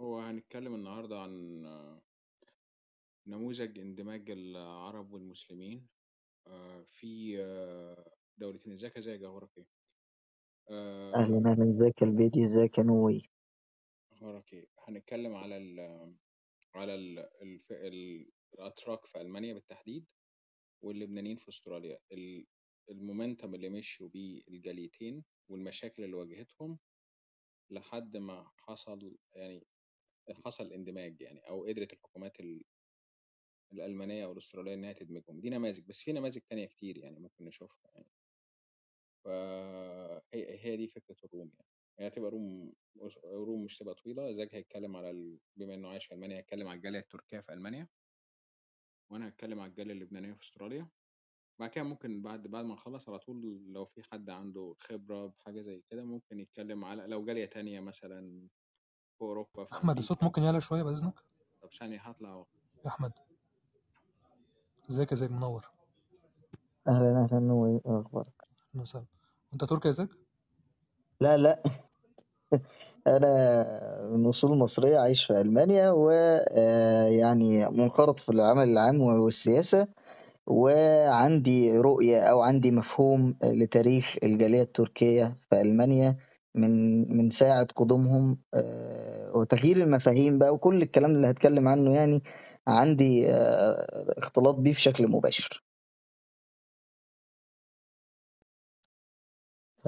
هو هنتكلم النهاردة عن نموذج اندماج العرب والمسلمين آه، في آه، دولتين ازيك يا أخبارك إيه؟ آه، أهلا أهلا ازيك يا البيدي ازيك يا نوي أخبارك إيه؟ هنتكلم على ال على ال الف... ال... الأتراك في ألمانيا بالتحديد واللبنانيين في أستراليا. ال- المومنتم اللي مشوا بيه الجاليتين والمشاكل اللي واجهتهم لحد ما حصل يعني حصل اندماج يعني أو قدرت الحكومات ال- الألمانية أو الاستراليه إنها تدمجهم. دي نماذج بس في نماذج تانية كتير يعني ممكن نشوفها يعني. فهي هي دي فكرة ال room يعني. هي هتبقى room room مش تبقى طويلة زاج هيتكلم على ال... بما إنه عايش في ألمانيا هيتكلم على الجالية التركية في ألمانيا وأنا هتكلم على الجالية اللبنانية في أستراليا. بعد كده ممكن بعد بعد ما نخلص على طول لو في حد عنده خبرة بحاجة زي كده ممكن يتكلم على لو جالية تانية مثلا في أوروبا في أحمد الصوت ممكن يعلى شوية بعد اذنك طب ثانية هطلع يا أحمد. إزيك يا زيك منور. أهلا أهلا نوي أخبارك؟ أهلا وسهلا. أنت تركي يا زيك لا لا. أنا من أصول مصرية عايش في ألمانيا ويعني منخرط في العمل العام والسياسة وعندي رؤية أو عندي مفهوم لتاريخ الجالية التركية في ألمانيا من من ساعة قدومهم آه، وتغيير المفاهيم بقى وكل الكلام اللي هتكلم عنه يعني عندي آه، اختلاط بيه بشكل مباشر.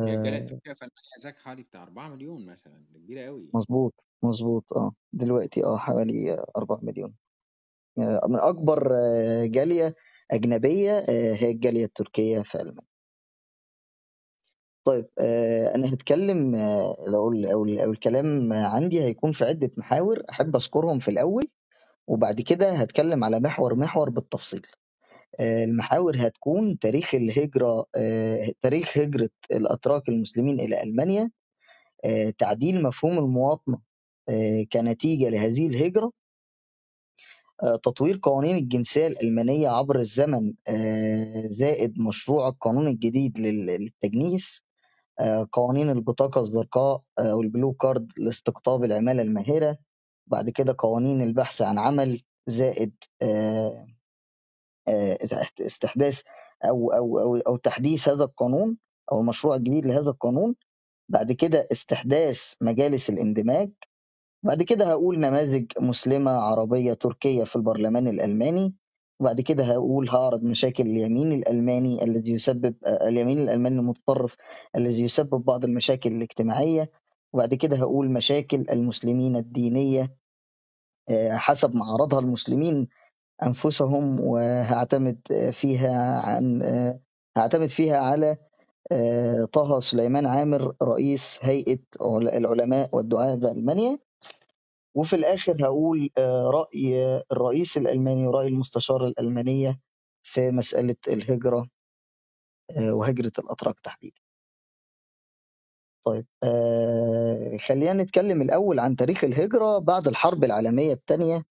هي الجالية آه، التركية في ألمانيا ذاك حوالي بتاع 4 مليون مثلا ده كبيرة قوي مظبوط مظبوط آه. دلوقتي آه حوالي آه، 4 مليون. آه، من أكبر آه، جالية أجنبية آه، هي الجالية التركية في ألمانيا. طيب آه، أنا هتكلم آه، لو أو الكلام عندي هيكون في عدة محاور أحب أذكرهم في الأول وبعد كده هتكلم على محور محور بالتفصيل. المحاور هتكون تاريخ الهجرة آه، تاريخ هجرة الأتراك المسلمين إلى ألمانيا. آه، تعديل مفهوم المواطنة آه، كنتيجة لهذه الهجرة. آه، تطوير قوانين الجنسية الألمانية عبر الزمن آه، زائد مشروع القانون الجديد لل- للتجنيس. آه، قوانين البطاقة الزرقاء آه، والبلو كارد لاستقطاب العمالة الماهرة بعد كده قوانين البحث عن عمل زائد آه، آه، استحداث أو أو أو أو تحديث هذا القانون أو المشروع الجديد لهذا القانون. بعد كده استحداث مجالس الاندماج. بعد كده هقول نماذج مسلمة عربية تركية في البرلمان الألماني. وبعد كده هقول هعرض مشاكل اليمين الألماني الذي يسبب آه، اليمين الألماني المتطرف الذي يسبب بعض المشاكل الاجتماعية. وبعد كده هقول مشاكل المسلمين الدينية آه، حسب ما عرضها المسلمين أنفسهم وهعتمد فيها عن هعتمد فيها على آه، طه سليمان عامر رئيس هيئة عل- العلماء والدعاة بألمانيا وفي الآخر هقول آه، رأي الرئيس الألماني ورأي المستشارة الألمانية في مسألة الهجرة آه، وهجرة الأتراك تحديدا. طيب خلينا نتكلم الأول عن تاريخ الهجرة بعد الحرب العالمية الثانية.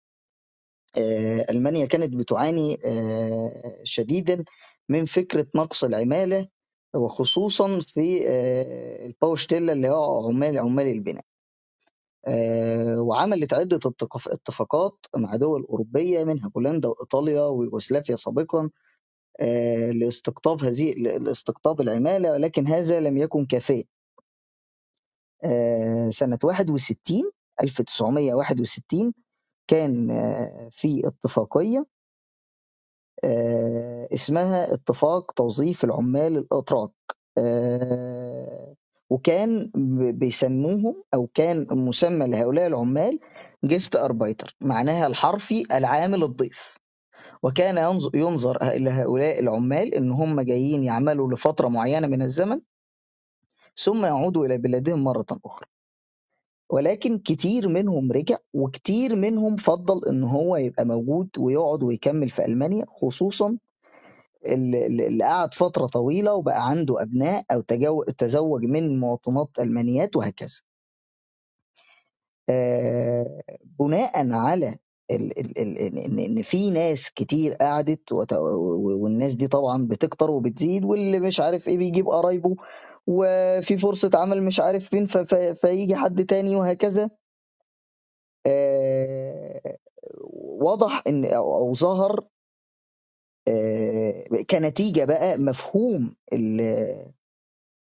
ألمانيا كانت بتعاني آه، شديدا من فكرة نقص العمالة وخصوصا في آه، الباوشتيلا اللي هو عمال عمال البناء. آه، وعملت عدة اتفاقات مع دول أوروبية منها بولندا وإيطاليا ويوغوسلافيا سابقا آه، لاستقطاب هذه لاستقطاب العمالة ولكن هذا لم يكن كافيا. آه، سنة 61 1961 كان آه، في اتفاقية آه، اسمها اتفاق توظيف العمال الأتراك آه، وكان بيسموهم أو كان مسمى لهؤلاء العمال جيست أربايتر معناها الحرفي العامل الضيف. وكان ينظ- ينظر إلى هؤلاء العمال إن هم جايين يعملوا لفترة معينة من الزمن ثم يعودوا إلى بلادهم مرة أخرى. ولكن كتير منهم رجع وكتير منهم فضل إن هو يبقى موجود ويقعد ويكمل في ألمانيا خصوصا اللي قعد فترة طويلة وبقى عنده أبناء أو تجو- تزوج من مواطنات ألمانيات وهكذا. آه، بناء على ان في ناس كتير قعدت والناس دي طبعا بتكتر وبتزيد واللي مش عارف إيه بيجيب قرايبه وفي فرصة عمل مش عارف فين فيجي حد تاني وهكذا. آه، وضح إن أو ظهر آه، كنتيجة بقى مفهوم ال-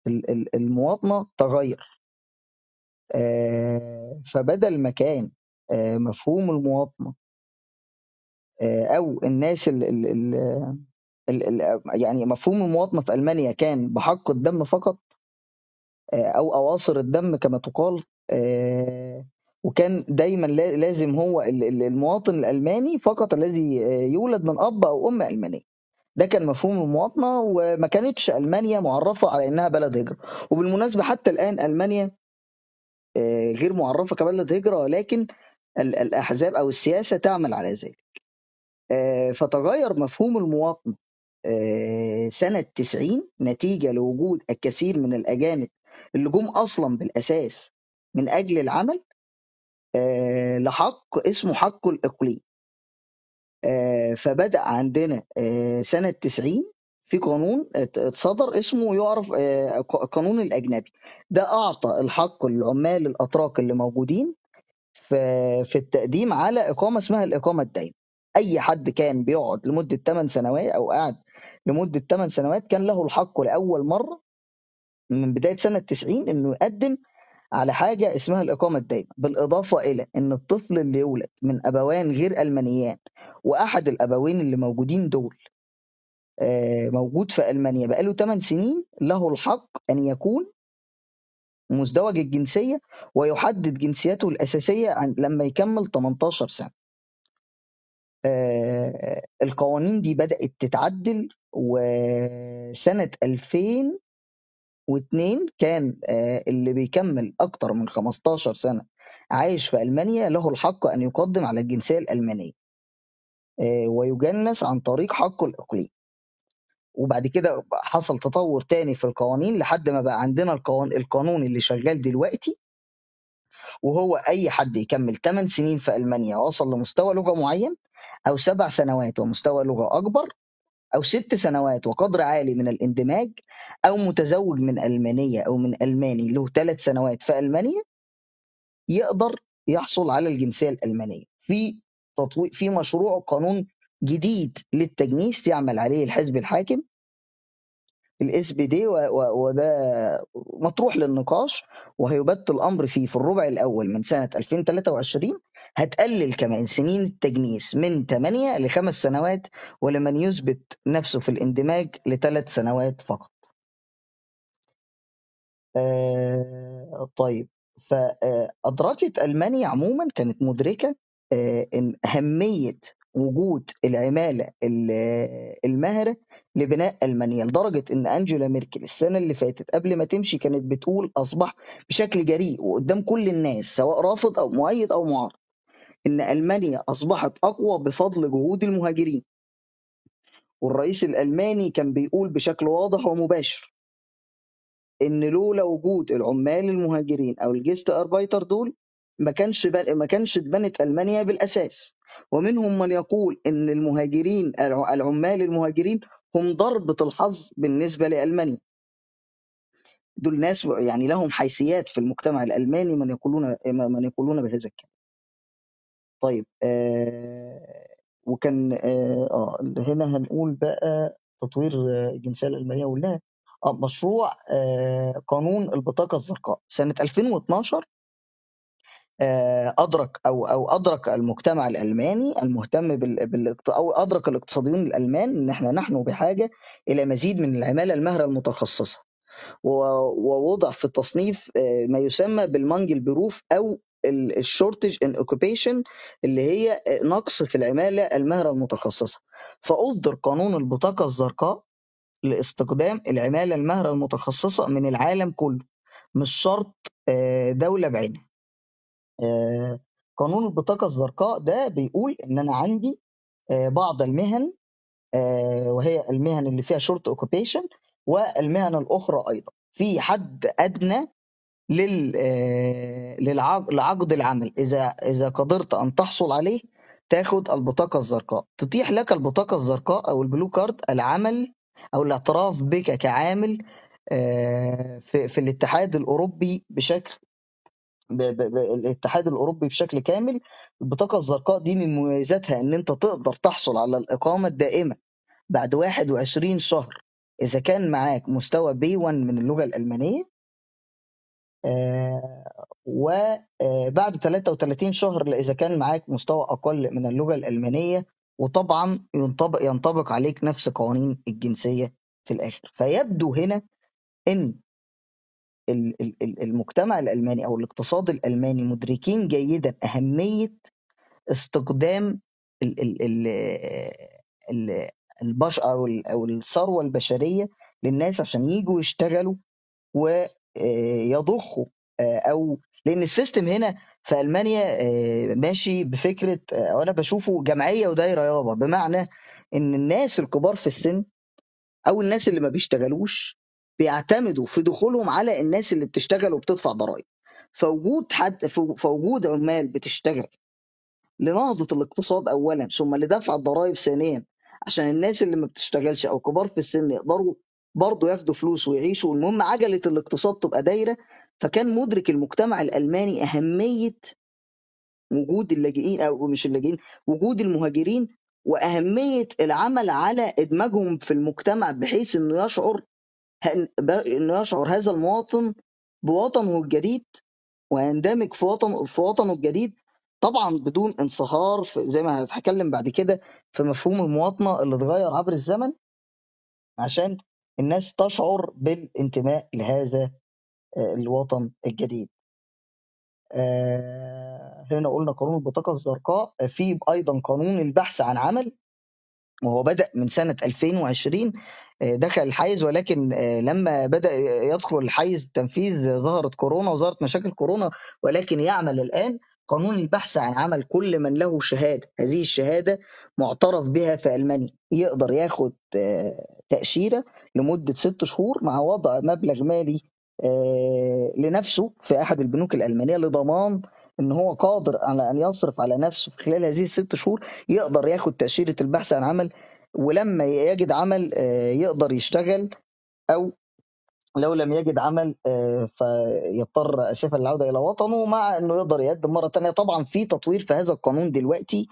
ال- ال- المواطنة تغير. آه، فبدل ما كان مفهوم المواطنة آه، أو الناس ال ال ال يعني مفهوم المواطنة في ألمانيا كان بحق الدم فقط أو أواصر الدم كما تقال آه، وكان دايما لا- لازم هو ال- ال- المواطن الألماني فقط الذي آه، يولد من أب أو أم ألمانية. ده كان مفهوم المواطنة وما كانتش ألمانيا معرفة على إنها بلد هجرة. وبالمناسبة حتى الآن ألمانيا آه، غير معرفة كبلد هجرة ولكن ال- الأحزاب أو السياسة تعمل على ذلك. آه، فتغير مفهوم المواطنة آه، سنة 90 نتيجة لوجود الكثير من الأجانب اللي جم أصلا بالأساس من أجل العمل آه، لحق اسمه حق الإقليم. آه، فبدأ عندنا آه، سنة 90 في قانون ات- اتصدر اسمه يعرف قانون الأجنبي. ده أعطى الحق للعمال الأتراك اللي موجودين في في التقديم على إقامة اسمها الإقامة الدائمة. أي حد كان بيقعد لمدة 8 سنوات أو قاعد لمدة 8 سنوات كان له الحق لأول مرة من بداية سنة 90 إنه يقدم على حاجة اسمها الإقامة الدائمه بالإضافة إلى إن الطفل اللي يولد من أبوان غير المانيان وأحد الأبوين اللي موجودين دول آه، موجود في ألمانيا بقاله 8 سنين له الحق أن يكون مزدوج الجنسية ويحدد جنسيته الأساسية لما يكمل 18 سنة. آه، القوانين دي بدأت تتعدل وسنة 2000 واثنين كان آه، اللي بيكمل أكتر من 15 سنة عايش في ألمانيا له الحق أن يقدم على الجنسية الألمانية آه، ويجنس عن طريق حقه الإقليم. وبعد كده حصل تطور تاني في القوانين لحد ما بقى عندنا القانون اللي شغال دلوقتي وهو أي حد يكمل 8 سنين في ألمانيا وصل لمستوى لغة معين أو سبع سنوات ومستوى لغة أكبر أو ست سنوات وقدر عالي من الاندماج أو متزوج من ألمانية أو من ألماني له ثلاث سنوات في ألمانيا يقدر يحصل على الجنسية الألمانية. في تطوير في مشروع قانون جديد للتجنيس يعمل عليه الحزب الحاكم ال SPD وده مطروح للنقاش وهيبت الامر فيه في الربع الأول من سنة 2023 هتقلل كمان سنين التجنيس من 8 لخمس سنوات ولمن يثبت نفسه في الاندماج لثلاث سنوات فقط. آه طيب فأدركت ألمانيا عموما كانت مدركة آه إن أهمية وجود العمالة ال- الماهرة لبناء ألمانيا لدرجة إن أنجيلا ميركل السنة اللي فاتت قبل ما تمشي كانت بتقول أصبح بشكل جريء وقدام كل الناس سواء رافض أو مؤيد أو معارض إن ألمانيا أصبحت أقوى بفضل جهود المهاجرين. والرئيس الألماني كان بيقول بشكل واضح ومباشر إن لولا وجود العمال المهاجرين أو الجيست أربايتر دول ما كانش. ما كانش اتبنت ألمانيا بالأساس. ومنهم من يقول إن المهاجرين الع- العمال المهاجرين هم ضربة الحظ بالنسبة لألمانيا. دول ناس يعني لهم حيثيات في المجتمع الألماني من يقولون من يقولون بهذا الكلام. طيب آه وكان آه آه، هنا هنقول بقى تطوير الجنسية الألمانية قلناها آه، مشروع آه، قانون البطاقة الزرقاء. سنة 2012 آه، أدرك أو أو أدرك المجتمع الألماني المهتم بال بال- أو أدرك الاقتصاديون الألمان إن إحنا نحن بحاجة إلى مزيد من العمالة المهرة المتخصصة. ووضع في التصنيف ما يسمى بال Mangelberuf أو ال shortage in occupation اللي هي نقص في العمالة المهرة المتخصصة. فأصدر قانون البطاقة الزرقاء لاستخدام العمالة المهرة المتخصصة من العالم كله مش شرط آه، دولة بعينها. آه، قانون البطاقة الزرقاء ده بيقول إن أنا عندي آه، بعض المهن وهي المهن اللي فيها shortage occupation والمهن الأخرى أيضا. في حد للعق- لعقد العمل. إذا إذا قدرت أن تحصل عليه تاخد البطاقة الزرقاء. تتيح لك البطاقة الزرقاء أو البلو كارد العمل أو الاعتراف بك كعامل آه، في في الاتحاد الأوروبي بشكل الاتحاد الأوروبي بشكل كامل. البطاقة الزرقاء دي من مميزاتها إن أنت تقدر تحصل على الإقامة الدائمة بعد 21 شهر. إذا كان معاك مستوى B1 من اللغة الألمانية آه، وبعد 33 شهر إذا كان معاك مستوى أقل من اللغة الألمانية وطبعا ينطبق ينطبق عليك نفس قوانين الجنسية في الآخر. فيبدو هنا ال- المجتمع الألماني أو الاقتصاد الألماني مدركين جيدا ال ال البشر أو ال- أو الثروة البشرية للناس عشان يجوا يشتغلوا ويضخوا أو لأن السيستم هنا في ألمانيا آه، ماشي بفكرة آه، وأنا بشوفه جمعية ودايرة يابا بمعنى إن الناس الكبار في السن أو الناس اللي ما بيشتغلوش بيعتمدوا في دخولهم على الناس اللي بتشتغل وبتدفع ضرائب. فوجود حد فوجود عمال بتشتغل لنهضة الاقتصاد أولا ثم لدفع الضرائب ثانيا عشان الناس اللي ما بتشتغلش أو كبار في السن يقدروا برضه ياخدوا فلوس ويعيشوا. المهم عجلة الاقتصاد تبقى دايرة. فكان مدرك المجتمع الألماني أهمية وجود اللاجئين أو مش اللاجئين وجود المهاجرين وأهمية العمل على إدماجهم في المجتمع بحيث إنه يشعر إنه يشعر هذا المواطن بوطنه الجديد ويندمج في وطن في وطنه الجديد طبعا بدون انصهار زي ما هتكلم بعد كده في مفهوم المواطنة اللي اتغير عبر الزمن عشان الناس تشعر بالانتماء لهذا آه، الوطن الجديد. آه، هنا قلنا قانون البطاقة الزرقاء آه، في أيضا قانون البحث عن عمل وهو بدأ من سنة 2020 آه، دخل الحيز ولكن لما بدأ يدخل الحيز التنفيذ ظهرت كورونا وظهرت مشاكل كورونا ولكن يعمل الآن قانون البحث عن عمل كل من له شهادة. هذه الشهادة معترف بها في ألمانيا. يقدر ياخد آه، تأشيرة لمدة ست شهور مع وضع مبلغ مالي آه، لنفسه في أحد البنوك الألمانية لضمان إن هو قادر على أن يصرف على نفسه في خلال هذه الست شهور. يقدر ياخد تأشيرة البحث عن عمل ولما يجد عمل آه، يقدر يشتغل أو لو لم يجد عمل آه، فيضطر اسفا للعوده إلى وطنه مع إنه يقدر يقدم مرة تانية. طبعا في تطوير في هذا القانون دلوقتي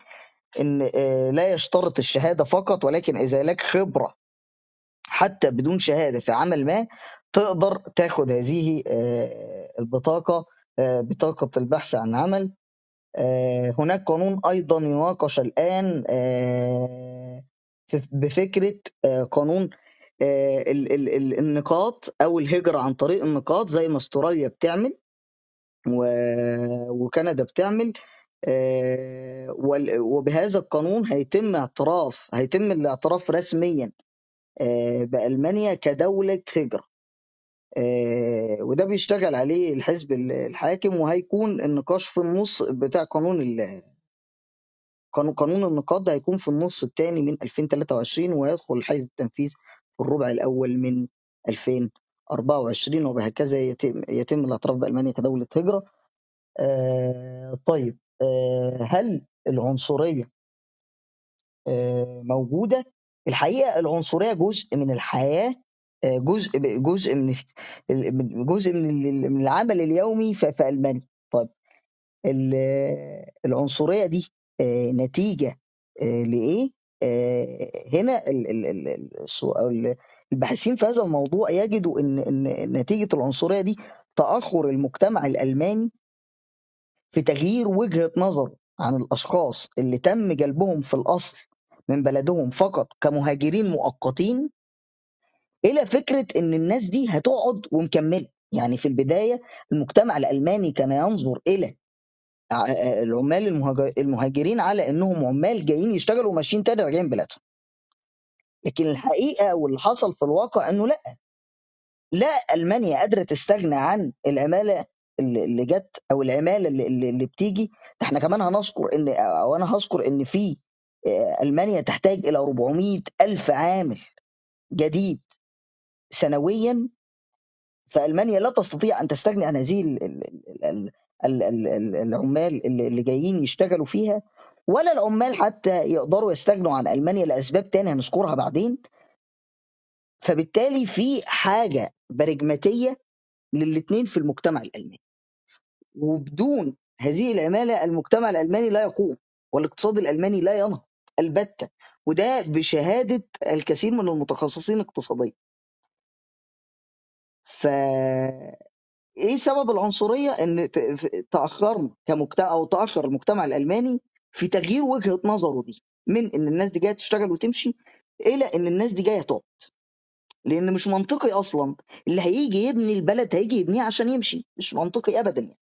إن آه، لا يشترط الشهادة فقط ولكن إذا لك خبرة حتى بدون شهادة في عمل ما تقدر تاخد هذه آه، البطاقة بطاقة البحث عن عمل. هناك قانون أيضا يناقش الآن بفكرة قانون ال- ال- ال- النقاط أو الهجرة عن طريق النقاط زي ما استراليا بتعمل وكندا بتعمل آه، وبهذا القانون هيتم اعتراف هيتم الاعتراف رسميا آه، بألمانيا كدولة هجرة. آه، وده بيشتغل عليه الحزب الحاكم وهيكون النقاش في النص بتاع قانون ال- قانون قانون النقاط ده هيكون في النص الثاني من 2023 ويدخل حيز التنفيذ الربع الأول من 2024 وبهكذا يتم يتم الاعتراف بألمانيا كدولة هجرة آه، طيب آه، هل العنصرية آه، موجودة؟ الحقيقة العنصرية جزء من الحياة آه، جزء جزء من جزء من ال- من العمل اليومي في ألمانيا طيب ال- العنصرية دي آه، نتيجة آه، لإيه؟ آه، هنا الباحثين في هذا الموضوع يجدوا ان إن نتيجة العنصرية دي تأخر المجتمع الألماني في تغيير وجهة نظره عن الأشخاص اللي تم جلبهم في الأصل من بلدهم فقط كمهاجرين مؤقتين إلى فكرة إن الناس دي هتقعد ومكملة. يعني في البداية المجتمع الألماني كان ينظر إلى العمال المهاج- المهاجرين على إنهم عمال جايين يشتغلوا وماشيين تاني راجعين بلادهم لكن الحقيقة واللي حصل في الواقع إنه لأ. لا ألمانيا قادرة تستغنى عن العمالة اللي جت أو العمالة اللي, اللي بتيجي. إحنا كمان هنذكر إن أو أنا هذكر إن في آه، ألمانيا تحتاج إلى 400 ألف عامل جديد سنويا. فألمانيا لا تستطيع أن تستغني عن هذه ال- ال- ال- ال- ال- ال- ال- العمال اللي اللي جايين يشتغلوا فيها ولا العمال حتى يقدروا يستغنوا عن ألمانيا لأسباب تانية هنذكرها بعدين. فبالتالي في حاجة برجماتية للاثنين في المجتمع الألماني. وبدون هذه العمالة المجتمع الألماني لا يقوم والاقتصاد الألماني لا ينهض البتة. وده بشهادة الكثير من المتخصصين اقتصاديا. ف إيه سبب العنصرية إن تاخرنا كمجتمع أو تأخر المجتمع الألماني في تغيير وجهة نظره دي من إن الناس دي جاية تشتغل وتمشي إلى إن الناس دي جاية تقعد لأن مش منطقي أصلا اللي هيجي يبني البلد هيجي يبنيه عشان يمشي مش منطقي ابدا يعني.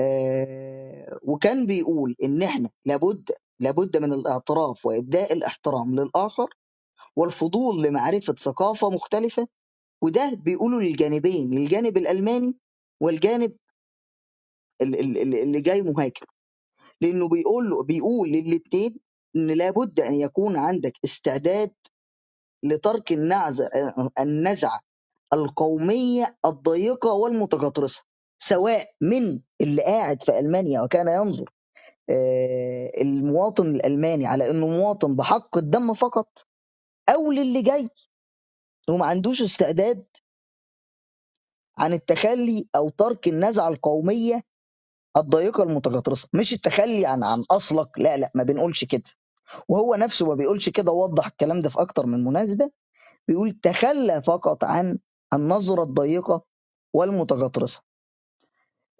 آه وكان بيقول إن إحنا لابد لابد من الاعتراف وإبداء الإحترام للآخر والفضول لمعرفة ثقافة مختلفة وده بيقولوا للجانبين للجانب الألماني والجانب ال- ال- ال- اللي جاي مهاجر لأنه بيقول له بيقول للاثنين إن لابد أن يكون عندك استعداد لترك النعزه النزعة القومية الضيقة والمتغطرسة سواء من اللي قاعد في ألمانيا وكان ينظر آه، المواطن الألماني على إنه مواطن بحق الدم فقط أو للي جاي. وما عندوش استعداد عن التخلي أو ترك النزعة القومية الضيقة المتغطرسة. مش التخلي عن عن أصلك لا لا ما بنقولش كده. وهو نفسه ما بيقولش كده وضح الكلام ده في أكتر من مناسبة. بيقول تخلى فقط عن النظرة الضيقة والمتغطرسة.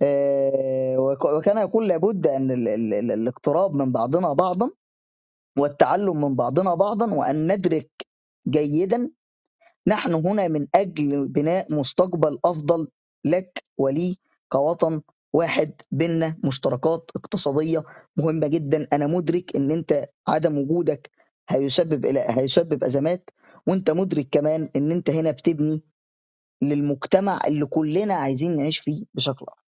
آه، وك- وكان يقول لابد أن ال- ال- ال- الاقتراب من بعضنا بعضا والتعلم من بعضنا بعضا وأن ندرك جيدا نحن هنا من أجل بناء مستقبل أفضل لك ولي كوطن واحد بينا مشتركات اقتصادية مهمة جدا أنا مدرك إن أنت عدم وجودك هيسبب إلى هيسبب أزمات وأنت مدرك كمان إن أنت هنا بتبني للمجتمع اللي كلنا عايزين نعيش فيه بشكل أفضل.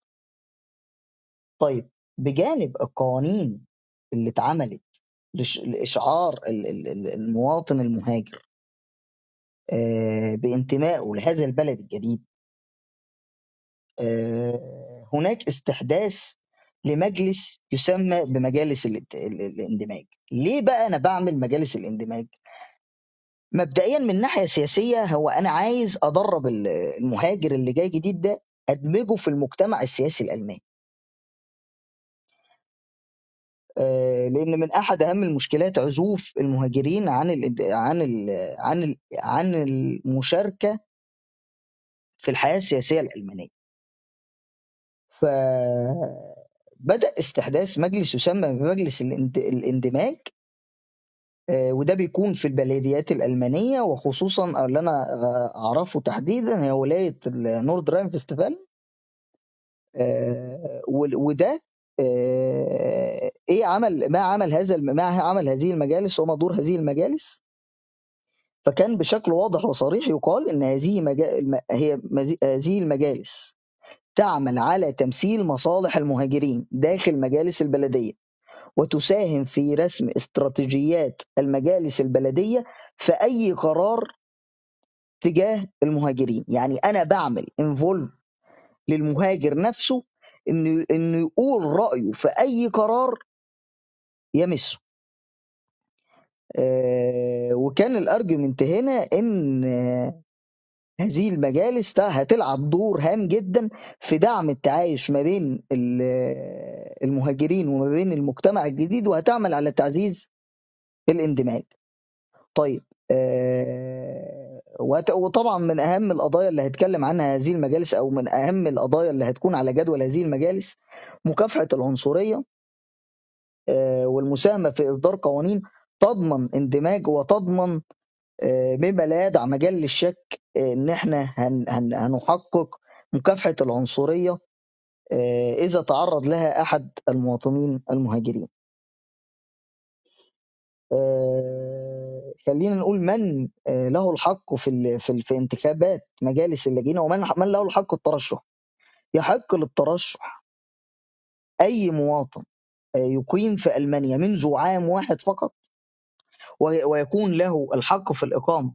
طيب بجانب القوانين اللي اتعملت ال- المواطن المهاجر بانتمائه لهذا البلد الجديد. آه، هناك استحداث لمجلس يسمى بمجالس الاندماج. ليه بقى أنا بعمل مجالس الاندماج؟ مبدئيا من ناحية سياسية هو أنا عايز أدرب ال- المهاجر اللي جاي جديد ده أدمجه في المجتمع السياسي الألماني. لأن من أحد أهم المشكلات عزوف المهاجرين عن ال عن ال عن ال عن المشاركة في الحياة السياسية الألمانية. فبدأ استحداث مجلس يسمى بمجلس الاند- الاندماج آه، وده بيكون في البلديات الألمانية وخصوصا اللي أنا آه، أعرفه تحديدا هي ولاية ال Nordrhein-Westfalen آه، وال- وده آه، إيه عمل ما عمل هذا ما عمل هذه المجالس وما دور هذه المجالس؟ فكان بشكل واضح وصريح يقال إن هذه مجا... الم- هي هذه المجالس تعمل على تمثيل مصالح المهاجرين داخل مجالس البلدية وتساهم في رسم استراتيجيات المجالس البلدية في أي قرار تجاه المهاجرين. يعني أنا بعمل انفولف للمهاجر نفسه إنه إنه يقول رأيه في أي قرار يمسه آه، وكان الأرجيومنت هنا إن هذه المجالس هتلعب دور هام جدا في دعم التعايش ما بين ال- المهاجرين وما بين المجتمع الجديد وهتعمل على تعزيز الاندماج. طيب وطبعا من أهم القضايا اللي هيتكلم عنها هذه المجالس أو من أهم القضايا اللي هتكون على جدول هذه المجالس مكافحة العنصرية آه، والمساهمة في إصدار قوانين تضمن اندماج وتضمن آه، مما لا يدع مجال للشك آه، إن إحنا هن هن هنحقق مكافحة العنصرية آه، إذا تعرض لها أحد المواطنين المهاجرين. آه، خلينا نقول من آه، له الحق في في انتخابات مجالس اللاجئين ومن من له الحق الترشح. يحق للترشح أي مواطن آه، يقيم في ألمانيا منذ عام واحد فقط وي- ويكون له الحق في الإقامة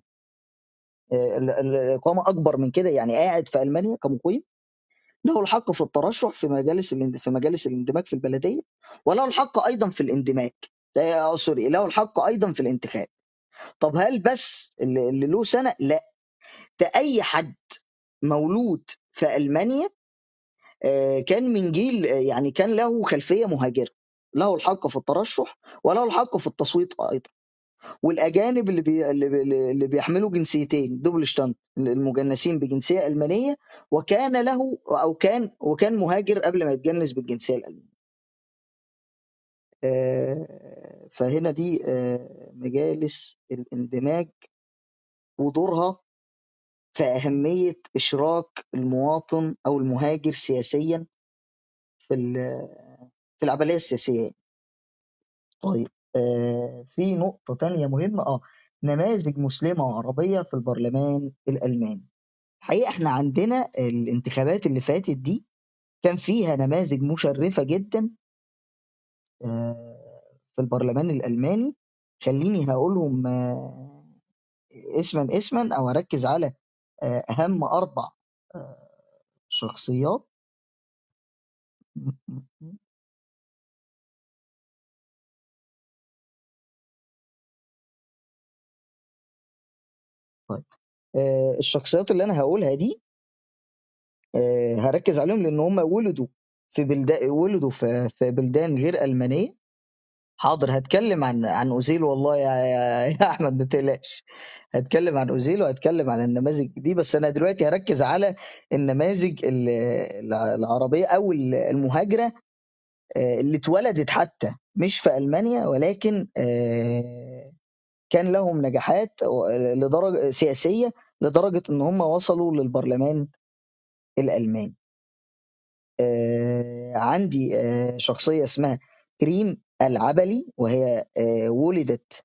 ال- ال- الإقامة أكبر من كده يعني قاعد في ألمانيا كمقيم له الحق في الترشح في مجالس في مجالس الاندماج في البلدية وله الحق أيضا في الاندماج آه، سوري له الحق أيضا في الانتخاب. طب هل بس اللي له سنة؟ لا. ده أي حد مولود في ألمانيا آه، كان من جيل يعني كان له خلفية مهاجرة. له الحق في الترشح وله الحق في التصويت أيضا. والأجانب اللي بي... اللي, بي... اللي بيحملوا جنسيتين Doppelstand المجنسين بجنسية ألمانية وكان له أو كان وكان مهاجر قبل ما يتجنس بالجنسية الألمانية. فهنا دي آه، مجالس الاندماج ودورها في أهمية إشراك المواطن أو المهاجر سياسيا في في العملية السياسية. طيب آه في نقطة تانية مهمة. آه نماذج مسلمة وعربية في البرلمان الألماني. الحقيقة إحنا عندنا الانتخابات اللي فاتت دي كان فيها نماذج مشرفة جدا آه في البرلمان الألماني. خليني هقولهم آه اسما اسما أو أركز على آه أهم أربع آه شخصيات. طيب آه الشخصيات اللي أنا هقولها دي آه، هركز عليهم لأن هم ولدوا في بلدان ولدوا في في بلدان غير ألمانية. حاضر هتكلم عن عن أوزيل والله يا, يا, يا أحمد ما تقلقش. هتكلم عن أوزيل وهتكلم عن النماذج دي بس أنا دلوقتي هركز على النماذج ال- الع- العربية أو ال- المهاجرة آه، اللي اتولدت حتى مش في ألمانيا ولكن آه، كان لهم نجاحات لدرجة سياسية لدرجة إن هم وصلوا للبرلمان الألماني. عندي آه، شخصية اسمها ريم العبلي وهي آه، ولدت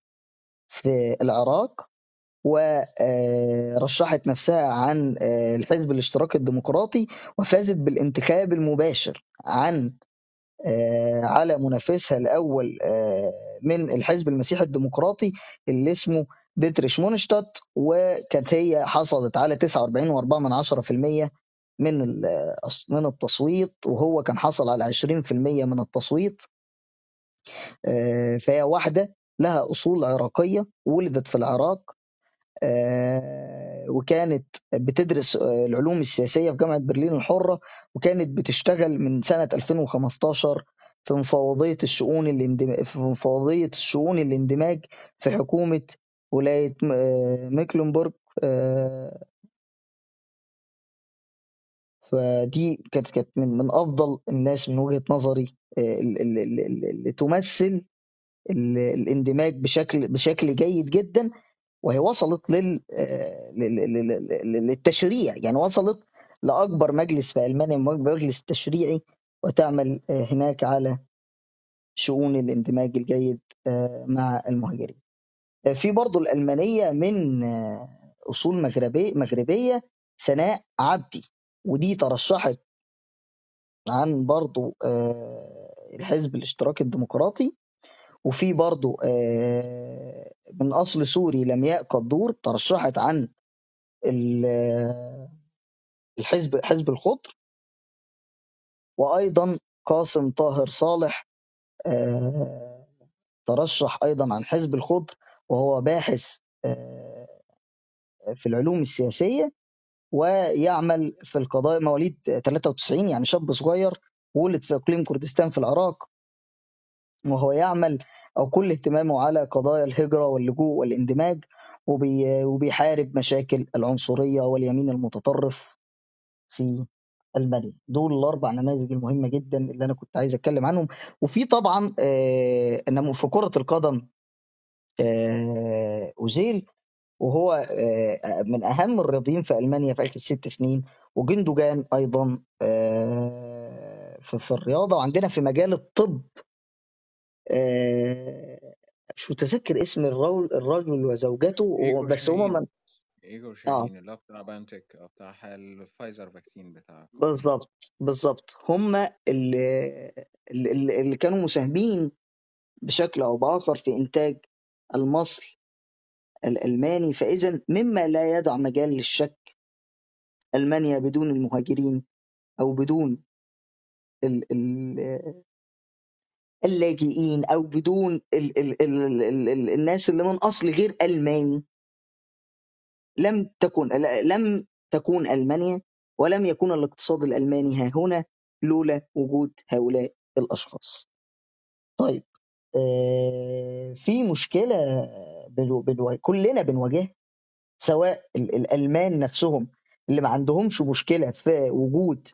في العراق ورشحت نفسها عن آه، الحزب الاشتراكي الديمقراطي وفازت بالانتخاب المباشر عن آه، على منافسها الأول آه، من الحزب المسيحي الديمقراطي اللي اسمه ديتريش مونشتات وكانت هي حصلت على 49.4% من من التصويت وهو كان حصل على 20% من التصويت. فهي واحدة لها أصول عراقية ولدت في العراق. وكانت بتدرس العلوم السياسية في جامعة برلين الحرة وكانت بتشتغل من سنة 2015 في مفوضية الشؤون الاندماج في مفوضية الشؤون الاندماج في حكومة ولاية ميكلنبورغ. فدي كانت كانت من من أفضل الناس من وجهة نظري آه، ال- ال- ال- ال- اللي تمثل ال- الاندماج بشكل بشكل جيد جدا وهي وصلت لل آه، لل- لل- لل- للتشريع. يعني وصلت لأكبر مجلس في ألمانيا مجلس تشريعي وتعمل آه، هناك على شؤون الاندماج الجيد مع المهاجرين. في برضو الألمانية من أصول مغربية مغربية سناء عبدي. ودي ترشحت عن برضو آه، الحزب الاشتراكي الديمقراطي. وفي برضو آه، من أصل سوري لمياء قدور ترشحت عن ال- الحزب حزب الخضر. وأيضا قاسم طاهر صالح آه، ترشح أيضا عن حزب الخضر وهو باحث في العلوم السياسية. ويعمل في القضايا مواليد 93 يعني شاب صغير ولد في إقليم كردستان في العراق. وهو يعمل أو كل اهتمامه على قضايا الهجرة واللجوء والاندماج وبي وبيحارب مشاكل العنصرية واليمين المتطرف في ألمانيا دول الأربع نماذج المهمة جدا اللي أنا كنت عايز أتكلم عنهم. وفي طبعا آه في كرة القدم آه أوزيل. وهو آه من أهم الرياضيين في ألمانيا في آخر ست سنين. وجندوجان أيضا آه في الرياضة. وعندنا في مجال الطب آه، مش متذكر اسم الرجل وزوجته؟ بس هما من أوغور شاهين اللي هو بتاع BioNTech أو بتاع ال Pfizer vaccine بتاع بالظبط بالظبط هما اللي, اللي كانوا مساهمين بشكل أو بآخر في إنتاج المصل الألماني فإذا مما لا يدع مجال للشك ألمانيا بدون المهاجرين أو بدون ال ال اللاجئين أو بدون ال ال ال ال ال ال الناس اللي من أصل غير ألماني. لم تكن لم تكون ألمانيا ولم يكون الاقتصاد الألماني ها هنا لولا وجود هؤلاء الأشخاص. طيب آه، في مشكلة بنو- بنو- كلنا بنواجهها سواء ال- الألمان نفسهم اللي ما عندهمش مشكلة في وجود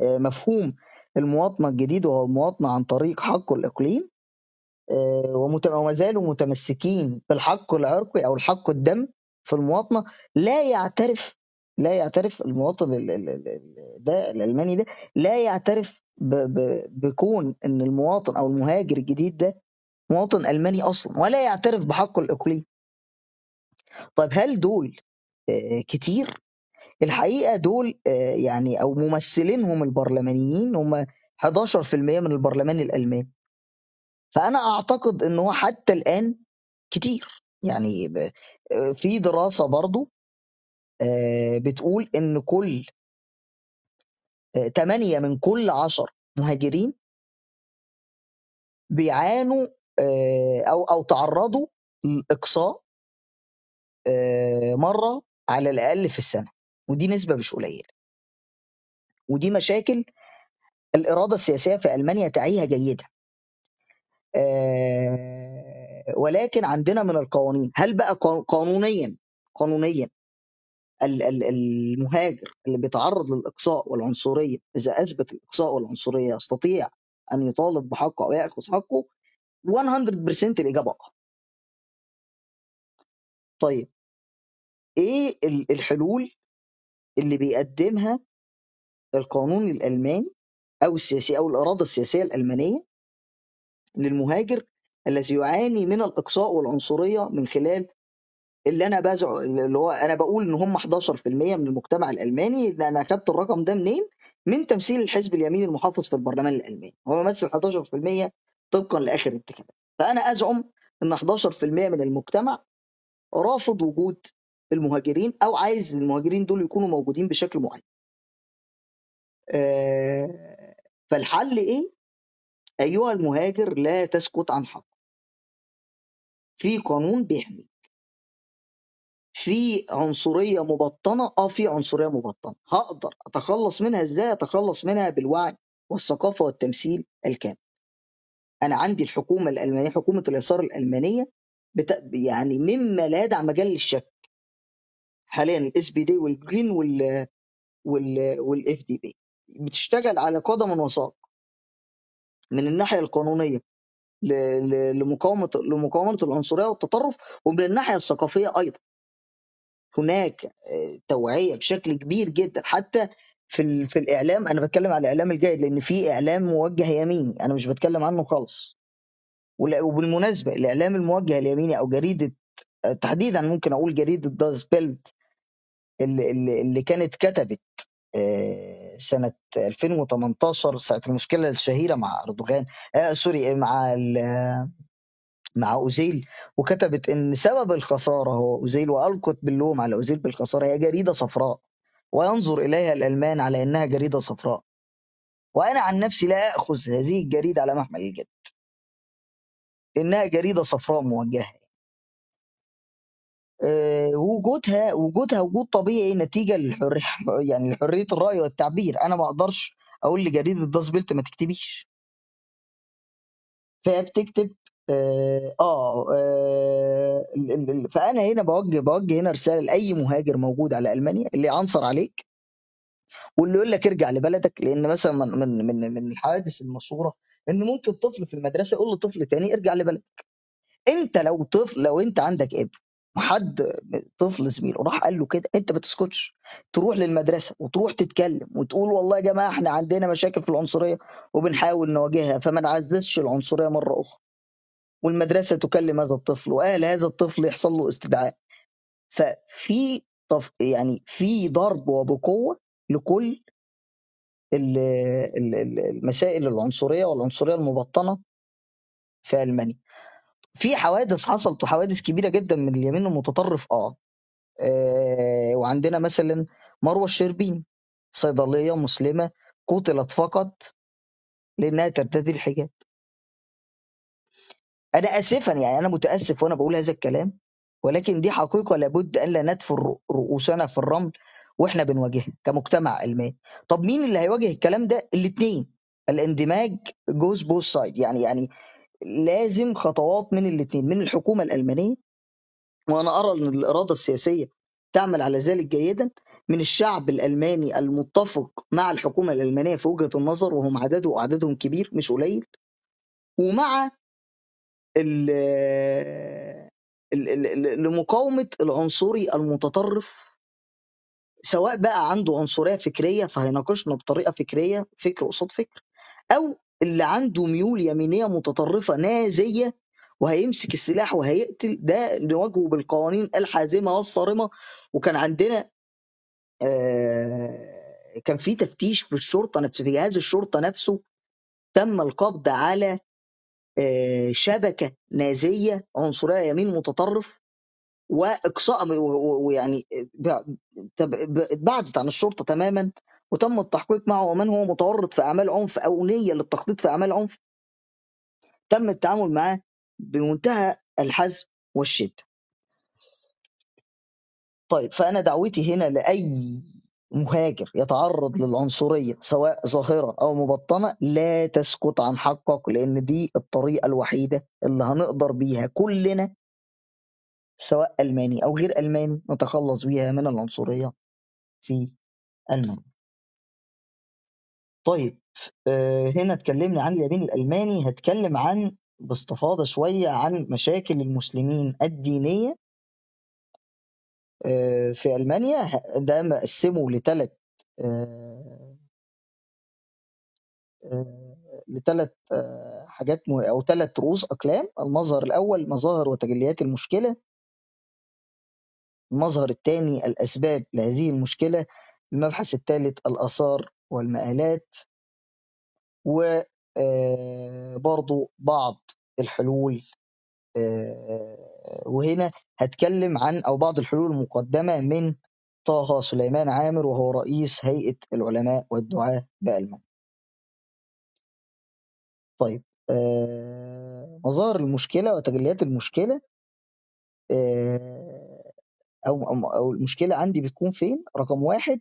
آه، مفهوم المواطنة الجديد وهو المواطنة عن طريق حق الإقليم آه، وما زالوا متمسكين بالحق العرقي أو الحق الدم في المواطنة. لا يعترف لا يعترف المواطن ال- ال- ال- ال- ده الألماني ده لا يعترف بكون إن المواطن أو المهاجر الجديد ده مواطن ألماني أصلا ولا يعترف بحقه الاقليمي طيب هل دول آه، كتير؟ الحقيقة دول آه، يعني أو ممثلينهم البرلمانيين هم 11% من البرلمان الألماني. فأنا أعتقد إن هو حتى الآن كتير. يعني آه، في دراسة برضو بتقول إن كل 8 من كل 10 مهاجرين بيعانوا أو أو تعرضوا لإقصاء آه، مرة على الأقل في السنة ودي نسبة مش قليلة. ودي مشاكل الإرادة السياسية في ألمانيا تعيها جيدا آه، ولكن عندنا من القوانين هل بقى قا- قانونيا قانونيا ال- ال- المهاجر اللي بيتعرض للإقصاء والعنصرية إذا أثبت الإقصاء والعنصرية يستطيع أن يطالب بحقه أو يأخذ حقه 100% الإجابة آه طيب إيه ال- الحلول اللي بيقدمها القانون الألماني أو السياسي أو الاراده السياسية الألمانية للمهاجر الذي يعاني من الإقصاء والعنصرية من خلال اللي أنا بزع اللي هو أنا بقول إن هم 11% من المجتمع الألماني لأن أنا اخدت الرقم ده منين؟ من تمثيل الحزب اليميني المحافظ في البرلمان الألماني هو يمثل 11% طبقا لآخر انتخابات فأنا أزعم إن 11% من المجتمع رافض وجود المهاجرين أو عايز المهاجرين دول يكونوا موجودين بشكل معين. آه، فالحل إيه؟ أيها المهاجر لا تسكت عن حق. في قانون بيحمي في عنصرية مبطنة آه في عنصرية مبطنة. هقدر أتخلص منها إزاي؟ أتخلص منها بالوعي والثقافة والتمثيل الكامل. أنا عندي الحكومة الألمانية حكومة اليسار الألمانية بت... يعني مما لا يدع مجال للشك. حاليا ال SPD وال Green وال وال وال FDP بتشتغل على قدم وساق. من الناحية القانونية ل... ل... لمقاومة لمقاومة العنصرية والتطرف ومن الناحية الثقافية أيضا. هناك آه، توعية بشكل كبير جدا. حتى في. في الإعلام أنا بتكلم على الإعلام الجيد لأن في إعلام موجه يميني أنا مش بتكلم عنه خالص وبالمناسبة الإعلام الموجه اليميني أو جريدة تحديدا ممكن أقول جريدة Das Bild اللي, اللي, كانت كتبت آه، سنة 2018 ساعة المشكلة الشهيرة مع أردوغان آه سوري مع مع أوزيل وكتبت إن سبب الخسارة هو أوزيل وألقت باللوم على أوزيل بالخسارة هي جريدة صفراء وينظر إليها الألمان على أنها جريدة صفراء. وأنا عن نفسي لا اخذ هذه الجريدة على محمل الجد. إنها جريدة صفراء موجهة. آه، وجودها وجودها وجود طبيعي نتيجة للحريه يعني لحرية الرأي والتعبير. أنا ما أقدرش أقول لجريدة داس بيلت ما تكتبيش. فهي بتكتب آه, آه آه، فأنا هنا بوجه بوجه هنا رسالة لأي مهاجر موجود على ألمانيا اللي عنصر عليك واللي يقول لك ارجع لبلدك لأن مثلا من من من الحوادث المشهورة إن ممكن طفل في المدرسة يقول لطفل تاني ارجع لبلدك. أنت لو طفل لو أنت عندك ابن وحد طفل زميله راح قال له كده أنت ما تسكتش. تروح للمدرسة وتروح تتكلم وتقول والله يا جماعة إحنا عندنا مشاكل في العنصرية وبنحاول نواجهها فما نعززش العنصرية مرة أخرى. والمدرسة تكلم هذا الطفل واهل هذا الطفل يحصل له استدعاء. ففي طف يعني في ضرب وبقوة لكل ال- ال- ال- المسائل العنصرية والعنصرية المبطنة في ألمانيا. في حوادث حصلت وحوادث كبيرة جدا من اليمين المتطرف آه. آه، وعندنا مثلا مروة الشربيني صيدلية مسلمة قتلت فقط لأنها ترتدي الحجاب. أنا اسفا يعني أنا متأسف وأنا بقول هذا الكلام ولكن دي حقيقة لابد أن لا ندفن رؤوسنا في الرمل وإحنا بنواجهها كمجتمع الماني طب مين اللي هيواجه الكلام ده؟ الاثنين الاندماج goes both side يعني يعني لازم خطوات من الاثنين من الحكومة الألمانية وأنا أرى إن الإرادة السياسية تعمل على ذلك جيدا من الشعب الألماني المتفق مع الحكومة الألمانية في وجهة النظر وهم عدده وعددهم كبير مش قليل ومع لمقاومة العنصري المتطرف سواء بقى عنده عنصرية فكرية فهيناقشنا بطريقة فكرية فكر قصاد فكر أو اللي عنده ميول يمينية متطرفة نازية وهيمسك السلاح وهيقتل ده نواجهه بالقوانين الحازمة والصارمة. وكان عندنا آه، كان في تفتيش في الشرطة نفس في جهاز الشرطة نفسه تم القبض على شبكة نازية عنصرية يمين متطرف وإقصاء ويعني ب- تب- ب- اتبعدت عن الشرطة تماما وتم التحقيق معه ومن هو متورط في أعمال عنف أو نية للتخطيط في أعمال عنف تم التعامل معاه بمنتهى الحزم والشدة. طيب فأنا دعوتي هنا لأي مهاجر يتعرض للعنصرية سواء ظاهرة أو مبطنة لا تسكت عن حقك لأن دي الطريقة الوحيدة اللي هنقدر بيها كلنا سواء ألماني أو غير ألماني نتخلص بيها من العنصرية في ألمانيا. طيب آه، هنا اتكلمنا عن اليمين الألماني هتكلم عن باستفاضة شوية عن مشاكل المسلمين الدينية في ألمانيا ه- ده مقسمه لثلاث لثلاث حاجات أو ثلاث رؤوس أقلام المظهر الأول مظاهر وتجليات المشكلة المظهر الثاني الأسباب لهذه المشكلة المبحث الثالث الآثار والمآلات وبرضو بعض الحلول. آه، وهنا هتكلم عن أو بعض الحلول المقدمة من طه سليمان عامر وهو رئيس هيئة العلماء والدعاة بألمانيا. طيب آه، مظاهر المشكلة وتجليات المشكلة آه، أو أو المشكلة عندي بتكون فين؟ رقم واحد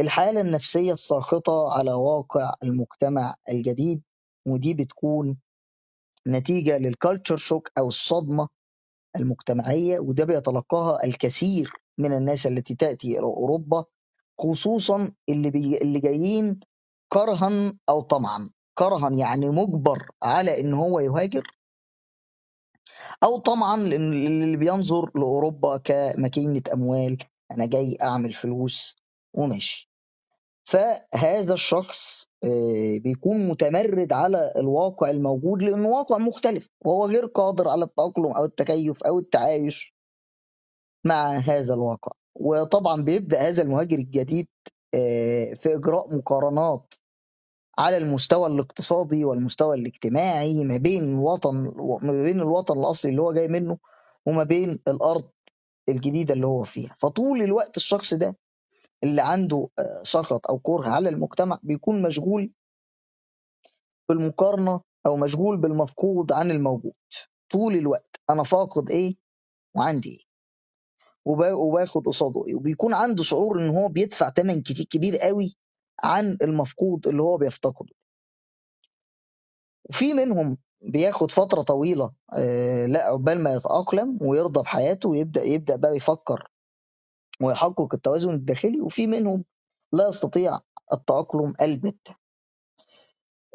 الحالة النفسية الساخطة على واقع المجتمع الجديد ودي بتكون نتيجة للكالتشر شوك أو الصدمة المجتمعية وده بيتلقاها الكثير من الناس التي تأتي إلى أوروبا خصوصا اللي, بي... اللي جايين كرها أو طمعا. كرها يعني مجبر على إن هو يهاجر أو طمعا اللي بينظر لأوروبا كماكينة أموال أنا جاي أعمل فلوس وماشي. فهذا الشخص آه، بيكون متمرد على الواقع الموجود لأنه واقع مختلف. وهو غير قادر على التأقلم أو التكيف أو التعايش مع هذا الواقع. وطبعا بيبدأ هذا المهاجر الجديد آه، في إجراء مقارنات على المستوى الاقتصادي والمستوى الاجتماعي ما بين الوطن ما بين الوطن الأصلي اللي هو جاي منه وما بين الأرض الجديدة اللي هو فيها. فطول الوقت الشخص ده اللي عنده آه، سخط أو كره على المجتمع بيكون مشغول بالمقارنة أو مشغول بالمفقود عن الموجود. طول الوقت أنا فاقد إيه؟ وعندي وبا- وباخد قصاده إيه؟ وبيكون عنده شعور إن هو بيدفع ثمن كتير كبير قوي عن المفقود اللي هو بيفتقده. وفي منهم بياخد فترة طويلة آه، لا عقبال ما يتأقلم ويرضى بحياته ويبدأ يبدأ بقى يفكر ويحقق التوازن الداخلي وفي منهم لا يستطيع التأقلم البتة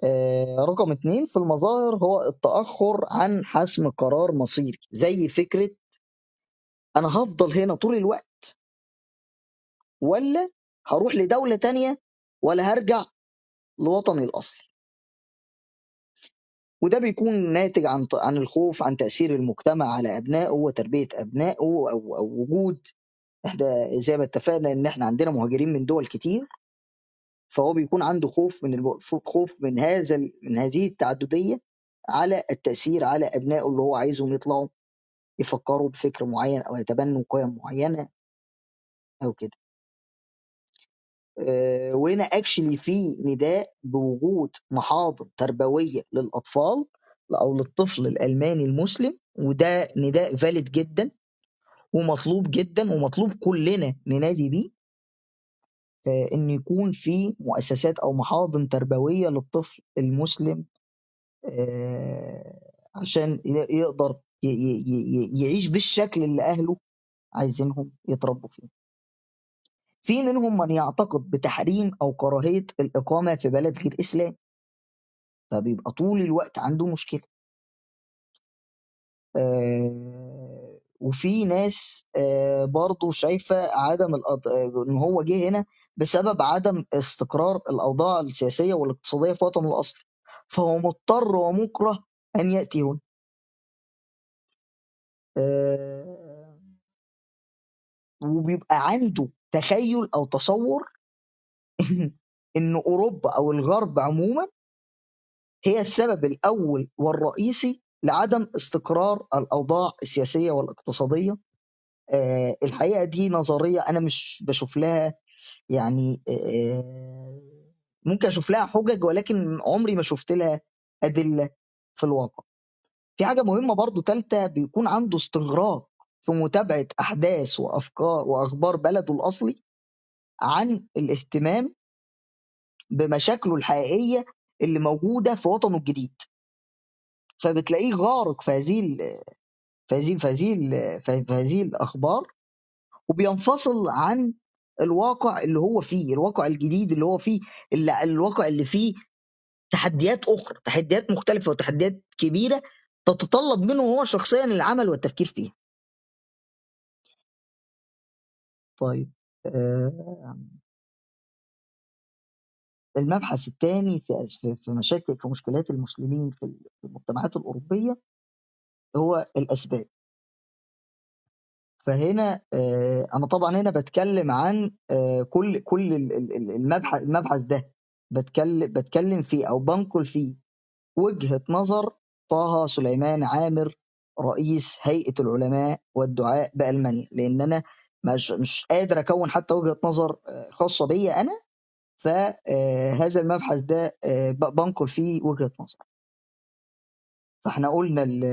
آه، رقم اتنين في المظاهر هو التأخر عن حسم قرار مصيري. زي فكرة أنا هفضل هنا طول الوقت ولا هروح لدولة تانية ولا هرجع لوطني الأصلي؟ وده بيكون ناتج عن عن الخوف عن تأثير المجتمع على أبنائه وتربية أبنائه أو وجود إحنا زي ما اتفقنا ان إحنا عندنا مهاجرين من دول كتير فهو بيكون عنده خوف من. خوف من هذا ال- من هذه التعددية على التأثير على أبنائه اللي هو عايزهم يطلعوا يفكروا بفكر معين أو يتبنوا قيم معينة أو كده آه، وهنا اكشلي في نداء بوجود محاضن تربوية للأطفال أو للطفل الألماني المسلم وده نداء فاليد جدا ومطلوب جدا ومطلوب كلنا ننادي بيه آه، إن يكون في مؤسسات أو محاضن تربوية للطفل المسلم آه، عشان يقدر يعيش بالشكل اللي أهله عايزينهم يتربوا فيه. في منهم من يعتقد بتحريم أو كراهية الإقامة في بلد غير إسلام. فبيبقى طول الوقت عنده مشكلة. آه، وفي ناس آه، برضو شايفة عدم الأض... آه، إن هو جه هنا بسبب عدم استقرار الأوضاع السياسية والاقتصادية في وطنه الاصلي فهو مضطر ومكره أن ياتي هنا آه، وبيبقى عنده تخيل أو تصور إن أوروبا أو الغرب عموما هي السبب الأول والرئيسي لعدم استقرار الأوضاع السياسية والاقتصادية. آه، الحقيقة دي نظرية أنا مش بشوف لها يعني آه، ممكن أشوف لها حجج ولكن عمري ما شفت لها أدلة في الواقع. في حاجة مهمة برضو ثالثه بيكون عنده استغراق في متابعة أحداث وأفكار وأخبار بلده الأصلي عن الاهتمام بمشاكله الحقيقية اللي موجودة في وطنه الجديد. فبتلاقيه غارق في هذه في هذه في هذه في هذه الأخبار وبينفصل عن الواقع اللي هو فيه الواقع الجديد اللي هو فيه اللي الواقع اللي فيه تحديات أخرى تحديات مختلفة وتحديات كبيرة تتطلب منه هو شخصيا العمل والتفكير فيها. طيب آه، المبحث الثاني في في مشاكل في مشكلات المسلمين في المجتمعات الأوروبية هو الأسباب. فهنا آه، أنا طبعا هنا بتكلم عن آه، كل كل ال- ال- ال- المبحث المبحث ده بتكلم بتكلم فيه أو بنقل فيه وجهة نظر طه سليمان عامر رئيس هيئة العلماء والدعاء بألمانيا. لأن أنا مش مش قادر أكون حتى وجهة نظر آه، خاصة بيا أنا فهذا المبحث ده آه، بنقل فيه وجهة نظر. فاحنا قلنا ال-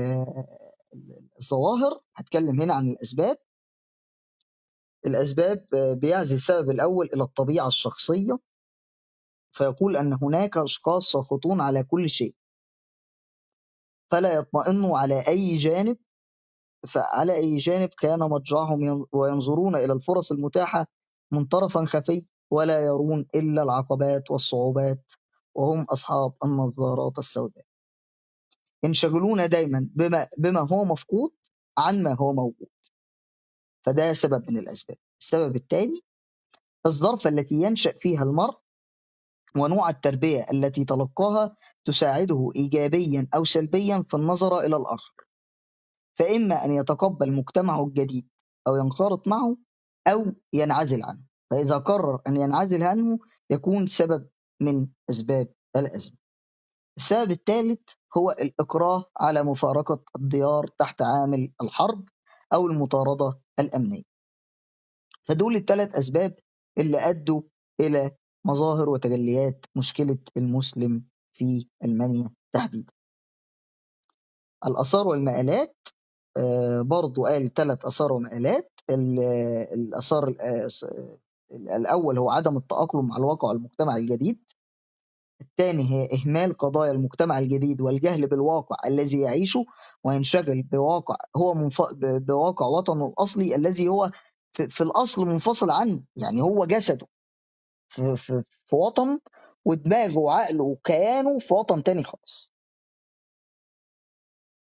ال- الظواهر هتكلم هنا عن الأسباب. الأسباب آه، بيعزي السبب الأول إلى الطبيعة الشخصية. فيقول أن هناك أشخاص ساخطون على كل شيء. فلا يطمئنوا على أي جانب فعلى أي جانب كان مضجعهم ين- وينظرون إلى الفرص المتاحة من طرف خفي. ولا يرون إلا العقبات والصعوبات وهم أصحاب النظارات السوداء. ينشغلون دايما بما, بما هو مفقود عن ما هو موجود. فده سبب من الأسباب. السبب الثاني الظرف التي ينشأ فيها المرء ونوع التربية التي تلقاها تساعده إيجابيا أو سلبيا في النظر إلى الآخر. فإما أن يتقبل مجتمعه الجديد أو ينخرط معه أو ينعزل عنه. فإذا قرر أن ينعزل عنه يكون سبب من أسباب الأزمة. السبب الثالث هو الإكراه على مفارقة الديار تحت عامل الحرب أو المطاردة الأمنية. فدول الثلاث أسباب اللي أدوا إلى مظاهر وتجليات مشكلة المسلم في ألمانيا تحديدا. الآثار والمآلات آه، برضو قال ثلاث آثار ومآلات. ال- الآثار الأس- الأول هو عدم التأقلم مع الواقع المجتمع الجديد. الثاني هي إهمال قضايا المجتمع الجديد والجهل بالواقع الذي يعيشه وينشغل بواقع هو منف... بواقع وطنه الأصلي الذي هو في, في الأصل منفصل عنه يعني هو جسده. في, في, في وطن ودماغه وعقله وكيانه في وطن تاني خالص.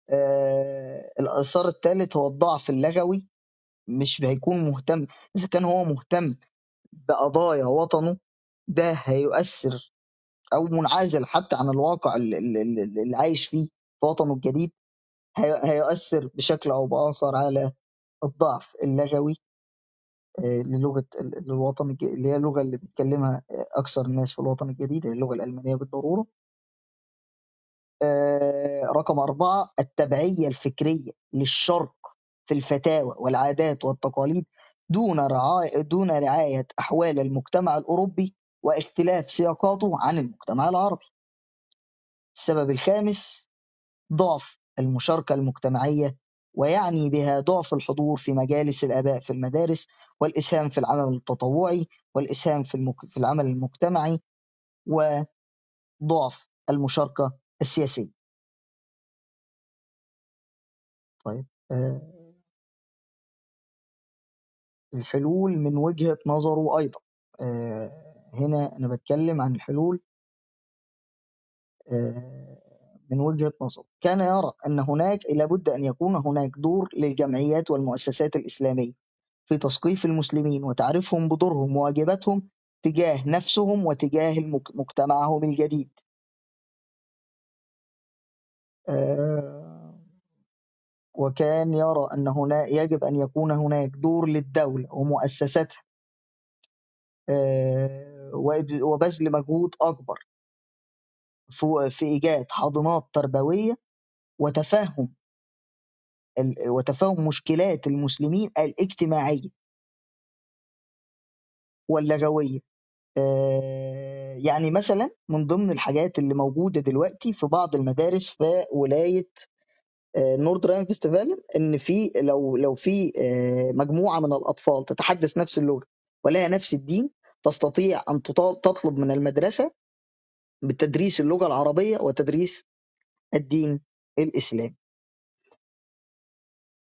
آه الآثار الثالث هو الضعف اللغوي مش هيكون مهتم. إذا كان هو مهتم بقضايا وطنه ده هيؤثر أو منعزل حتى عن الواقع اللي, عايش فيه في وطنه الجديد. هي- هيؤثر بشكل أو بآخر على الضعف اللغوي آه، للغة ال- الوطن اللي هي اللغة اللي بيتكلمها أكثر الناس في الوطن الجديد هي اللغة الألمانية بالضرورة. آه، رقم أربعة التبعية الفكرية للشرق في الفتاوى والعادات والتقاليد دون رعاية دون رعاية أحوال المجتمع الأوروبي واختلاف سياقاته عن المجتمع العربي. السبب الخامس ضعف المشاركة المجتمعية ويعني بها ضعف الحضور في مجالس الآباء في المدارس والإسهام في العمل التطوعي والإسهام في, المك... في العمل المجتمعي وضعف المشاركة السياسية طيب آه، الحلول من وجهة نظره أيضا. آه، هنا أنا بتكلم عن الحلول آه، من وجهة نظره. كان يرى أن هناك لابد أن يكون هناك دور للجمعيات والمؤسسات الإسلامية في تثقيف المسلمين وتعريفهم بدورهم وواجباتهم تجاه نفسهم وتجاه مجتمعهم الجديد. آه، وكان يرى أن هنا يجب أن يكون هناك دور للدولة ومؤسساتها. آه، وبذل مجهود أكبر في إيجاد حاضنات تربوية وتفهم وتفهم مشكلات المسلمين الاجتماعية واللغوية. آه، يعني مثلا من ضمن الحاجات اللي موجودة دلوقتي في بعض المدارس في ولاية نورد راين فيستيفال إن في لو لو في آه، مجموعة من الأطفال تتحدث نفس اللغة ولها نفس الدين تستطيع أن تط- تطلب من المدرسة بتدريس اللغة العربية وتدريس الدين الإسلامي.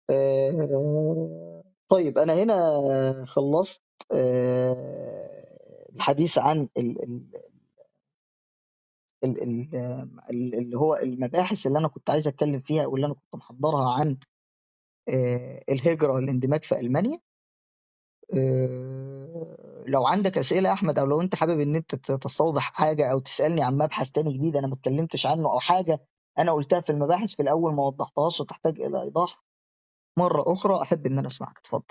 آه، طيب أنا هنا خلصت آه، الحديث عن ال- ال- ال- ال- ال- اللي هو المباحث اللي أنا كنت عايز أتكلم فيها واللي أنا كنت محضرها عن آه، الهجرة والاندماج في ألمانيا. آه، لو عندك أسئلة يا أحمد أو لو أنت حابب إن أنت تستوضح حاجة أو تسألني عن مبحث تاني جديد أنا ما اتكلمتش عنه أو حاجة أنا قلتها في المباحث في الأول ما وضحتهاش وتحتاج إلى إيضاح مرة أخرى أحب إن أنا أسمعك. اتفضل.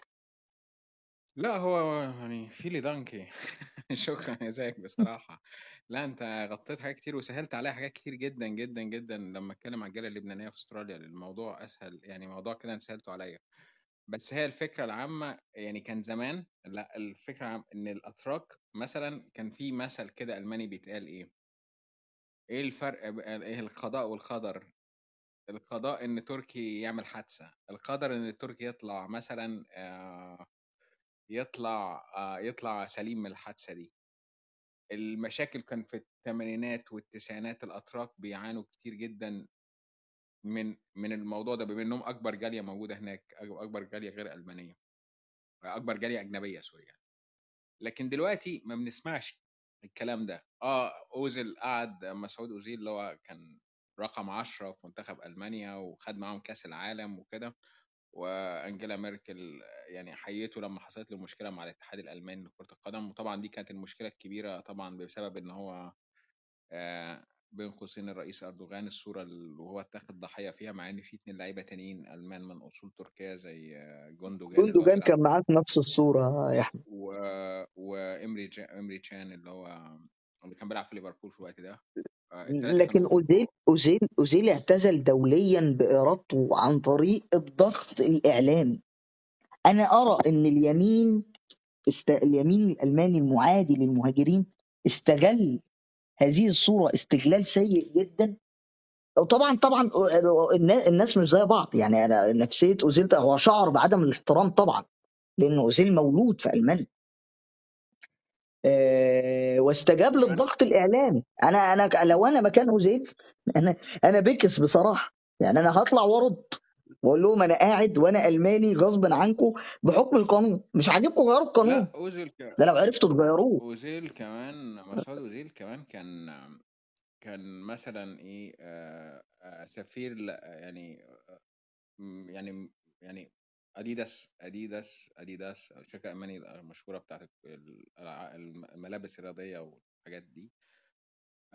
لا هو يعني فيلي دانكي شكرا يا زاك بصراحة. لا أنت غطيت حاجات كتير وسهلت عليا حاجات كتير جدا جدا جدا. لما أتكلم عن الجالية اللبنانية في أستراليا الموضوع أسهل يعني موضوع كده انت سهلته عليا. بس هي الفكرة العامة يعني كان زمان لا الفكرة العامة إن الأتراك مثلا كان في مثل كده ألماني بيتقال إيه؟ إيه الفرق إيه القضاء والقدر؟ القضاء إن تركي يعمل حادثة. القدر إن تركي يطلع مثلا آه، يطلع آه، يطلع سليم من الحادثة دي المشاكل كان في الثمانينات والتسعينات الأتراك بيعانوا كتير جدا من من الموضوع ده بما إنهم أكبر جالية موجودة هناك أكبر جالية غير ألمانية أكبر جالية أجنبية سوري يعني. لكن دلوقتي ما بنسمعش الكلام ده آه أوزيل قعد مسعود أوزيل اللي هو كان رقم عشرة في منتخب ألمانيا وخد معاهم كأس العالم وكده وأنجيلا ميركل يعني حيته لما حصلت له مشكلة مع الاتحاد الألماني لكرة القدم. وطبعا دي كانت المشكلة الكبيرة طبعا بسبب إن هو آه، بين قوسين الرئيس أردوغان الصورة اللي هو اتاخد ضحيه فيها مع إن في اتنين لعيبة تانيين ألمان من أصول تركيه زي آه، جوندوجان جوندوجان كان معاه في نفس الصورة يا أحمد. و... وإمري جا... إمري تشان اللي هو اللي كان بيلعب في ليفربول في الوقت ده. آه، لكن أوزيل أوزيل أوزيل اعتزل دوليا بارادته عن طريق الضغط الإعلامي. أنا أرى إن اليمين است... اليمين الألماني المعادي للمهاجرين استغل هذه الصورة استغلال سيء جدا. وطبعا طبعا النا- الناس مش زي بعض. يعني أنا نفسية أوزيل هو شعر بعدم الاحترام طبعا لأن أوزيل مولود في ألمانيا. آه، واستجاب للضغط الإعلامي. أنا أنا لو أنا مكان اوزيل أنا أنا بكس بصراحة. يعني أنا هطلع وأرد. وأقول لهم أنا قاعد وأنا ألماني غصب عنكم بحكم القانون. مش عاجبكم غيروا القانون. لا اوزيل ك... ده لو عرفتوا تغيروه. اوزيل كمان مسعود اوزيل كمان كان كان مثلا إيه آه، آه، سفير يعني آه، م- يعني يعني اديداس اديداس اديداس الشركة الالمانيه المشهوره بتاعت الملابس الرياضية والحاجات دي.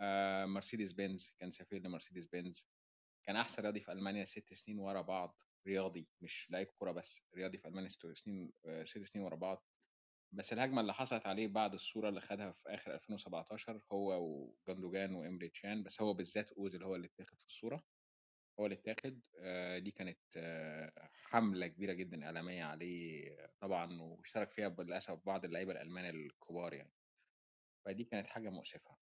آه، مرسيدس بنز كان سفير لمرسيدس بنز كان أحسن رياضي في ألمانيا ست سنين ورا بعض رياضي مش لعيب كورة بس رياضي في ألمانيا ست سنين آه، ست سنين ورا بعض. بس الهجمة اللي حصلت عليه بعد الصورة اللي خدها في آخر 2017 هو وجندوجان وإمري تشان بس هو بالذات أوزيل هو اللي اتاخد في الصورة. هو اللي اتاخد. آه، دي كانت آه، حملة كبيرة جدا إعلامية عليه طبعا واشترك فيها للأسف بعض اللعيبة الألمان الكبار يعني. فدي كانت حاجة مؤسفة.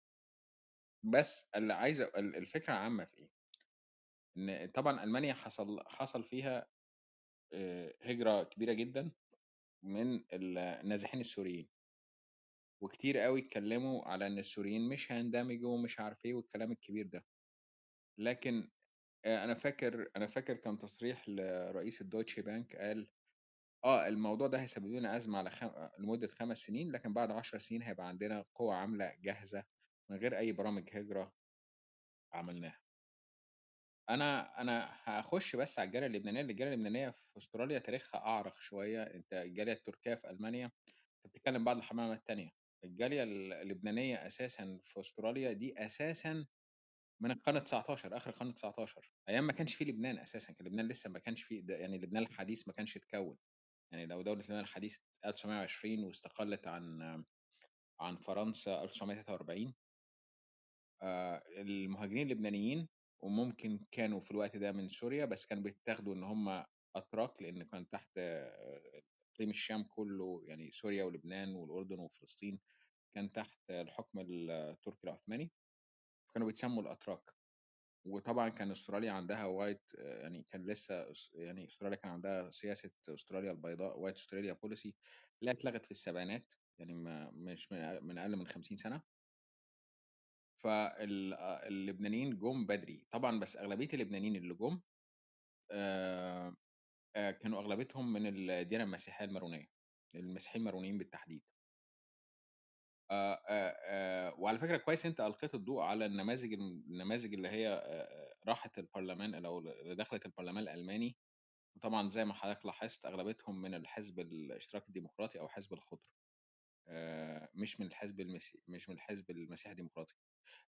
بس اللي عايز الفكرة عامة في إيه؟ إن طبعا ألمانيا حصل حصل فيها آه، هجرة كبيرة جدا من النازحين السوريين. وكتير قوي اتكلموا على إن السوريين مش هيندمجوا ومش عارف إيه والكلام الكبير ده. لكن أنا فاكر أنا فاكر كان تصريح لرئيس الدويتشي بانك قال آه الموضوع ده هيسبب لنا أزمة على خم... لمدة خمس سنين لكن بعد عشر سنين هيبقى عندنا قوة عاملة جاهزة من غير أي برامج هجرة عملناها. أنا أنا هخش بس على الجالية اللبنانية الجالية اللبنانية في أستراليا تاريخها أعرق شوية. أنت الجالية التركية في ألمانيا بتتكلم بعد العالمية الثانية الجالية اللبنانية أساسا في أستراليا دي أساسا من القرن 19 آخر القرن 19 أيام ما كانش فيه لبنان أساسا كان لبنان لسه ما كانش ده يعني لبنان الحديث ما كانش اتكون. يعني لو دولة لبنان الحديث 1920 واستقلت عن عن فرنسا 1943 آه، المهاجرين اللبنانيين وممكن كانوا في الوقت ده من سوريا بس كانوا بيتاخدوا إن هم أتراك لأن كان تحت آه، إقليم الشام كله يعني سوريا ولبنان والأردن وفلسطين كان تحت الحكم التركي العثماني. كانوا بيتسموا الأتراك. وطبعا كان أستراليا عندها White آه، يعني كان لسه يعني أستراليا كان عندها سياسة أستراليا البيضاء White Australia Policy لا اتلغت في السبعينات يعني ما مش من أقل من 50 سنة. فاللبنانيين جم بدري. طبعا بس أغلبية اللبنانيين اللي جم آه، آه، كانوا أغلبيتهم من الديانة المسيحية المارونية المسيحيين المارونيين بالتحديد. آه، آه، آه، وعلى فكرة كويس أنت ألقيت الضوء على النماذج النماذج اللي هي آه، آه، راحت البرلمان أو اللي دخلت البرلمان الألماني. وطبعا زي ما حضرتك لاحظت أغلبيتهم من الحزب الاشتراكي الديمقراطي أو حزب الخضر. آه، مش من الحزب المسيحي مش من الحزب المسيحي الديمقراطي.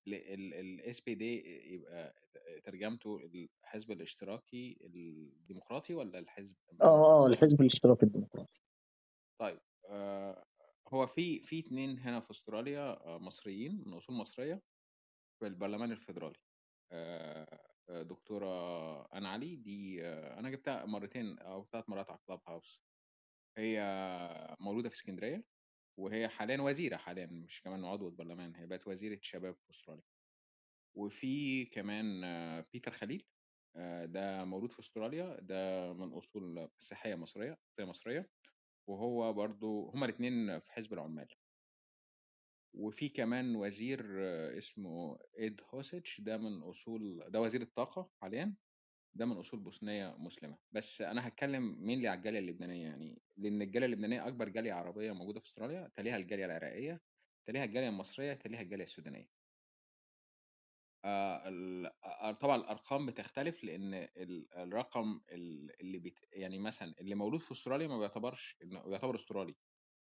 ال SPD يبقى ترجمته الحزب الإشتراكي الديمقراطي ولا الحزب آه آه الحزب الإشتراكي الديمقراطي. طيب آه، هو في في اتنين هنا في أستراليا آه، مصريين من أصول مصرية في البرلمان الفيدرالي. آه، آه، دكتورة أنا علي دي أنا جبتها مرتين أو ثلاث مرات على كلاب هاوس هي مولودة في اسكندرية وهي حاليا وزيرة حاليا مش كمان عضوة برلمان هي بقت وزيرة شباب في أستراليا. وفي كمان بيتر خليل ده مولود في أستراليا ده من أصول مسيحيه مصرية أصلية مصرية. وهو برضو هما الاثنين في حزب العمال. وفي كمان وزير اسمه إيد هوسيتش ده من أصول ده وزير الطاقة حاليا ده من أصول بوسنية مسلمة. بس أنا هتكلم مين على الجالية اللبنانية يعني لأن الجالية اللبنانية أكبر جالية عربية موجودة في أستراليا تليها الجالية العراقية تليها الجالية المصرية تليها الجالية السودانية. آه، آه، طبعا الأرقام بتختلف لأن ال- الرقم ال- اللي بيت يعني مثلا اللي مولود في أستراليا ما بيعتبرش إنه يعتبر أسترالي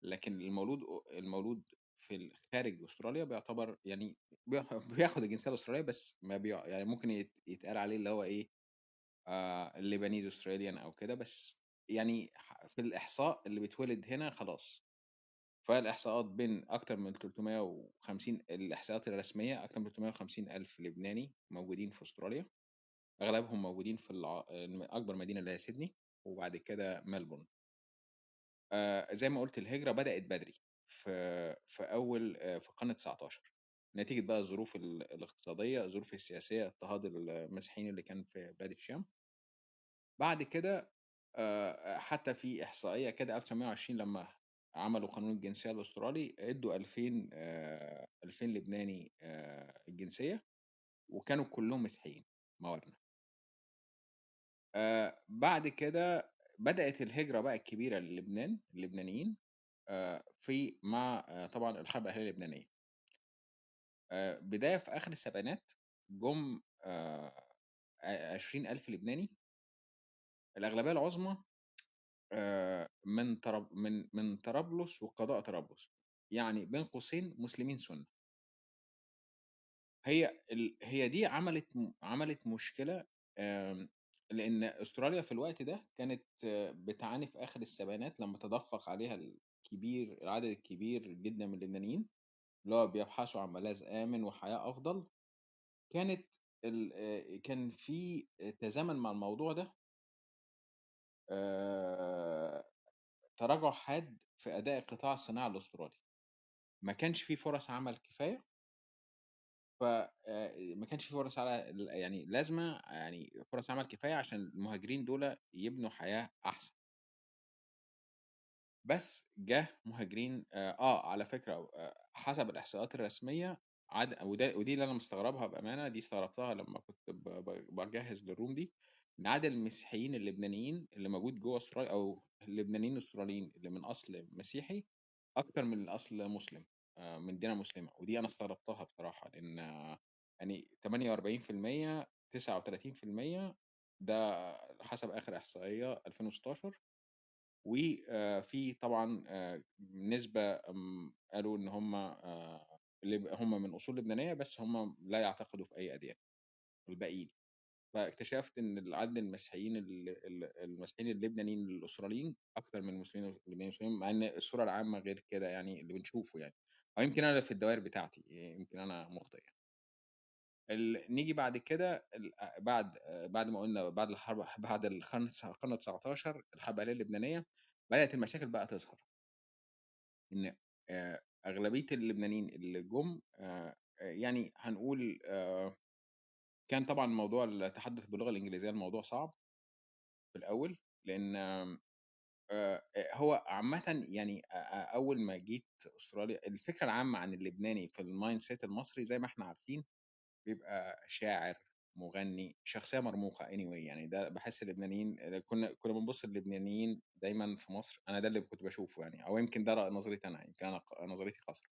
لكن المولود المولود في خارج أستراليا بيعتبر يعني بي- بياخد الجنسية الأسترالية بس ما بي يعني ممكن يت- يتقال عليه اللي هو إيه آه ال Lebanese Australian أو كده بس يعني في الإحصاء اللي بيتولد هنا خلاص. فالإحصاءات بين أكتر من 350 الإحصاءات الرسمية أكتر من 350 ألف لبناني موجودين في أستراليا. أغلبهم موجودين في. أكبر مدينة اللي هي سيدني وبعد كده ملبورن. آه زي ما قلت الهجرة بدأت بدري في في أول آه في القرن 19 نتيجة بقى الظروف ال- الاقتصادية الظروف السياسية اضطهاد المسيحيين اللي كان في بلاد الشام. بعد كده آه، حتى في إحصائية كده 1920 لما عملوا قانون الجنسية الأسترالي ادوا 2000 آه، 2000 لبناني آه، الجنسية وكانوا كلهم مسيحيين موارنة آه، بعد كده بدأت الهجرة بقى الكبيرة للبنان اللبنانيين آه، في مع آه، طبعا الحرب الأهلية اللبنانية آه، بداية في آخر السبعينات جم آه، 20 ألف لبناني. الأغلبية العظمى آه، من طرب من من طرابلس وقضاء طرابلس. يعني بين قوسين مسلمين سنة. هي ال... هي دي عملت عملت مشكلة لأن أستراليا في الوقت ده كانت بتعاني في آخر السبعينات لما تدفق عليها كبير العدد الكبير جدا من اللبنانيين اللي هو بيبحثوا عن ملاذ آمن وحياة أفضل. كانت ال... آه، كان في تزامن مع الموضوع ده تراجع حاد في أداء قطاع الصناعة الأسترالي. ما كانش في فرص عمل كفاية. فما كانش في فرص على يعني لازمة يعني فرص عمل كفاية عشان المهاجرين دول يبنوا حياة أحسن. بس جه مهاجرين آه, آه على فكرة آه حسب الإحصاءات الرسمية عد ودي اللي أنا مستغربها بأمانة دي استغربتها لما كنت بجهز للروم دي. إن عدد المسيحيين اللبنانيين اللي موجود جوه أستراليا أو اللبنانيين الأستراليين اللي من أصل مسيحي أكتر من الأصل مسلم آه، من ديانة مسلمة. ودي أنا استغربتها بصراحة لأن آه، يعني 48% 39% ده حسب آخر إحصائية 2016 وفي طبعا آه، نسبة قالوا إن هم آه، اللي هم من أصول لبنانية بس هم لا يعتقدوا في أي أديان الباقيين. فاكتشفت إن العدد المسيحيين ال- ال- المسيحيين اللبنانيين الأستراليين أكثر من المسلمين اللبنانيين مع إن الصورة العامة غير كده يعني اللي بنشوفه يعني أو يمكن أنا في الدوائر بتاعتي يمكن أنا مخطئ يعني. ال... نيجي بعد كده ال... بعد بعد ما قلنا بعد الحرب بعد القرن القرن 19 الحرب الاهليه اللبنانية بدأت المشاكل بقى تظهر إن آه، أغلبية اللبنانيين اللي جم آه، آه، يعني هنقول كان طبعا موضوع التحدث باللغة الإنجليزية الموضوع صعب في الأول لأن آه، هو عامة يعني أول ما جيت أستراليا الفكرة العامة عن اللبناني في ال mindset المصري زي ما إحنا عارفين بيبقى شاعر مغني شخصية مرموقة anyway يعني ده بحس اللبنانيين كنا كنا بنبص اللبنانيين دايما في مصر أنا ده اللي كنت بشوفه يعني أو يمكن ده نظريتي أنا يمكن أنا نظريتي قصر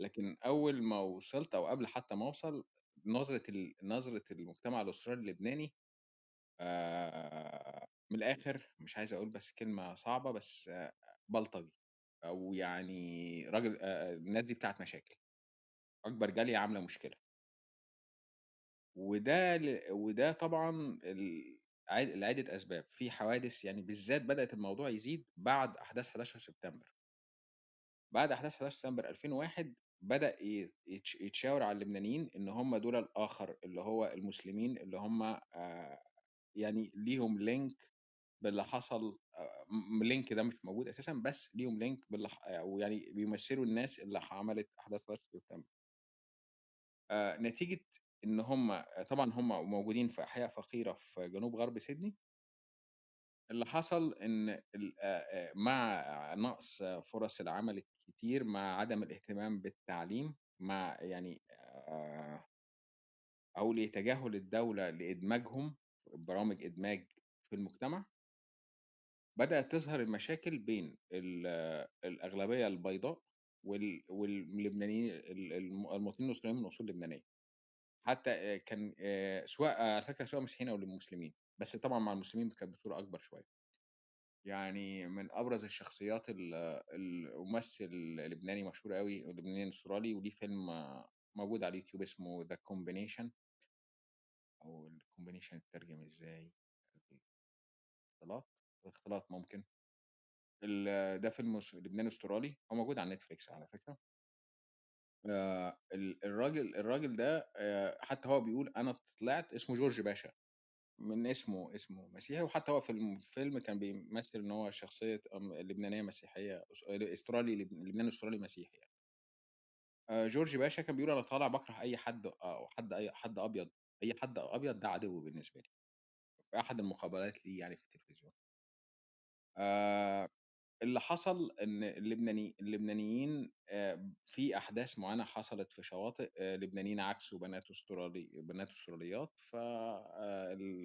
لكن أول ما وصلت أو قبل حتى ما أوصل نظرة نظرة المجتمع الأسترالي اللبناني من الآخر مش عايز أقول بس كلمة صعبة بس بلطجي. أو يعني راجل الناس دي بتاعت مشاكل. أكبر جالية عاملة مشكلة. وده وده طبعا لعدة أسباب. في حوادث يعني بالذات بدأت الموضوع يزيد بعد أحداث 11 سبتمبر. بعد أحداث 11 سبتمبر 2001 بدأ يتشاور على اللبنانيين إن هم دول الآخر اللي هو المسلمين اللي هم آه، يعني ليهم link باللي حصل آه، link ده مش موجود أساسا بس ليهم link باللي يعني بيمثلوا الناس اللي عملت أحداث 11 سبتمبر آه، نتيجة إن هم طبعا هم موجودين في أحياء فقيرة في جنوب غرب سيدني. اللي حصل آه، آه، مع نقص فرص العمل الكتير مع عدم الاهتمام بالتعليم مع يعني آه، أو لتجاهل الدولة لإدماجهم برامج إدماج في المجتمع. بدأت تظهر المشاكل بين ال- الأغلبية البيضاء وال- واللبنانيين ال- الم- المواطنين الأسرائيليين من أصول لبنانية. حتى آه، كان آه، سواء على فكرة سواء مسيحيين أو مسلمين بس طبعا مع المسلمين كانت بصورة أكبر شوية. يعني من أبرز الشخصيات ال- الممثل اللبناني مشهور قوي لبناني أسترالي وليه فيلم موجود على اليوتيوب اسمه The Combination أو ال Combination الترجمة إزاي؟ اختلاط؟ اختلاط ممكن. ده فيلم لبناني أسترالي. هو موجود على نتفليكس على فكرة. آه، ال- الراجل الراجل ده آه، حتى هو بيقول أنا طلعت اسمه جورج باشا. من اسمه اسمه مسيحي وحتى هو في الفيلم كان بيمثل إن هو شخصية لبنانية مسيحية إسترالي لب- لبناني أسترالي مسيحي يعني. آه، جورج باشا كان بيقول أنا طالع بكره أي حد أو حد أي حد أبيض أي حد أبيض ده عدو بالنسبة لي في أحد المقابلات ليه يعني في التلفزيون آه، اللي حصل إن اللبناني اللبنانيين آه، في أحداث معينة حصلت في شواطئ آه، لبنانيين عكسوا بنات استرالي بنات أستراليات فالجمهور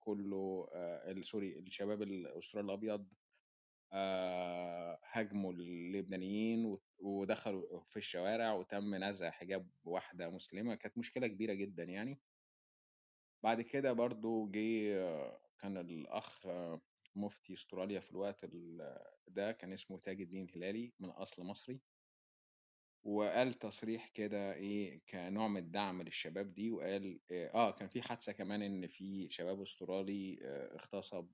كله آه، سوري الشباب الأسترالي الأبيض آه، هاجموا اللبنانيين ودخلوا في الشوارع وتم نزع حجاب واحدة مسلمة. كانت مشكلة كبيرة جدا يعني. بعد كده برضو جه كان الأخ مفتي أستراليا في الوقت ال- ده كان اسمه تاج الدين هلالي من أصل مصري. وقال تصريح كده إيه كنوع من الدعم للشباب دي وقال آه آه، كان في حادثة كمان إن في شباب أسترالي آه، اغتصب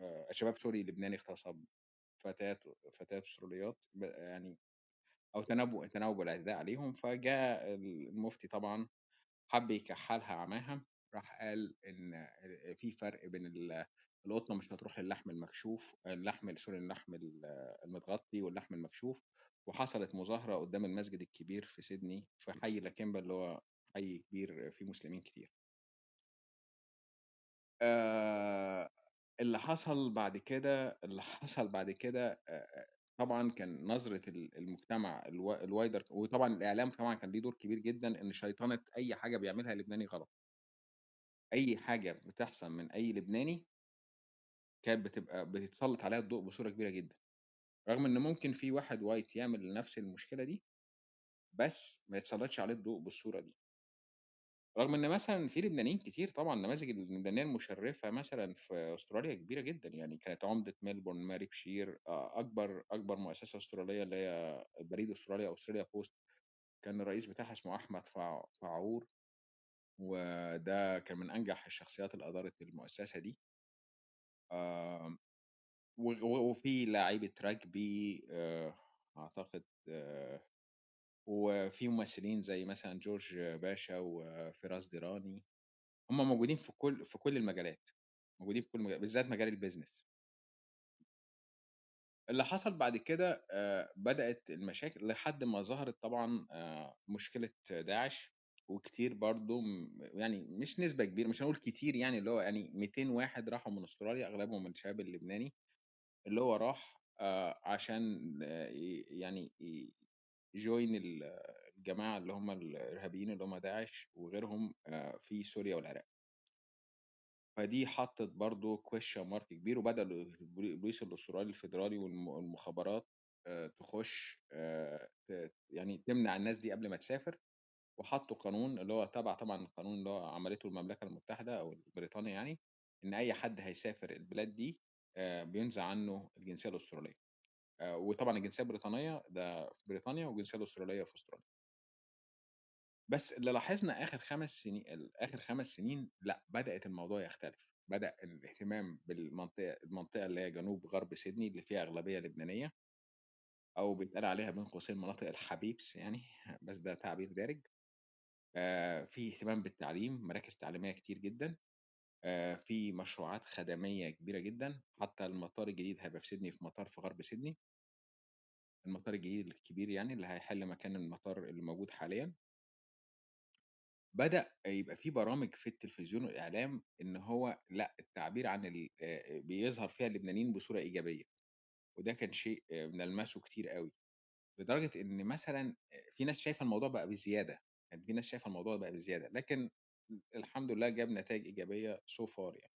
آه، شباب سوري لبناني اغتصب فتيات أستراليات ب يعني أو تنبؤ تناوب الأعداء عليهم، فجاء المفتي طبعًا حَب يكحّلها عماها، راح قال آآ في فرق بين ال القطة مش هتروح للحم المكشوف اللحم sorry اللحم ال المتغطي واللحم المكشوف، وحصلت مظاهرة قدّام المسجد الكبير في سيدني في حي لاكمبا اللي هو حي كبير فيه مسلمين كتير. اللي حصل بعد كده اللي حصل بعد كده طبعًا كان نظرة ال المجتمع ألو الwider وطبعًا الإعلام طبعًا كان ليه دور كبير جدًا إن شيطنة أي حاجة بيعملها لبناني غلط. أي حاجة بتحصل من أي لبناني كانت بتبقى بيتسلّط عليها الضوء بصورة كبيرة جدًا، رغم إن ممكن في واحد white يعمل نفس المشكلة دي، بس ما يتسلّطش عليه الضوء بالصورة دي. رغم إن مثلًا في لبنانيين كتير طبعًا النماذج اللبنانية المشرفة مثلًا في أستراليا كبيرة جدًا، يعني كانت عمدة ميلبورن ماري بشير أ أكبر أكبر مؤسسة أسترالية اللي هي بريد أستراليا Australia Post كان الرئيس بتاعها اسمه أحمد فع فعّور، وده كان من أنجح الشخصيات اللي أدارت المؤسسة دي. وفي لعيبة راجبي آآ أعتقد آآ وفي ممثلين زي مثلًا جورج باشا وفراس ديراني، هم موجودين في كل في كل المجالات، موجودين في كل المجالات بالذات مجال الbusiness. اللي حصل بعد كده آآ بدأت المشاكل لحد ما ظهرت طبعًا مشكلة داعش، وكتير برضه م يعني مش نسبة كبيرة مش هنقول كتير يعني اللي هو يعني 200 واحد راحوا من أستراليا أغلبهم من الشباب اللبناني، اللي هو راح آآ عشان ي يعني ال الجماعة اللي هم الإرهابيين اللي هم داعش وغيرهم آآ في سوريا والعراق. فدي حطّت برضه question mark كبير، وبدأ ال البول البوليس الأسترالي الفيدرالي والم والمخابرات تخش يعني تمنع الناس دي قبل ما تسافر، وحطّوا قانون اللي هو تبع طبعًا القانون اللي هو عملته المملكة المتحدة أو بريطانيا يعني، إن أي حد هيسافر البلاد دي آآ بيُنزع عنه الجنسية الأسترالية. آآ وطبعًا الجنسية البريطانية ده في بريطانيا والجنسية الأسترالية في أستراليا. بس اللي لاحظنا آخر 5 سني ال آخر 5 سنين لأ، بدأت الموضوع يختلف، بدأ الاهتمام بالمنطقة المنطقة اللي هي جنوب غرب سيدني اللي فيها أغلبية لبنانية. أو بيتقال عليها بين قوسين مناطق الحبيبس يعني، بس ده تعبير دارج. آآ في اهتمام بالتعليم، مراكز تعليمية كتير جدًا. آآ في مشروعات خدمية كبيرة جدًا، حتى المطار الجديد هيبقى في سيدني في مطار في غرب سيدني. المطار الجديد الكبير يعني اللي هيحل مكان المطار اللي موجود حاليًا. بدأ يبقى في برامج في التلفزيون والإعلام إن هو لأ، التعبير عن بيظهر فيها اللبنانيين بصورة إيجابية، وده كان شيء بنلمسه كتير أوي، لدرجة إن مثلًا في ناس شايفة الموضوع بقى بزيادة، يعني في ناس شايفة الموضوع بقى بزيادة، لكن الحمد لله جاب نتايج إيجابية so far يعني.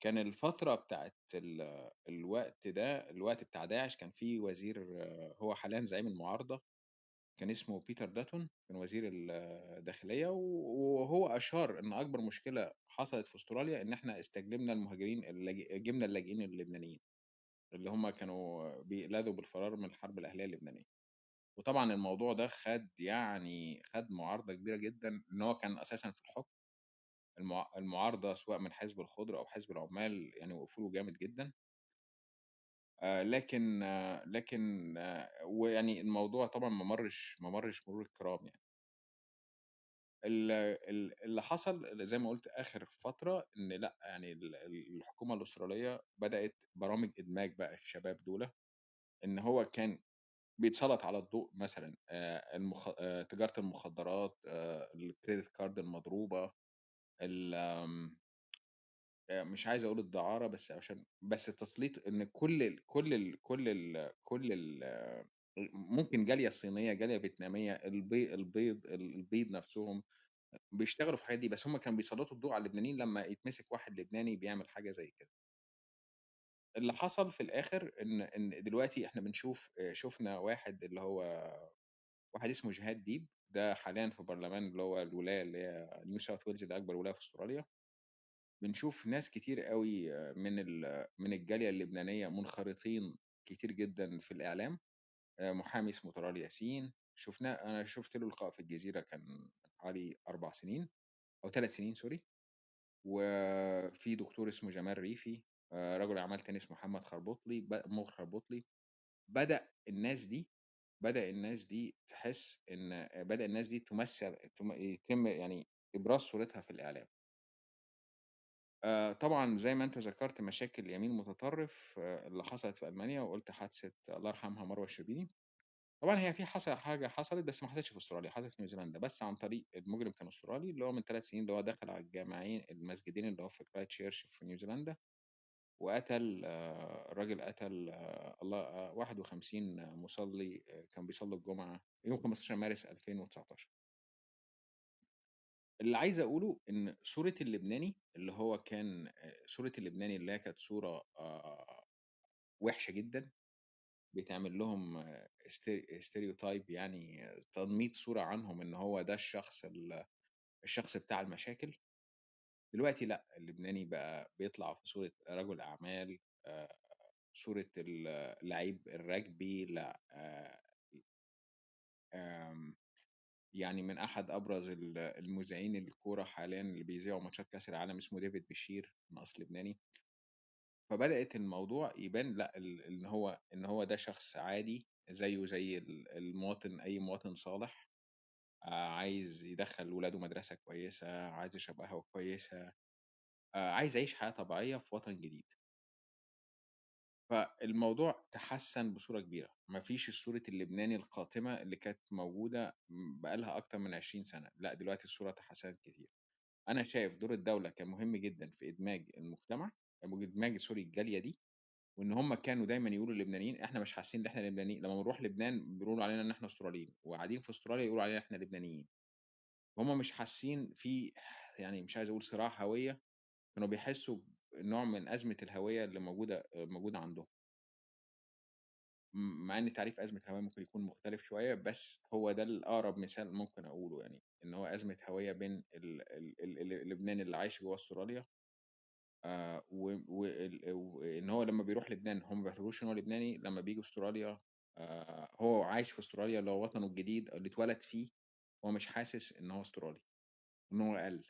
كان الفترة بتاعة ال الوقت ده، الوقت بتاع داعش كان في وزير هو حاليًا زعيم المعارضة، كان اسمه بيتر داتون، كان وزير الداخلية، و وهو أشار إن أكبر مشكلة حصلت في أستراليا إن إحنا استجلبنا المهاجرين جِبنا اللاجئين اللبنانيين، اللي هم كانوا بيقلدوا بالفرار من الحرب الأهلية اللبنانية. وطبعًا الموضوع ده خَد يعني خَد معارضة كبيرة جدًا، إن هو كان أساسًا في الحكم. المع المعارضة سواء من حزب الخضر أو حزب العمال يعني وقفوا له جامد جدًا. لكن لكن ويعني الموضوع طبعًا ما مرّش ما مرّش مرور الكرام يعني. ال ال اللي حصل زي ما قُلت آخر فترة إن لأ، يعني ال ال الحكومة الأسترالية بدأت برامج إدماج بقى الشباب دُولة، إن هو كان بيتسلط على الضوء مثلًا المخ تجارة المخدرات، الcredit card المضروبة، ال آمم مش عايز أقول الدعارة بس عشان بس تسليط إن كل ال كل ال كل ال كل ال ممكن جالية صينية، جالية فيتنامية، البي البيض البيض نفسهم بيشتغلوا في الحاجات دي، بس هم كانوا بيسلطوا الضوء على اللبنانيين لمّا يتمسك واحد لبناني بيعمل حاجة زي كده. اللي حصل في الآخر إن إن دلوقتي إحنا بنشوف آآ شُفنا واحد اللي هو واحد اسمه جهاد ديب، ده حاليًا في برلمان اللي هو الولاية اللي هي New South Wales ده أكبر ولاية في أستراليا. بنشوف ناس كتير أوي من ال من الجالية اللبنانية منخرطين كتير جدًا في الإعلام. آآ محامي اسمه طلال ياسين، شُفناه أنا شُفت له لقاء في الجزيرة كان من حوالي 4 سنين أو 3 سنين sorry. وفي دكتور اسمه جمال ريفي، آه، رجل أعمال تاني اسمه محمد خربوطلي مغ خربوطلي. بدأ الناس دي بدأ الناس دي تحس إن بدأ الناس دي تمثل تم- يتم يعني إبراز صورتها في الإعلام. آه، طبعا زي ما أنت ذكرت مشاكل اليمين المتطرف آه، اللي حصلت في ألمانيا وقلت حادثة الله يرحمها مروة الشربيني. طبعا هي في حصل حاجة حصلت بس ما حصلتش في أستراليا حصلت في نيوزيلندا بس عن طريق المجرم كان أسترالي اللي هو من ثلاث سنين اللي هو دخل على الجامعين المسجدين اللي هو في كرايست تشيرش في نيوزيلندا. وقتل آه، الراجل قتل آه، الله آه، 51 مصلي آه، كان بيصلي الجمعة يوم 15 مارس 2019 اللي عايز أقوله إن صوره اللبناني اللي هو كان صوره اللبناني اللي هي كانت صوره وحشة جدا بيتعمل لهم ستيريوتايب يعني تنميط صورة عنهم إن هو ده الشخص ال- الشخص بتاع المشاكل. دلوقتي لأ اللبناني بقى بيطلع في صورة رجل أعمال آه، صورة اللعيب الرجبي لأ آه، آم، يعني من أحد أبرز ال- المذيعين الكورة حاليا اللي بيذيعوا ماتشات كأس العالم اسمه ديفيد بشير من اصل لبناني. فبدأت الموضوع يبان ال- إن هو إن هو ده شخص عادي زيه زي ال- المواطن أي مواطن صالح. عايز يدخل ولاده مدرسة كويسة عايز يشرب قهوة كويسة آه، عايز يعيش حياة طبيعية في وطن جديد. فالموضوع تحسن بصورة كبيرة. مفيش الصورة اللبناني القاتمة اللي كانت موجودة بقالها أكتر من 20 سنة. لا دلوقتي الصورة تحسنت كتير. أنا شايف دور الدولة كان مهم جدا في إدماج المجتمع إدماج سوري الجالية دي. وإن هم كانوا دايما يقولوا للبنانيين إحنا مش حاسين إن إحنا لبنانيين. لما بنروح لبنان بيقولوا علينا إن إحنا أستراليين وقاعدين في أستراليا يقولوا علينا إحنا لبنانيين. هم مش حاسين في يعني مش عايز أقول صراع هوية كانوا بيحسوا بنوع من أزمة الهوية اللي موجودة موجودة عندهم. مع إن تعريف أزمة هويه ممكن يكون مختلف شوية بس هو ده الأقرب مثال ممكن أقوله يعني إن هو أزمة هوية بين ال- ال- ال- ال- اللبناني اللي عايش جوه أستراليا آه وان هو لما بيروح لبنان هم ما بيعتبروش إن هو لبناني لما بيجي أستراليا آه هو عايش في أستراليا اللي هو وطنه الجديد اللي اتولد فيه هو مش حاسس إن هو أسترالي إن هو أقل.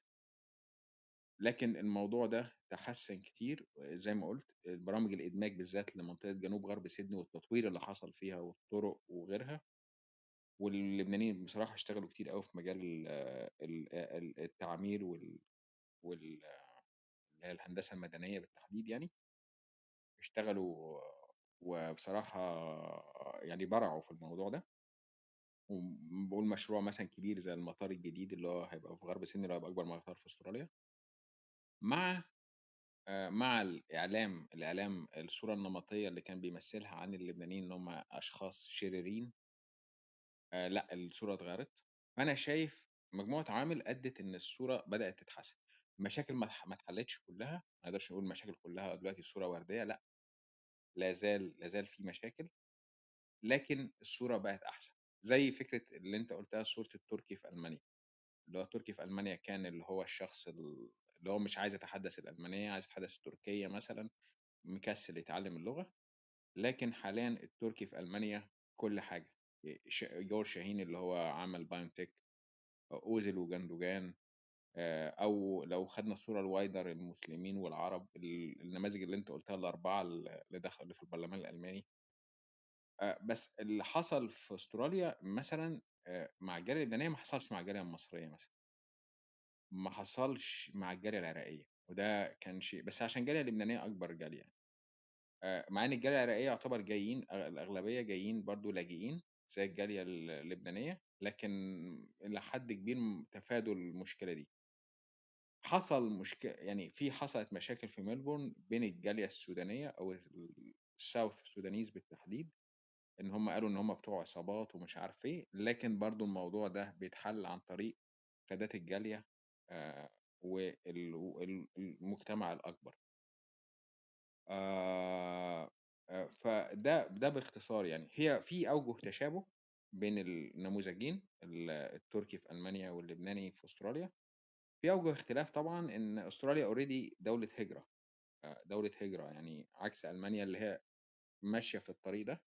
لكن الموضوع ده تحسن كتير زي ما قلت برامج الإدماج بالذات لمنطقة جنوب غرب سيدني والتطوير اللي حصل فيها والطرق وغيرها واللبنانيين بصراحة اشتغلوا كتير قوي في مجال ال- ال- ال- التعمير وال وال- اللي هي الهندسة المدنية بالتحديد يعني. اشتغلوا وبصراحة يعني برعوا في الموضوع ده. وبقول مشروع مثلا كبير زي المطار الجديد اللي هو هيبقى في غرب سيدني اللي هيبقى أكبر مطار في أستراليا. مع آه، مع الإعلام الإعلام الصورة النمطية اللي كان بيمثلها عن اللبنانيين إن هم أشخاص شريرين آه، لأ الصورة اتغيرت. فأنا شايف مجموعة عوامل أدت إن الصورة بدأت تتحسن. المشاكل ما اتح- ما اتحلتش كلها ما نقدرش نقول المشاكل كلها دلوقتي الصورة وردية لأ لا زال لا زال في مشاكل لكن الصورة بقت أحسن. زي فكرة اللي أنت قلتها صورة التركي في ألمانيا. اللي هو التركي في ألمانيا كان اللي هو الشخص ال- اللي هو مش عايز يتحدث الألمانية عايز يتحدث التركية مثلا مكسل يتعلم اللغة. لكن حاليا التركي في ألمانيا كل حاجة. أوجور شاهين اللي هو عمل بايونتك أوزيل وجندوجان آه، أو لو خدنا الصورة ال wider المسلمين والعرب ال- النماذج اللي أنت قلتها الأربعة اللي دخلوا في البرلمان الألماني. آه، بس اللي حصل في أستراليا مثلا آه، مع الجالية اللبنانيه ما حصلش مع الجالية المصرية مثلا. ما حصلش مع الجالية العراقية وده كان شيء بس عشان الجالية اللبنانية أكبر جالية يعني. مع إن الجالية العراقية يعتبر جايين أغ- الأغلبية جايين برضو لاجئين زي الجالية اللبنانية لكن إلى حد كبير تفادوا المشكلة دي. حصل مشكلة يعني في حصلت مشاكل في ملبورن بين الجالية السودانية أو الساوث سودانيز بالتحديد إن هم قالوا إن هم بتوع عصابات ومش عارف إيه لكن برضو الموضوع ده بيتحل عن طريق قيادات الجالية آه والمجتمع الأكبر. آه فده ده باختصار يعني. هي في أوجه تشابه بين النموذجين التركي في ألمانيا واللبناني في أستراليا. في أوجه اختلاف طبعا إن أستراليا أوريدي دولة هجرة آه، دولة هجرة يعني عكس ألمانيا اللي هي ماشية في الطريق ده.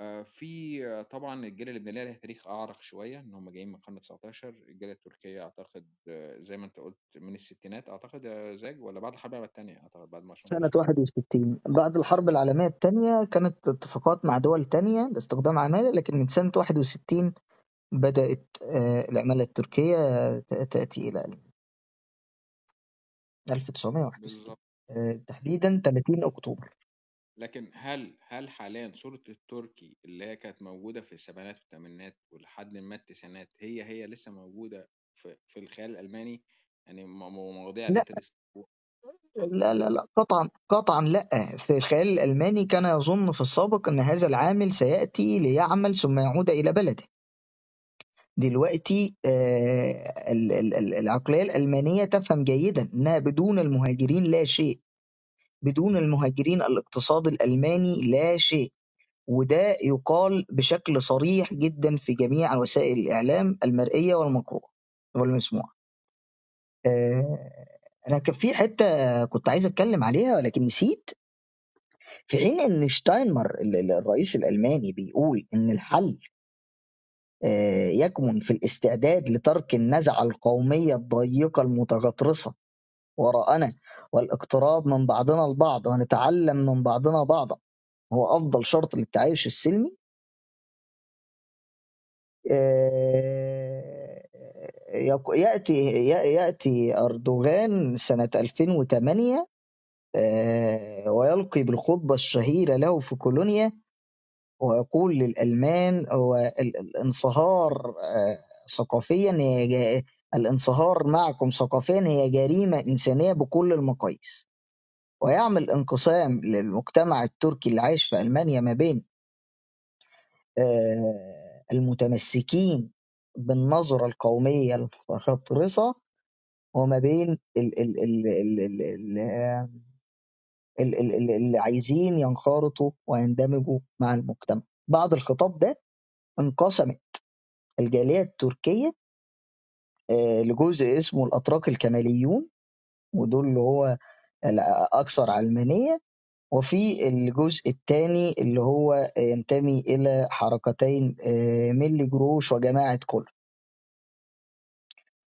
آه، في طبعا الجالية اللبنانية ليها تاريخ أعرق شوية إن هم جايين من القرن 19 الجالية التركية أعتقد زي ما أنت قلت من الستينات أعتقد يا زاج ولا بعد الحرب العالمية التانية أعتقد بعد ما سنة عاشور 61 بعد الحرب العالمية الثانية كانت اتفاقات مع دول تانية لاستخدام عمالة لكن من سنة 61 بدأت آه، العمالة التركية تأتي إلى ألمانيا 1961 بالظبط. آه، تحديدا 30 أكتوبر. لكن هل هل حاليا صورة التركي اللي هي كانت موجودة في السبعينات والثمانينات ولحد ما التسعينات هي هي لسه موجودة في في الخيال الألماني؟ يعني مواضيع اللي لا. لسه لا لا لا. قطعا قطعا لا. في الخيال الألماني كان يظن في السابق أن هذا العامل سيأتي ليعمل ثم يعود إلى بلده. دلوقتي آه، ال- ال- ال- العقلية الألمانية تفهم جيدا أنها بدون المهاجرين لا شيء. بدون المهاجرين الاقتصاد الألماني لا شيء. وده يقال بشكل صريح جدا في جميع وسائل الإعلام المرئية والمقروءة والمسموعة آه، أنا كان في حتة كنت عايز أتكلم عليها ولكن نسيت. في حين إن شتاينمر ال- ال- الرئيس الألماني بيقول إن الحل يكمن في الاستعداد لترك النزعة القومية الضيقة المتغطرسة وراءنا والاقتراب من بعضنا البعض ونتعلم من بعضنا بعضا. هو أفضل شرط للتعايش السلمي؟ آه، يأتي يأتي أردوغان سنة 2008 آه، ويلقي بالخطبة الشهيرة له في كولونيا ويقول للألمان هو ال- الانصهار آه، ثقافيا الانصهار معكم ثقافيا هي جريمة إنسانية بكل المقاييس. ويعمل انقسام للمجتمع التركي اللي عايش في ألمانيا ما بين آه، المتمسكين بالنظرة القومية المتخطرسة وما بين ال- ال- ال- ال- ال- ال- آه، اللي عايزين ينخرطوا ويندمجوا مع المجتمع. بعد الخطاب ده انقسمت الجالية التركية آه، لجزء اسمه الأتراك الكماليون ودول اللي هو الأكثر علمانية وفي الجزء الثاني اللي هو ينتمي إلى حركتين آه، ميلي جروش وجماعة كل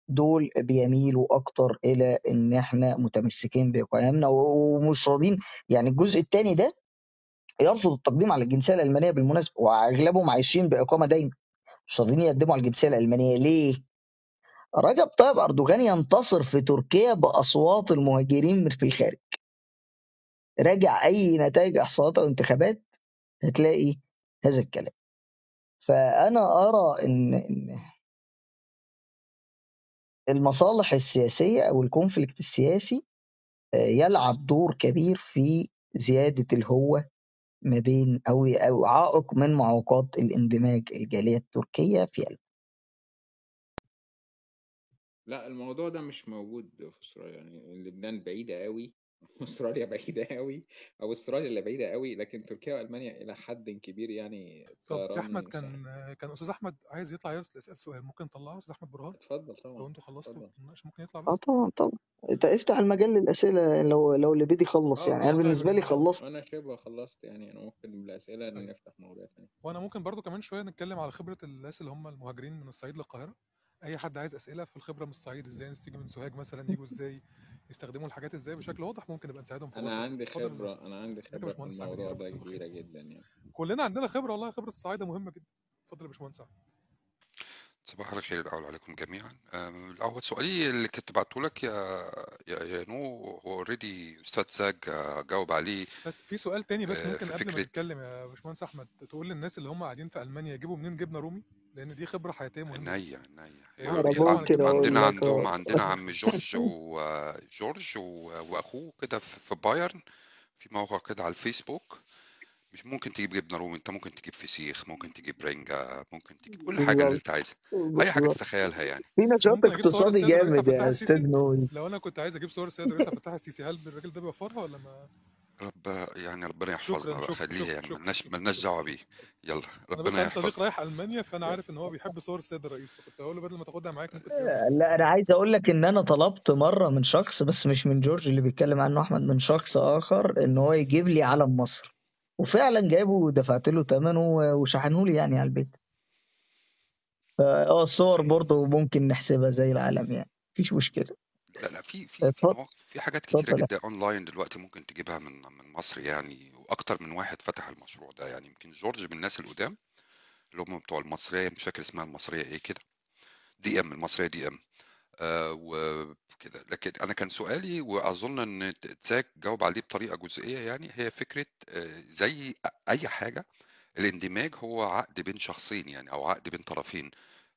دول بيميلوا أكتر إلى إن إحنا متمسكين بقيمنا ومش راضين يعني الجزء الثاني ده يرفض التقديم على الجنسية الألمانية بالمناسبة وأغلبهم عايشين بإقامة دايمة مش راضيين يقدموا على الجنسية الألمانية. ليه؟ رجب طيب أردوغان ينتصر في تركيا بأصوات المهاجرين من في الخارج. راجع أي نتائج إحصاءات أو انتخابات هتلاقي هذا الكلام. فأنا أرى إن إن المصالح السياسية أو الكونفليكت السياسي آه، يلعب دور كبير في زيادة الهوة ما بين أو أو عائق من معوقات الاندماج الجالية التركية في ألمانيا لا الموضوع ده مش موجود في استراليا يعني لبنان بعيدة قوي استراليا بعيدة قوي أو أستراليا اللي بعيدة قوي لكن تركيا وألمانيا إلى حد كبير يعني طب في أحمد كان سهل كان أستاذ أحمد عايز يطلع يسأل سؤال ممكن نطلعه أستاذ أحمد برهان؟ اتفضل لو طبعا أنتوا خلصتوا النقاش ممكن يطلع آه بس؟ طبعا طبعا. أنت افتح المجال للأسئلة لو لو اللي بدي يخلص آه يعني. أنا آه بالنسبة لي طيب خلصت. أنا شبه خلصت يعني أنا ممكن بالأسئلة طيب. نفتح مواضيع تانية وأنا ممكن برضو كمان شوية نتكلم على خبرة الناس اللي هم المهاجرين من الصعيد للقاهرة. أي حد عايز أسئلة في الخبرة من الصعيد إزاي الناس تيجي من سوهاج مثلا يجوا إزاي؟ يستخدموا الحاجات إزاي بشكل واضح ممكن نبقى نساعدهم في أنا عندي خبرة أنا عندي خبرة في الموضوع ده كبيرة جدا يعني. كلنا عندنا خبرة والله. خبرة الصعايدة مهمة جدا. اتفضل يا باشمهندس. صباح الخير الأول عليكم جميعا. أم، الأول سؤالي اللي كنت بعته لك يا يا you know هو already أستاذ ساج جاوب عليه. بس في سؤال تاني بس آه، ممكن قبل ما تتكلم يا باشمهندس أحمد تقول للناس اللي هم قاعدين في ألمانيا يجيبوا منين جبنة رومي؟ لأن دي خبرة حياتية مهمة. طبعا ممكن الجبنه الرومي عندنا عندهم عندنا عم جورج وجورج وأخوه كده في في بايرن في موقع كده على الفيسبوك. مش ممكن تجيب جبنة رومي أنت ممكن تجيب فسيخ ممكن تجيب رنجة ممكن تجيب كل حاجة اللي أنت عايزها. أي حاجة بالظبط. تتخيلها يعني. في نشاط اقتصادي جامد يا أستاذ نوي لو أنا كنت عايز أجيب صور السيد الرئيس عبد الفتاح السيسي هل الراجل ده بيوفرها ولا ما؟ رب يعني ربنا يحفظنا شكرا بقى شكرا خليه شكرا يعني شكرا ملناش شكرا ملناش شكرا دعوة بيه. يلا أنا بس ربنا عندي صديق يحفظنا رايح ألمانيا فأنا عارف إن هو بيحب صور السيد الرئيس فكنت هقول له بدل ما تاخدها معاك ممكن تجيبها من لا أنا عايز أقول لك إن أنا طلبت مرة من شخص بس مش من جورج اللي بيتكلم عنه أحمد من شخص آخر إن هو يجيب لي علم مصر. وفعلا جايبه ودفعت له ثمنه وشحنه لي يعني على البيت. آه الصور برضه ممكن نحسبها زي العالم يعني. مفيش مشكلة. لا لا في في في اتفضل. مواقع في حاجات اتفضل. جدا اونلاين دلوقتي ممكن تجيبها من من مصر يعني وأكتر من واحد فتح المشروع ده. يعني يمكن جورج من الناس القدام اللي هم بتوع المصرية مش فاكر اسمها المصرية إيه كده. دي ام المصرية دي ام آه وكده لكن أنا كان سؤالي وأظن إن تساك جاوب عليه بطريقة جزئية يعني هي فكرة آه زي أي حاجة الاندماج هو عقد بين شخصين يعني أو عقد بين طرفين.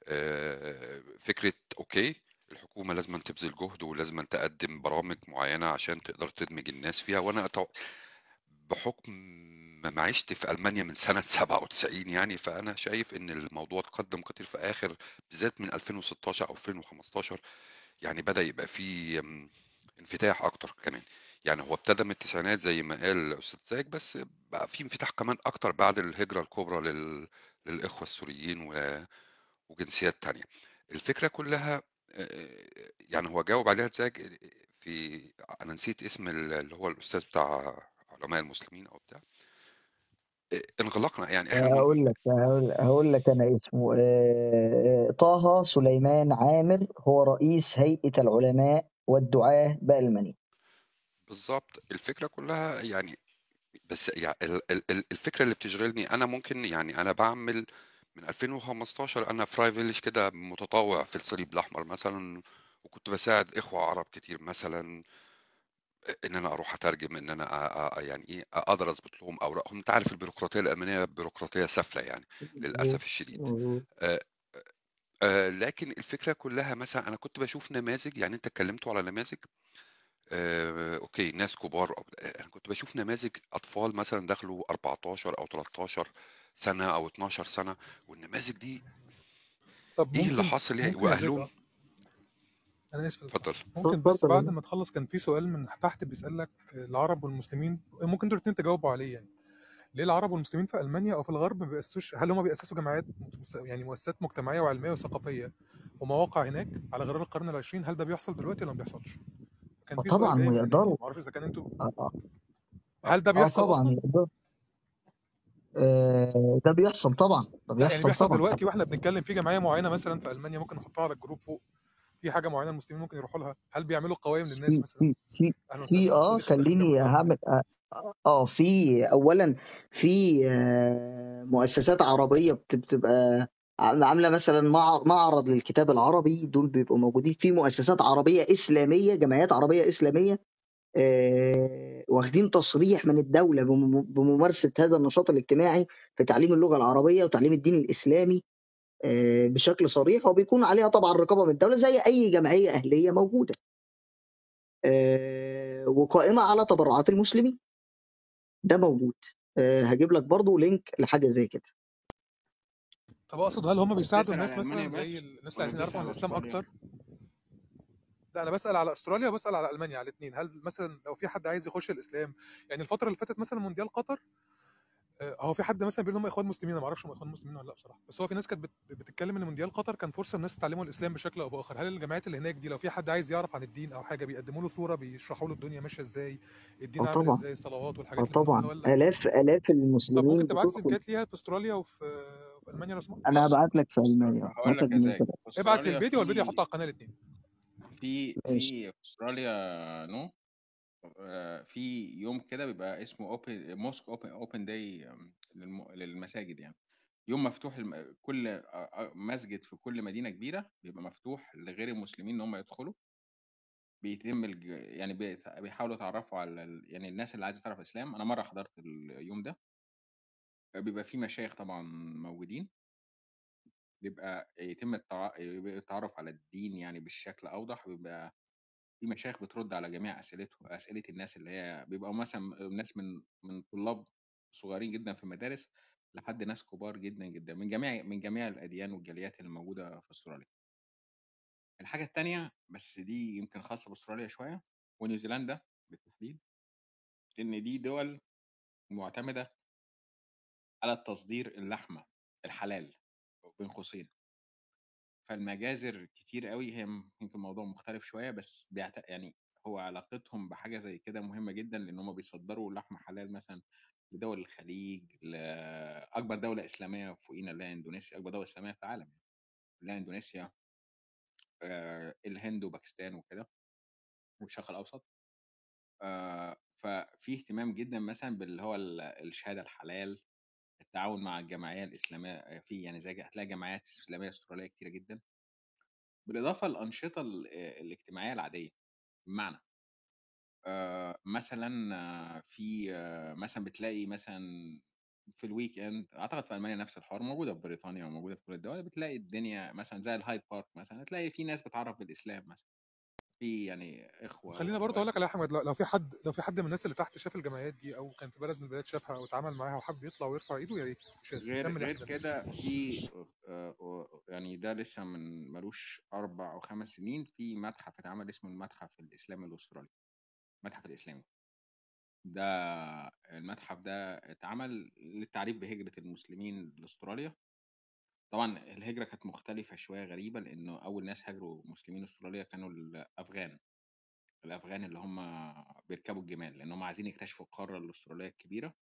آه، فكرة أوكي الحكومة لازم تبذل جهد ولازم تقدم برامج معينة عشان تقدر تدمج الناس فيها. وأنا أتو... بحكم معيشتي في ألمانيا من سنة 97 يعني فأنا شايف إن الموضوع تقدم كتير في آخر بالذات من 2016 أو 2015 يعني بدأ يبقى فيه م، انفتاح أكتر كمان. يعني هو ابتدى من التسعينات زي ما قال أستاذ ساك بس بقى في انفتاح كمان أكتر بعد الهجرة الكبرى لل... للإخوة السوريين و... وجنسيات تانية. الفكرة كلها يعني هو جاوب عليها تزاج في أنا نسيت اسم ال- اللي هو الأستاذ بتاع علماء المسلمين أو بتاع. انغلقنا يعني إحنا م- هقول لك هقول لك أنا اسمه. طه سليمان عامر هو رئيس هيئة العلماء والدعاة بألمانيا. بالظبط الفكرة كلها يعني بس يعني ال- ال- ال- الفكرة اللي بتشغلني أنا ممكن يعني أنا بعمل من 2015 أنا فراي فيليج كده متطوع في الصليب الأحمر مثلا وكنت بساعد إخوة عرب كتير مثلا إن أنا أروح أترجم إن أنا أ- أ- يعني إيه أقدر أظبط لهم اوراقهم أنت عارف البيروقراطية الالمانيه بيروقراطية سافلة يعني للأسف الشديد. آه، آه، لكن الفكرة كلها مثلا أنا كنت بشوف نماذج يعني أنت اتكلمتوا على نماذج؟ آه، أوكي ناس كبار أو- أنا كنت بشوف نماذج أطفال مثلا دخلوا 14 أو 13 سنة أو 12 سنة والنماذج دي طب إيه اللي حاصل؟ يا زياد واهلهم آه أنا آسف. اتفضل. ممكن بس بعد ما تخلص كان في سؤال من تحت بيسألك العرب والمسلمين. ممكن أنتوا الاثنين تجاوبوا عليه يعني. ليه العرب والمسلمين في ألمانيا أو في الغرب ما بيأسسوش؟ هل هم بيأسسوا جماعات مس- يعني مؤسسات مجتمعية وعلمية وثقافية ومواقع هناك على غرار القرن العشرين؟ هل ده بيحصل دلوقتي ولا ما بيحصلش؟ كان في سؤال طبعا جاي من ويقدروا يعني ما أعرفش إذا كان أنتوا آه. هل ده آه بيحصل طبعا أصلا؟ يقدروا. آه ده بيحصل طبعا ده يعني بيحصل بيحصل طبعا. دلوقتي وإحنا بنتكلم في جمعية معينة مثلا في ألمانيا ممكن نحطها على الجروب فوق في حاجة معينة المسلمين ممكن يروحوا لها؟ هل بيعملوا قوائم للناس مثلا؟ في في آه آه خليني هعمل آه آه، في اولا في آه مؤسسات عربية بت- بتبقى عام- عاملة مثلا مع- معرض للكتاب العربي دول بيبقوا موجودين. في مؤسسات عربية إسلامية جمعيات عربية إسلامية آه واخدين تصريح من الدولة بمم- بممارسة هذا النشاط الاجتماعي في تعليم اللغة العربية وتعليم الدين الإسلامي آه بشكل صريح وبيكون عليها طبعا رقابة من الدولة زي أي جمعية أهلية موجودة. آه، وقائمة على تبرعات المسلمين. ده موجود. آه، هجيب لك برضو لينك لحاجة زي كده. طب أقصد هل هم بيساعدوا الناس مثلا زي الناس اللي عايزين يعرفوا عن الإسلام؟ أكتر؟ لا أنا بسال على أستراليا وبسال على ألمانيا على الاثنين هل مثلا لو في حد عايز يخش الإسلام يعني الفترة اللي فاتت مثلا مونديال قطر آه، هو في حد مثلا بيقول إن هم إخوان مسلمين؟ أنا ما أعرفش هم إخوان مسلمين ولا لأ بصراحة. بس هو في ناس كانت بت- بتتكلم إن مونديال قطر كان فرصة الناس تتعلموا الإسلام بشكل أو بآخر. هل الجامعات اللي هناك دي لو في حد عايز يعرف عن الدين أو حاجة بيقدموا له صورة بيشرحوا له الدنيا ماشية إزاي الدين آه عامل إزاي الصلوات والحاجات اللي من طبعا. ولا؟ آلاف آلاف طب المسلمين ممكن تبعت لي لينكات ليها في أستراليا وفي في ألمانيا لو سمحت؟ أنا هبعت لك في ألمانيا. ابعت أستراليا للفيديو والفيديو في هحطه على القناة الاثنين في في أستراليا no؟ آه، في يوم كده بيبقى اسمه open mosque open open day للمساجد يعني. يوم مفتوح كل آه، آه، مسجد في كل مدينة كبيرة بيبقى مفتوح لغير المسلمين إن هم يدخلوا. بيتم الج... يعني بيحاولوا يتعرفوا على ال... يعني الناس اللي عايزة تعرف إسلام. أنا مرة حضرت اليوم ده. بيبقى في مشايخ طبعا موجودين. بيبقى يتم التعرف على الدين يعني بالشكل أوضح بيبقى في مشايخ بترد على جميع أسئلته أسئلة الناس اللي هي بيبقوا مثلا ناس من من طلاب صغيرين جدا في المدارس لحد ناس كبار جدا جدا من جميع من جميع الأديان والجاليات اللي موجودة في أستراليا. الحاجة الثانية بس دي يمكن خاصة بأستراليا شوية ونيوزيلندا بالتحديد إن دي دول معتمدة على تصدير اللحمة الحلال بين قوسين. فالمجازر كتير قوي هي يمكن موضوع مختلف شوية بس بيعت... يعني هو علاقتهم بحاجة زي كده مهمة جدا لإن هم بيصدروا لحم حلال مثلا لدول الخليج لأكبر دولة إسلامية فوقينا اللي هي إندونيسيا أكبر دولة إسلامية في العالم اللي هي إندونيسيا آه، الهند وباكستان وكده والشرق الأوسط. آه، ففي اهتمام جدا مثلا باللي هو ال- الشهادة الحلال التعاون مع الجمعية الإسلامية آه، في يعني زي هتلاقي جمعيات إسلامية أسترالية كتيرة جدا بالإضافة للأنشطة آه، الاجتماعية العادية. بمعنى آه، مثلا في مثلا بتلاقي مثلا في ال weekend أعتقد في ألمانيا نفس الحوار موجودة في بريطانيا وموجودة في كل الدول بتلاقي الدنيا مثلا زي الهايد بارك مثلا تلاقي في ناس بتعرف بالإسلام مثلا. في يعني إخوة خلينا برضه أقول لك على أحمد لو في حد لو في حد من الناس اللي تحت شاف الجمعيات دي أو كان في بلد من البلاد شافها أو اتعامل معاها وحب يطلع ويرفع إيده يا ريت غير غير كده في آه، آه، يعني ده لسه من ملوش أربع أو خمس سنين في متحف اتعمل اسمه المتحف الإسلامي الأسترالي المتحف الإسلامي. ده المتحف ده اتعمل للتعريف بهجرة المسلمين لأستراليا. طبعا الهجرة كانت مختلفة شوية غريبة لأنه أول ناس هاجروا مسلمين أستراليا كانوا الأفغان. الأفغان اللي هم بيركبوا الجمال لأن هم عايزين يكتشفوا القارة الأسترالية الكبيرة.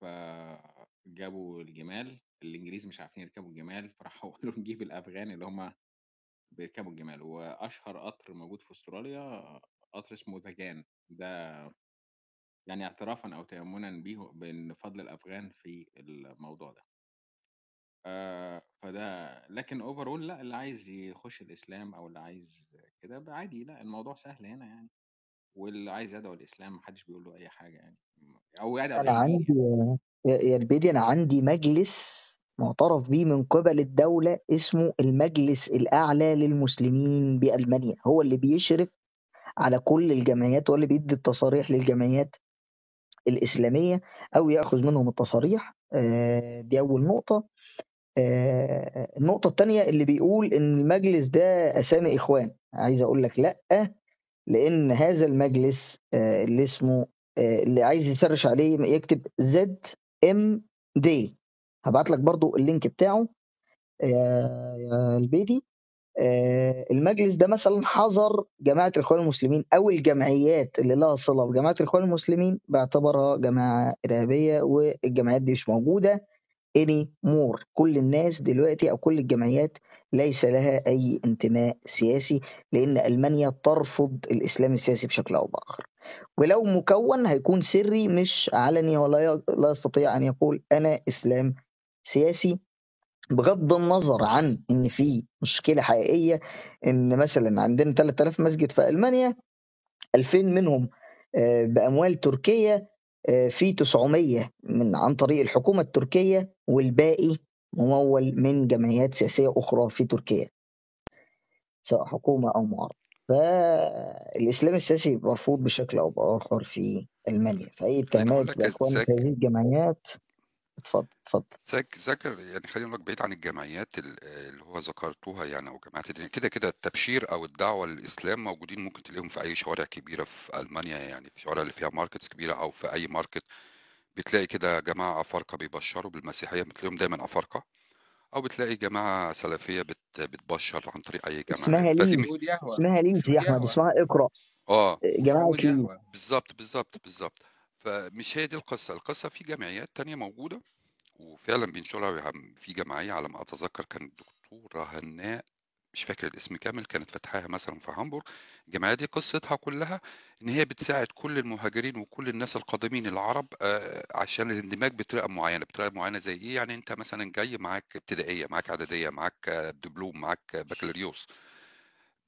فجابوا الجمال الإنجليز مش عارفين يركبوا الجمال فراحوا قالوا نجيب الأفغان اللي هم بيركبوا الجمال. وأشهر قطر موجود في أستراليا قطر اسمه The ده يعني اعترافا أو تيمنا بيه بأن فضل الأفغان في الموضوع ده. آه، فده لكن overall لأ اللي عايز يخش الإسلام أو اللي عايز كده عادي لأ الموضوع سهل هنا يعني. واللي عايز يدعو الإسلام محدش بيقول له أي حاجة يعني. أو يدعو أنا إلى عندي يا يا البيدي أنا عندي مجلس معترف به من قبل الدولة اسمه المجلس الأعلى للمسلمين بألمانيا. هو اللي بيشرف على كل الجمعيات هو اللي بيدي التصاريح للجمعيات الإسلامية أو يأخذ منهم التصاريح آه، دي أول نقطة. النقطة التانية اللي بيقول إن المجلس ده أسامي إخوان. عايز أقول لك لأ لأن هذا المجلس آه، اللي اسمه آه، اللي عايز يسرش عليه يكتب زد ام دي هبعت لك برضو ال link بتاعه. يا البيدي. آه، المجلس ده مثلا حظر جماعة الإخوان المسلمين أو الجمعيات اللي لها صلة بجماعة الإخوان المسلمين باعتبارها جماعة إرهابية والجمعيات دي مش موجودة. anymore كل الناس دلوقتي أو كل الجمعيات ليس لها أي انتماء سياسي لأن ألمانيا ترفض الإسلام السياسي بشكل أو بآخر. ولو مكون هيكون سري مش علني ولا لا يستطيع أن يقول أنا إسلام سياسي. بغض النظر عن إن في مشكلة حقيقية إن مثلا عندنا 3000 مسجد في ألمانيا 2000 منهم آه، بأموال تركية في 900 من عن طريق الحكومة التركية والباقي ممول من جمعيات سياسية أخرى في تركيا سواء حكومة أو معارضة. فالإسلام السياسي مرفوض بشكل أو بآخر في ألمانيا. فأي خليني أقول اتهامات ازاك هذه الجمعيات اتفضل اتفضل. ذاك ذاكر يعني خليني أقول لك بعيد عن الجمعيات ال- اللي هو ذكرتوها يعني أو جماعات الدين كده كده التبشير أو الدعوة للإسلام موجودين ممكن تلاقيهم في أي شوارع كبيرة في ألمانيا يعني في الشوارع اللي فيها markets كبيرة أو في أي market بتلاقي كده جماعة أفارقة بيبشروا بالمسيحية بتلاقيهم دايما أفارقة. أو بتلاقي جماعة سلفية بت بتبشر عن طريق أي جماعة. اسمها يهوى اسمها Lies سعود يا أحمد اسمها اقرأ. آه. جماعة بالظبط بالظبط بالظبط فمش هي دي القصة. القصة في جمعيات تانية موجودة وفعلا بينشرها في جمعية على ما أتذكر كانت دكتوره هناء مش فاكر الاسم كامل كانت فاتحاها مثلا في هامبورغ. الجمعية دي قصتها كلها إن هي بتساعد كل المهاجرين وكل الناس القادمين العرب آه، عشان الاندماج بطريقة معينة. بطريقة معينة زي إيه؟ يعني أنت مثلا جاي معاك ابتدائية معاك إعدادية معاك دبلوم معاك بكالوريوس.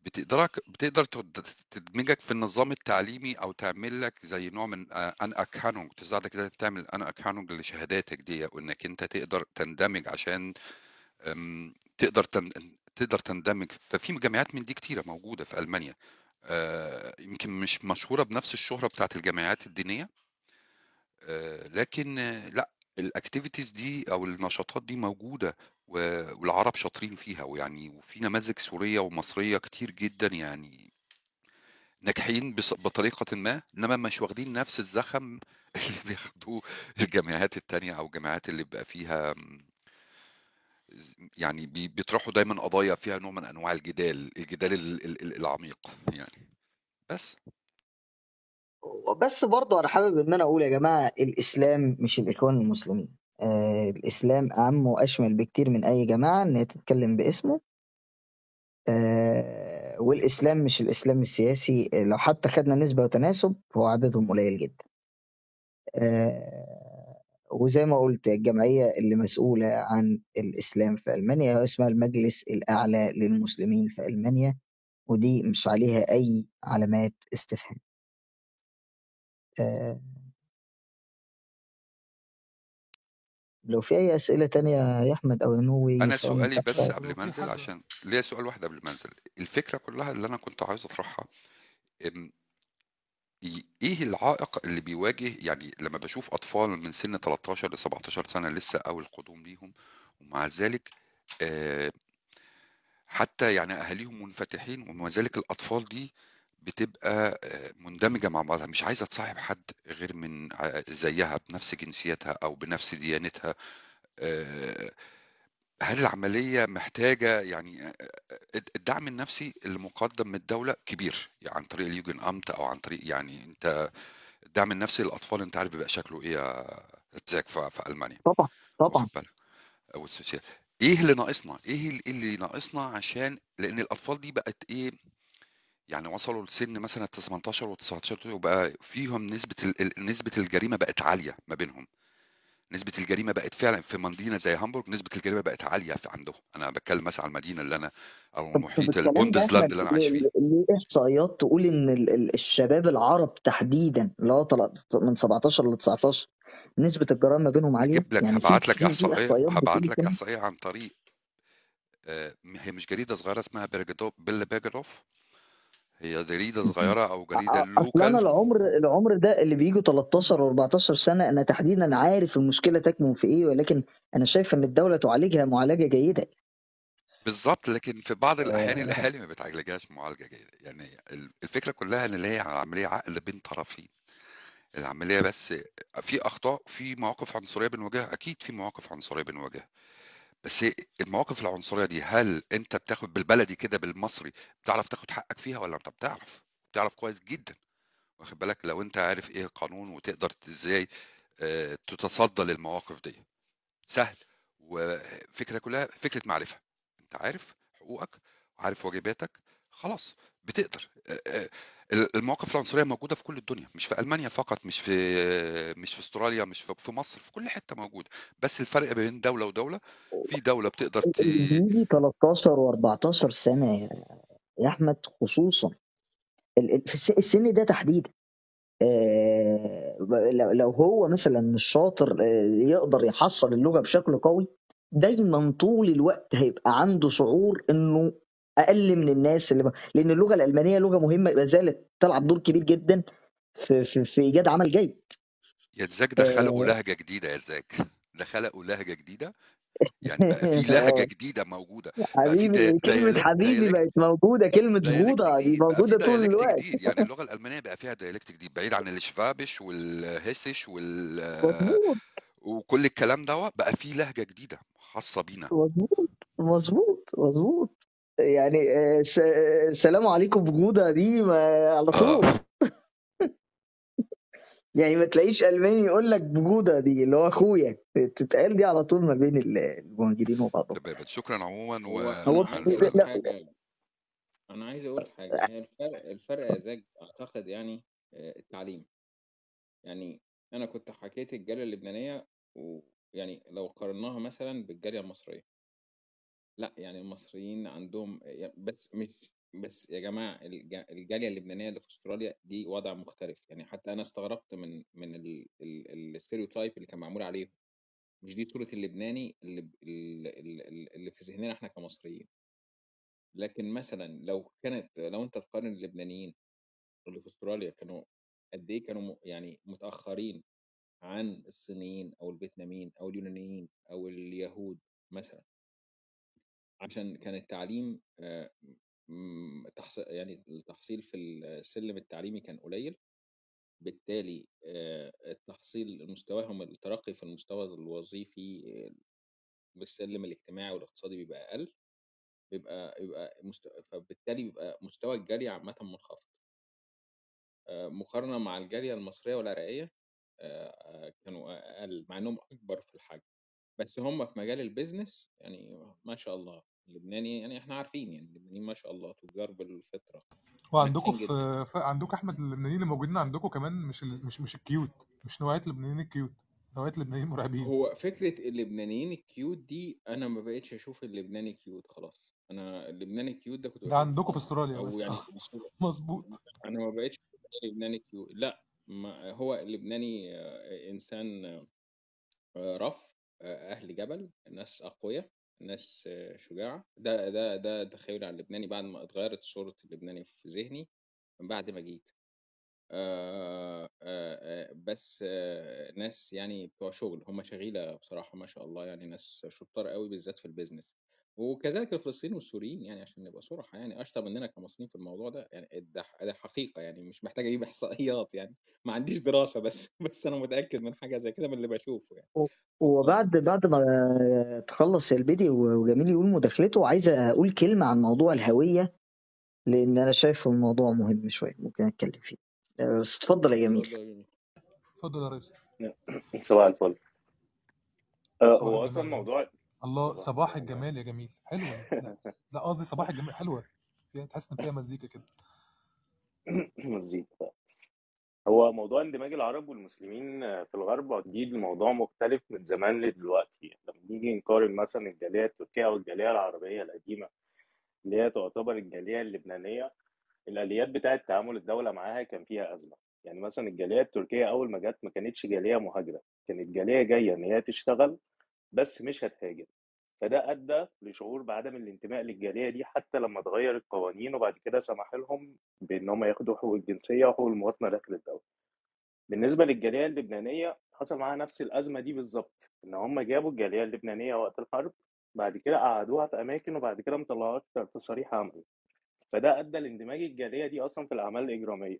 بتقدرك بتقدر تد- تدمجك في النظام التعليمي أو تعمل لك زي نوع من Anerkennung تساعدك إزاي تعمل Anerkennung لشهاداتك دي وانك أنت تقدر تندمج عشان تقدر تن... تقدر تندمج. ففي جمعيات من دي كتيرة موجودة في ألمانيا. آه، يمكن مش مشهورة بنفس الشهرة بتاعت الجمعيات الدينية. آه، لكن آه، لأ ال activities دي أو النشاطات دي موجودة و- والعرب شاطرين فيها ويعني وفي نماذج سورية ومصرية كتير جدا يعني ناجحين بطريقة ما إنما مش واخدين نفس الزخم اللي بياخدوه الجمعيات التانية أو الجمعيات اللي بيبقى فيها يعني بي- بيطرحوا دايما قضايا فيها نوع من أنواع الجدال الجدال ال- ال- ال- العميق يعني. بس. بس برضه أنا حابب إن أنا أقول يا جماعة الإسلام مش الإخوان المسلمين. آه الإسلام اعم وأشمل بكتير من أي جماعة إن هي تتكلم باسمه. آه والإسلام مش الإسلام السياسي. لو حتى خدنا نسبة وتناسب هو عددهم قليل جدا. آه وزي ما قلت الجمعية اللي مسؤولة عن الإسلام في ألمانيا اسمها المجلس الأعلى للمسلمين في ألمانيا ودي مش عليها أي علامات استفهام. لو في أي أسئلة تانية يا أحمد أو يا نووي أنا سواء سؤالي بس قبل ما حد عشان ليا سؤال واحد قبل ما أنزل. الفكرة كلها اللي أنا كنت إن ي- إيه العائق اللي بيواجه يعني لما بشوف أطفال من سن 13 ل 17 سنة لسه أول قدوم ليهم ومع ذلك آه، حتى يعني أهاليهم منفتحين ومع ذلك الأطفال دي بتبقى آه، مندمجة مع بعضها مش عايزة تصاحب حد غير من ع- زيها بنفس جنسيتها أو بنفس ديانتها. آه، هل العملية محتاجة يعني آه، الدعم النفسي اللي مقدم من الدولة كبير يعني عن طريق اليوجن أمت أو عن طريق يعني أنت الدعم النفسي للأطفال أنت عارف بيبقى شكله إيه يا زاك في في ألمانيا؟ طبعا طبعا. واخد بالك؟ أو ال social إيه اللي ناقصنا؟ إيه ال- إيه اللي ناقصنا عشان لأن الأطفال دي بقت إيه؟ يعني وصلوا لسن مثلا 18 و19 وبقى فيهم نسبة ال- ال- نسبة الجريمة بقت عالية ما بينهم. نسبة الجريمة بقت فعلا في مدينة زي هامبورغ نسبة الجريمة بقت عالية في عندهم. أنا بتكلم مثلا على المدينة اللي أنا أو محيط ال Bundesland اللي أنا عايش فيه. ليه إحصائيات تقول إن ال- ال- الشباب العرب تحديدا اللي هو طلع- من 17 ل 19 نسبة الجرائم ما بينهم عالية؟ هجيب لك يعني هبعت لك إحصائية هبعت لك إحصائية عن طريق آه، هي مش جريدة صغيرة اسمها بيرجدو بيل بيرجدوف هي جريدة صغيرة أو جريدة أ- أصل أنا لوكال العمر العمر ده اللي بيجوا 13 و14 سنة أنا تحديدا عارف المشكلة تكمن في إيه ولكن أنا شايف إن الدولة تعالجها معالجة جيدة. بالظبط لكن في بعض الأحيان آه، الأهالي ما بتعالجهاش معالجة جيدة. يعني ال- الفكرة كلها إن اللي هي عملية عقل بين طرفين. العملية بس في أخطاء في مواقف عنصرية بنواجهها. أكيد في مواقف عنصرية بنواجهها. بس المواقف العنصرية دي هل أنت بتاخد بالبلدي كده بالمصري بتعرف تاخد حقك فيها ولا أنت بتعرف؟ بتعرف كويس جدا. واخد بالك؟ لو أنت عارف إيه القانون وتقدر إزاي آه، تتصدى للمواقف دي. سهل. وفكرة كلها فكرة معرفة. أنت عارف حقوقك وعارف واجباتك خلاص بتقدر. آه، آه، المواقف العنصرية موجودة في كل الدنيا مش في ألمانيا فقط مش في مش في أستراليا مش في في مصر في كل حتة موجودة بس الفرق بين دولة ودولة في دولة بتقدر ت... اللي بيجي 13 و14 سنة يا أحمد خصوصا في الس- السن ده تحديدا. آه، لو لو هو مثلا مش شاطر آه، يقدر يحصل اللغة بشكل قوي دايما طول الوقت هيبقى عنده شعور إنه أقل من الناس اللي ب... لأن اللغة الألمانية لغة مهمة ما زالت تلعب دور كبير جدا في في, في إيجاد عمل جيد. يا زاك ده خلقوا آه، لهجة جديدة يا زاك ده خلقوا لهجة جديدة. يعني بقى في لهجة آه، بقى في حبيبي دي- كلمة ديالكت حبيبي بقت موجودة كلمة بغوضه دي في موجودة طول الوقت. جديد. يعني اللغة الألمانية بقى فيها ديالكت جديد بعيد عن الشفابش والهيسش وال مظبوط. وكل الكلام ده بقى فيه لهجة جديدة خاصة بينا. مظبوط مظبوط مظبوط. يعني آه، آه، سلام عليكم بغوضه دي ما على طول. آه يعني ما تلاقيش ألماني يقول لك بغوضه دي اللي هو أخويا. تتقال دي على طول ما بين ال- المهاجرين وبعضهم. شكرا عموما هو هو أنا عايز أقول لا. حاجة؟ أنا عايز أقول حاجة. الفرق الفرق يا زاج أعتقد يعني آه، التعليم. يعني أنا كنت حكيت الجالية اللبنانية ويعني لو قارناها مثلا بالجالية المصرية. لأ يعني المصريين عندهم بس مش بس يا جماعة الج- الجالية اللبنانية اللي في أستراليا دي وضع مختلف. يعني حتى أنا استغربت من من الستيريوتايب اللي كان معمول عليهم. مش دي صورة اللبناني اللي اللي, في ذهننا إحنا كمصريين. لكن مثلا لو كانت لو أنت تقارن اللبنانيين اللي في أستراليا كانوا قد إيه كانوا يعني متأخرين عن الصينيين أو الفيتناميين أو اليونانيين أو اليهود مثلا. عشان كان التعليم آه، يعني التحصيل في السلم التعليمي كان قليل. بالتالي آه، التحصيل مستواهم الترقي في المستوى الوظيفي آه، بالسلم الاجتماعي والاقتصادي بيبقى أقل. بيبقى يبقى مست... فبالتالي بيبقى مستوى الجري عامة منخفض. مقارنة مع الجالية المصرية والعراقية كانوا أقل مع إنهم أكبر في الحجم. بس هم في مجال ال business يعني ما شاء الله اللبناني يعني إحنا عارفين يعني اللبنانيين ما شاء الله تجار بالفطرة وعندكم في, في عندكم احمد اللبنانيين اللي موجودين عندكم كمان مش. مش مش ال cute مش نوعية اللبنانيين ال cute نوعية اللبنانيين مرعبين. هو فكرة اللبنانيين ال cute دي أنا ما بقتش أشوف اللبناني cute خلاص أنا اللبناني ال cute ده كنت ده عندكم في استراليا بس. يعني مظبوط. أنا ما بقتش أشوف لبناني cute لأ ما هو اللبناني آه، إنسان آه، rough أهل جبل ناس أقوياء ناس شجاعة ده ده ده تخيلي عن اللبناني بعد ما اتغيرت صورة اللبناني في ذهني من بعد ما جيت. آه، آه، آه، بس آه، ناس يعني بتوع شغل هم شغيلة بصراحة ما شاء الله يعني ناس شطار قوي بالذات في ال business وكذلك الفلسطينيين والسوريين يعني عشان نبقى صراحة يعني أشطر مننا كمصريين في الموضوع ده يعني ده ده حقيقة يعني مش محتاج أجيب إحصائيات يعني ما عنديش دراسة بس بس أنا متأكد من حاجة زي كده من اللي بشوفه يعني. و- وبعد بعد ما تخلص يا البدي وجميل يقول مداخلته عايز أقول كلمة عن موضوع الهوية لأن أنا شايف الموضوع مهم شوية ممكن أتكلم فيه. بس اتفضل يا جميل. اتفضل يا ريس. صباح الفل. آه، هو أصلا موضوع الله صباح صباح الجمال يا جميل. حلوة. لا لا قصدي صباح الجمال حلوة. فيها تحس إن فيها مزيكا كده. مزيكا هو موضوع اندماج العرب والمسلمين في الغرب أكيد الموضوع مختلف من زمان لدلوقتي. لما نيجي نقارن مثلا الجالية التركية والجاليه العربية القديمة اللي هي تعتبر الجالية اللبنانية الآليات بتاعه تعامل الدولة معاها كان فيها أزمة. يعني مثلا الجالية التركية أول ما جت ما كانتش جالية مهاجرة كانت جالية جاية إن هي تشتغل بس مش هتهاجر فده أدى لشعور بعدم الانتماء للجالية دي حتى لما اتغير القوانين وبعد كده سمح لهم بإن هم ياخدوا حقوق الجنسية وحقوق المواطنة داخل الدولة. بالنسبة للجالية اللبنانية حصل معاها نفس الأزمة دي بالظبط إن هم جابوا الجالية اللبنانية وقت الحرب بعد كده قعدوها في أماكن وبعد كده مطلعوها في تصاريح عمل فده أدى لاندماج الجالية دي أصلا في الأعمال الإجرامية.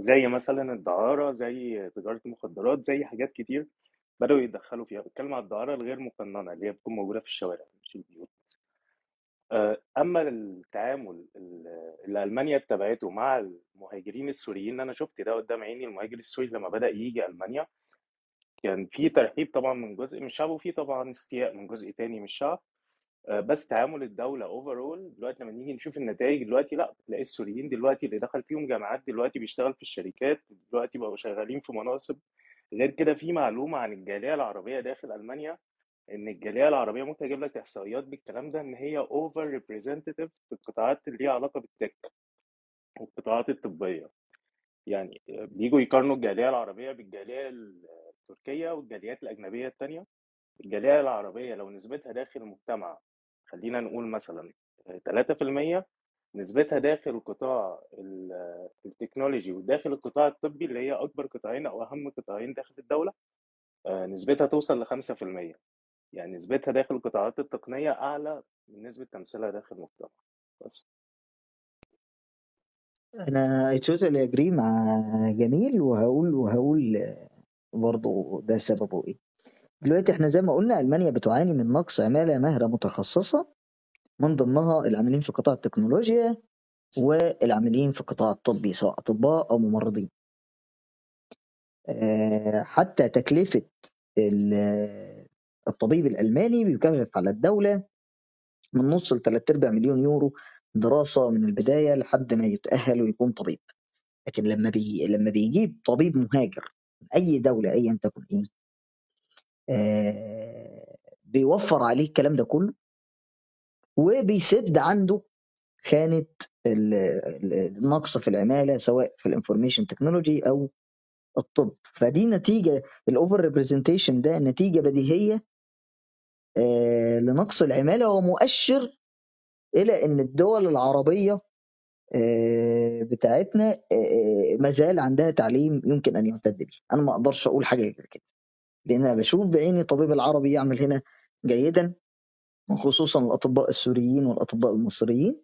زي مثلا الدعارة زي تجارة المخدرات زي حاجات كتير بدأوا يتدخلوا فيها. بتكلم على الدعارة الغير مقننة اللي هي بتكون موجودة في الشوارع مش البيوت. آه، أما التعامل ال- اللي ألمانيا اتبعته مع المهاجرين السوريين أنا شفت ده قدام عيني المهاجر السوري لما بدأ يجي ألمانيا كان في ترحيب طبعا من جزء من الشعب وفي طبعا استياء من جزء تاني من الشعب. آه، بس تعامل الدولة اوفرول دلوقتي لما نيجي نشوف النتائج دلوقتي لأ بتلاقي السوريين دلوقتي اللي دخل فيهم جامعات دلوقتي بيشتغل في الشركات دلوقتي بقوا شغالين في مناصب غير كده في معلومة عن الجالية العربية داخل ألمانيا إن الجالية العربية ممكن أجيب لك إحصائيات بالكلام ده إن هي أوفر ريبريزنتيف في القطاعات اللي ليها علاقة بالتك والقطاعات الطبية. يعني بيجوا يقارنوا الجالية العربية بالجالية التركية والجاليات الأجنبية التانية. الجالية العربية لو نسبتها داخل المجتمع خلينا نقول مثلا 3% نسبتها داخل قطاع ال- التكنولوجي وداخل القطاع الطبي اللي هي أكبر قطاعين أو أهم قطاعين داخل الدولة آه، نسبتها توصل ل 5% يعني نسبتها داخل القطاعات التقنية أعلى من نسبة تمثيلها داخل المجتمع. بس. أنا totally agree مع جميل وهقول وهقول برضه ده سببه إيه. دلوقتي إحنا زي ما قلنا ألمانيا بتعاني من نقص عمالة ماهره متخصصة من ضمنها العاملين في قطاع التكنولوجيا والعاملين في القطاع الطبي سواء أطباء أو ممرضين. آه، حتى تكلفة ال- الطبيب الألماني بيكلف على الدولة من نص لثلاث أرباع مليون يورو دراسة من البداية لحد ما يتأهل ويكون طبيب. لكن لما بي لما بيجيب طبيب مهاجر من أي دولة ايا تكن إيه آه، بيوفر عليه الكلام ده كله وبيسد عنده خانة ال- ال- النقص في العمالة سواء في ال information technology أو الطب. فدي نتيجة ال over representation ده نتيجة بديهية آه، لنقص العمالة ومؤشر إلى إن الدول العربية آه، بتاعتنا آه، ما زال عندها تعليم يمكن أن يعتد به أنا ما أقدرش أقول حاجة كده. لأن أنا بشوف بعيني الطبيب العربي يعمل هنا جيدا. خصوصا الأطباء السوريين والأطباء المصريين.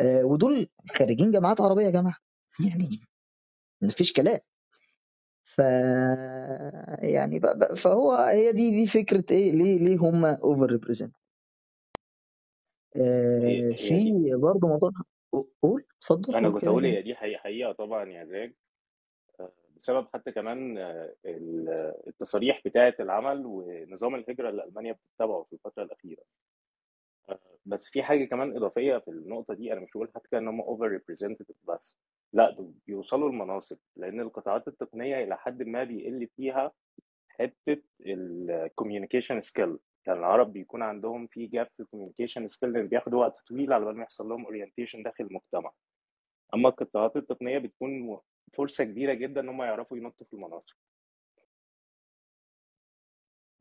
آه، ودول خارجين جامعات عربية يا جماعة. يعني مفيش كلام. ف يعني ب- ب- فهو هي دي دي فكرة إيه ليه ليه هم over represent هي هي في برضه موضوع قول اتفضل أنا كنت أقول يعني. هي دي حقيقة طبعا يا زاج. بسبب حتى كمان آه، ال- التصاريح بتاعة العمل ونظام الهجرة اللي ألمانيا بتتبعه في الفترة الأخيرة. بس في حاجة كمان إضافية في النقطة دي أنا مش بقول حتى إن هم over representative بس لأ بيوصلوا المناصب لأن القطاعات التقنية إلى حد ما بيقل فيها حتة ال communication skill يعني العرب بيكون عندهم في gap في ال communication skill بياخدوا وقت طويل على بال ما يحصل لهم orientation داخل المجتمع. أما القطاعات التقنية بتكون فرصة كبيرة جدا إن هم يعرفوا ينطوا في المناصب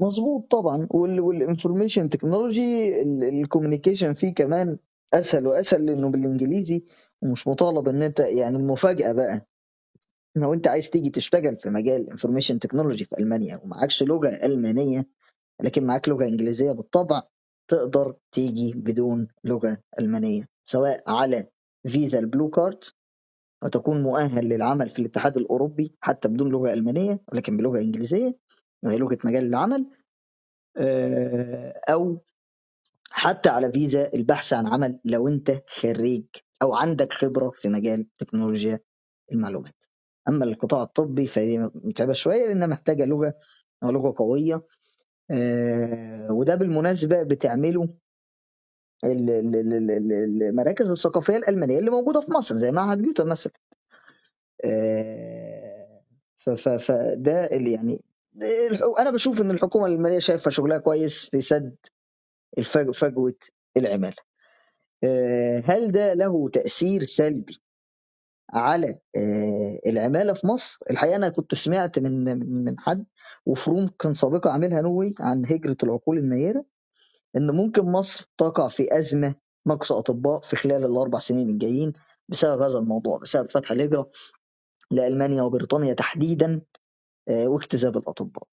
مظبوط طبعا. وال information technology ال communication فيه كمان أسهل وأسهل لأنه بالإنجليزي ومش مطالب إن أنت يعني المفاجأة بقى. لو أنت عايز تيجي تشتغل في مجال information technology في ألمانيا ومعكش لغة ألمانية لكن معاك لغة إنجليزية بالطبع تقدر تيجي بدون لغة ألمانية سواء على فيزا البلو كارد وتكون مؤهل للعمل في الاتحاد الأوروبي حتى بدون لغة ألمانية ولكن بلغة إنجليزية وهي لغة مجال العمل آه، أو حتى على فيزا البحث عن عمل لو أنت خريج أو عندك خبرة في مجال تكنولوجيا المعلومات. أما القطاع الطبي فهي متعبة شوية لأنها محتاجة لغة لغة قوية آه، وده بالمناسبة بتعمله المراكز الثقافية الألمانية اللي موجودة في مصر زي معهد جوتا مثلا. آه، فده اللي يعني أنا بشوف إن الحكومة الألمانية شايفة شغلها كويس في سد فجوة العمالة. آه، هل ده له تأثير سلبي على آه، العمالة في مصر؟ الحقيقة أنا كنت سمعت من من حد وفروم كان سابقا عاملها نووي عن هجرة العقول النيرة. إن ممكن مصر تقع في أزمة نقص أطباء في خلال الأربع سنين الجايين بسبب هذا الموضوع بسبب فتح الهجرة لألمانيا وبريطانيا تحديدا آه، واجتذاب الأطباء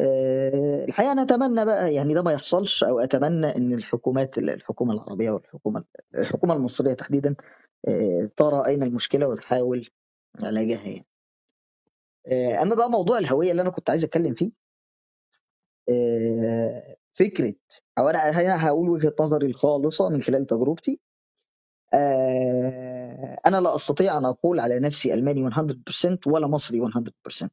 آه، الحقيقة أنا أتمنى بقى يعني ده ما يحصلش أو أتمنى إن الحكومات الحكومة العربية والحكومة الحكومة المصرية تحديدا آه، ترى أين المشكلة وتحاول علاجها يعني. أما بقى موضوع الهوية اللي أنا كنت عايز أتكلم فيه فكرة أو أنا هنا هقول وجهة نظري الخالصة من خلال تجربتي. آه، أنا لا أستطيع أن أقول على نفسي ألماني 100% ولا مصري 100%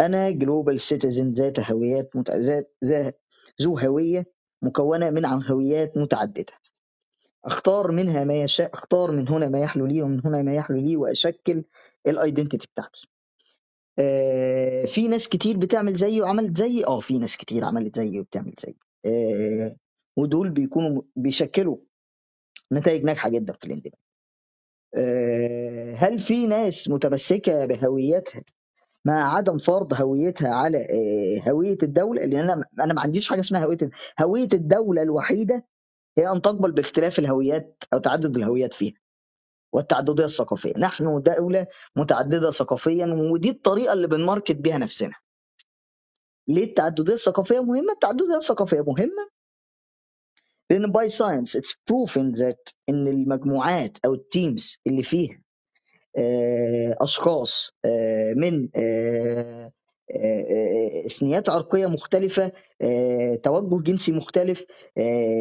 أنا global citizen ذات هويات مت... ذات ذو هوية مكونة من عن هويات متعددة. أختار منها ما يشاء أختار من هنا ما يحلو لي ومن هنا ما يحلو لي وأشكل ال identity بتاعتي. آه في ناس كتير بتعمل زيي وعملت زيي. آه في ناس كتير عملت زيي وبتعمل زيي. آه ودول بيكونوا بيشكلوا نتائج ناجحة جدا في الاندماج آه هل في ناس متمسكة بهويتها مع عدم فرض هويتها على هوية الدولة؟ لأن أنا أنا ما عنديش حاجة اسمها هوية هوية الدولة الوحيدة هي أن تقبل باختلاف الهويات أو تعدد الهويات فيها. والتعددية الثقافية. نحن دولة متعددة ثقافيا ودي الطريقة اللي بن market بيها نفسنا. ليه التعددية الثقافية مهمة؟ التعددية الثقافية مهمة لأن by science it's proven that إن المجموعات أو ال teams اللي فيها آه، أشخاص آه، من آه، إثنيات عرقية مختلفة توجه جنسي مختلف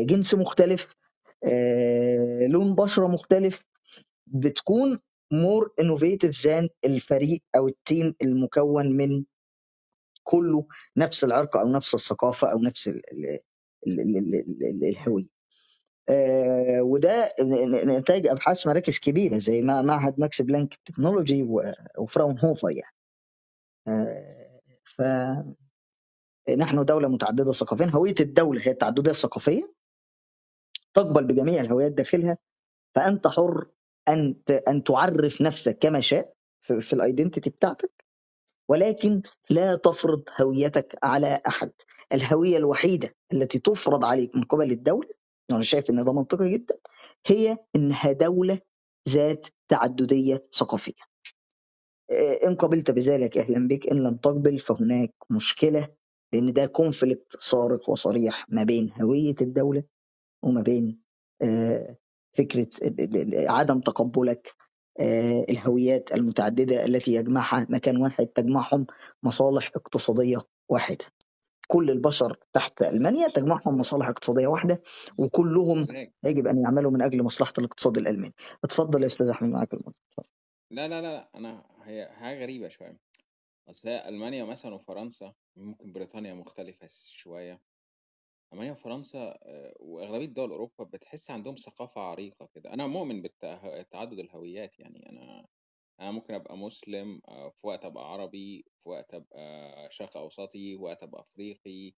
جنس مختلف لون بشرة مختلف بتكون more innovative than الفريق أو ال team المكون من كله نفس العرق أو نفس الثقافة أو نفس ال- ال- ال- ال- ال- ال- الهوية. آه، وده نتاج أبحاث مراكز كبيرة زي ما معهد ماكس بلانك technology و- وفراون هوفر يعني. آه، فنحن دولة متعددة ثقافيا. هوية الدولة هي التعددية الثقافية. تقبل بجميع الهويات داخلها. فأنت حر أن أن تعرف نفسك كما شاء في, الايدنتيتي بتاعتك ولكن لا تفرض هويتك على أحد. الهوية الوحيدة التي تفرض عليك من قبل الدولة وأنا شايف إن ده منطقي جدا هي إنها دولة ذات تعددية ثقافية. آه، إن قبلت بذلك أهلا بك إن لم تقبل فهناك مشكلة لأن ده كونفليكت صارخ وصريح ما بين هوية الدولة وما بين آه، فكرة عدم تقبلك آه، الهويات المتعددة التي يجمعها مكان واحد تجمعهم مصالح اقتصادية واحدة. كل البشر تحت المانيا تجمعهم مصالح اقتصادية واحدة وكلهم يجب أن يعملوا من أجل مصلحة الاقتصاد الألماني. اتفضل يا أستاذ أحمد معاك المايك لا لا لا أنا هي حاجة غريبة شوية. أصل ألمانيا مثلا وفرنسا ممكن بريطانيا مختلفة شوية. المانيا وفرنسا آه، وأغلبية دول أوروبا بتحس عندهم ثقافة عريقة كده. أنا مؤمن بتعدد الهويات يعني. أنا أنا ممكن أبقى مسلم آه، في وقت أبقى عربي في وقت أبقى شرق أوسطي وقت أبقى أفريقي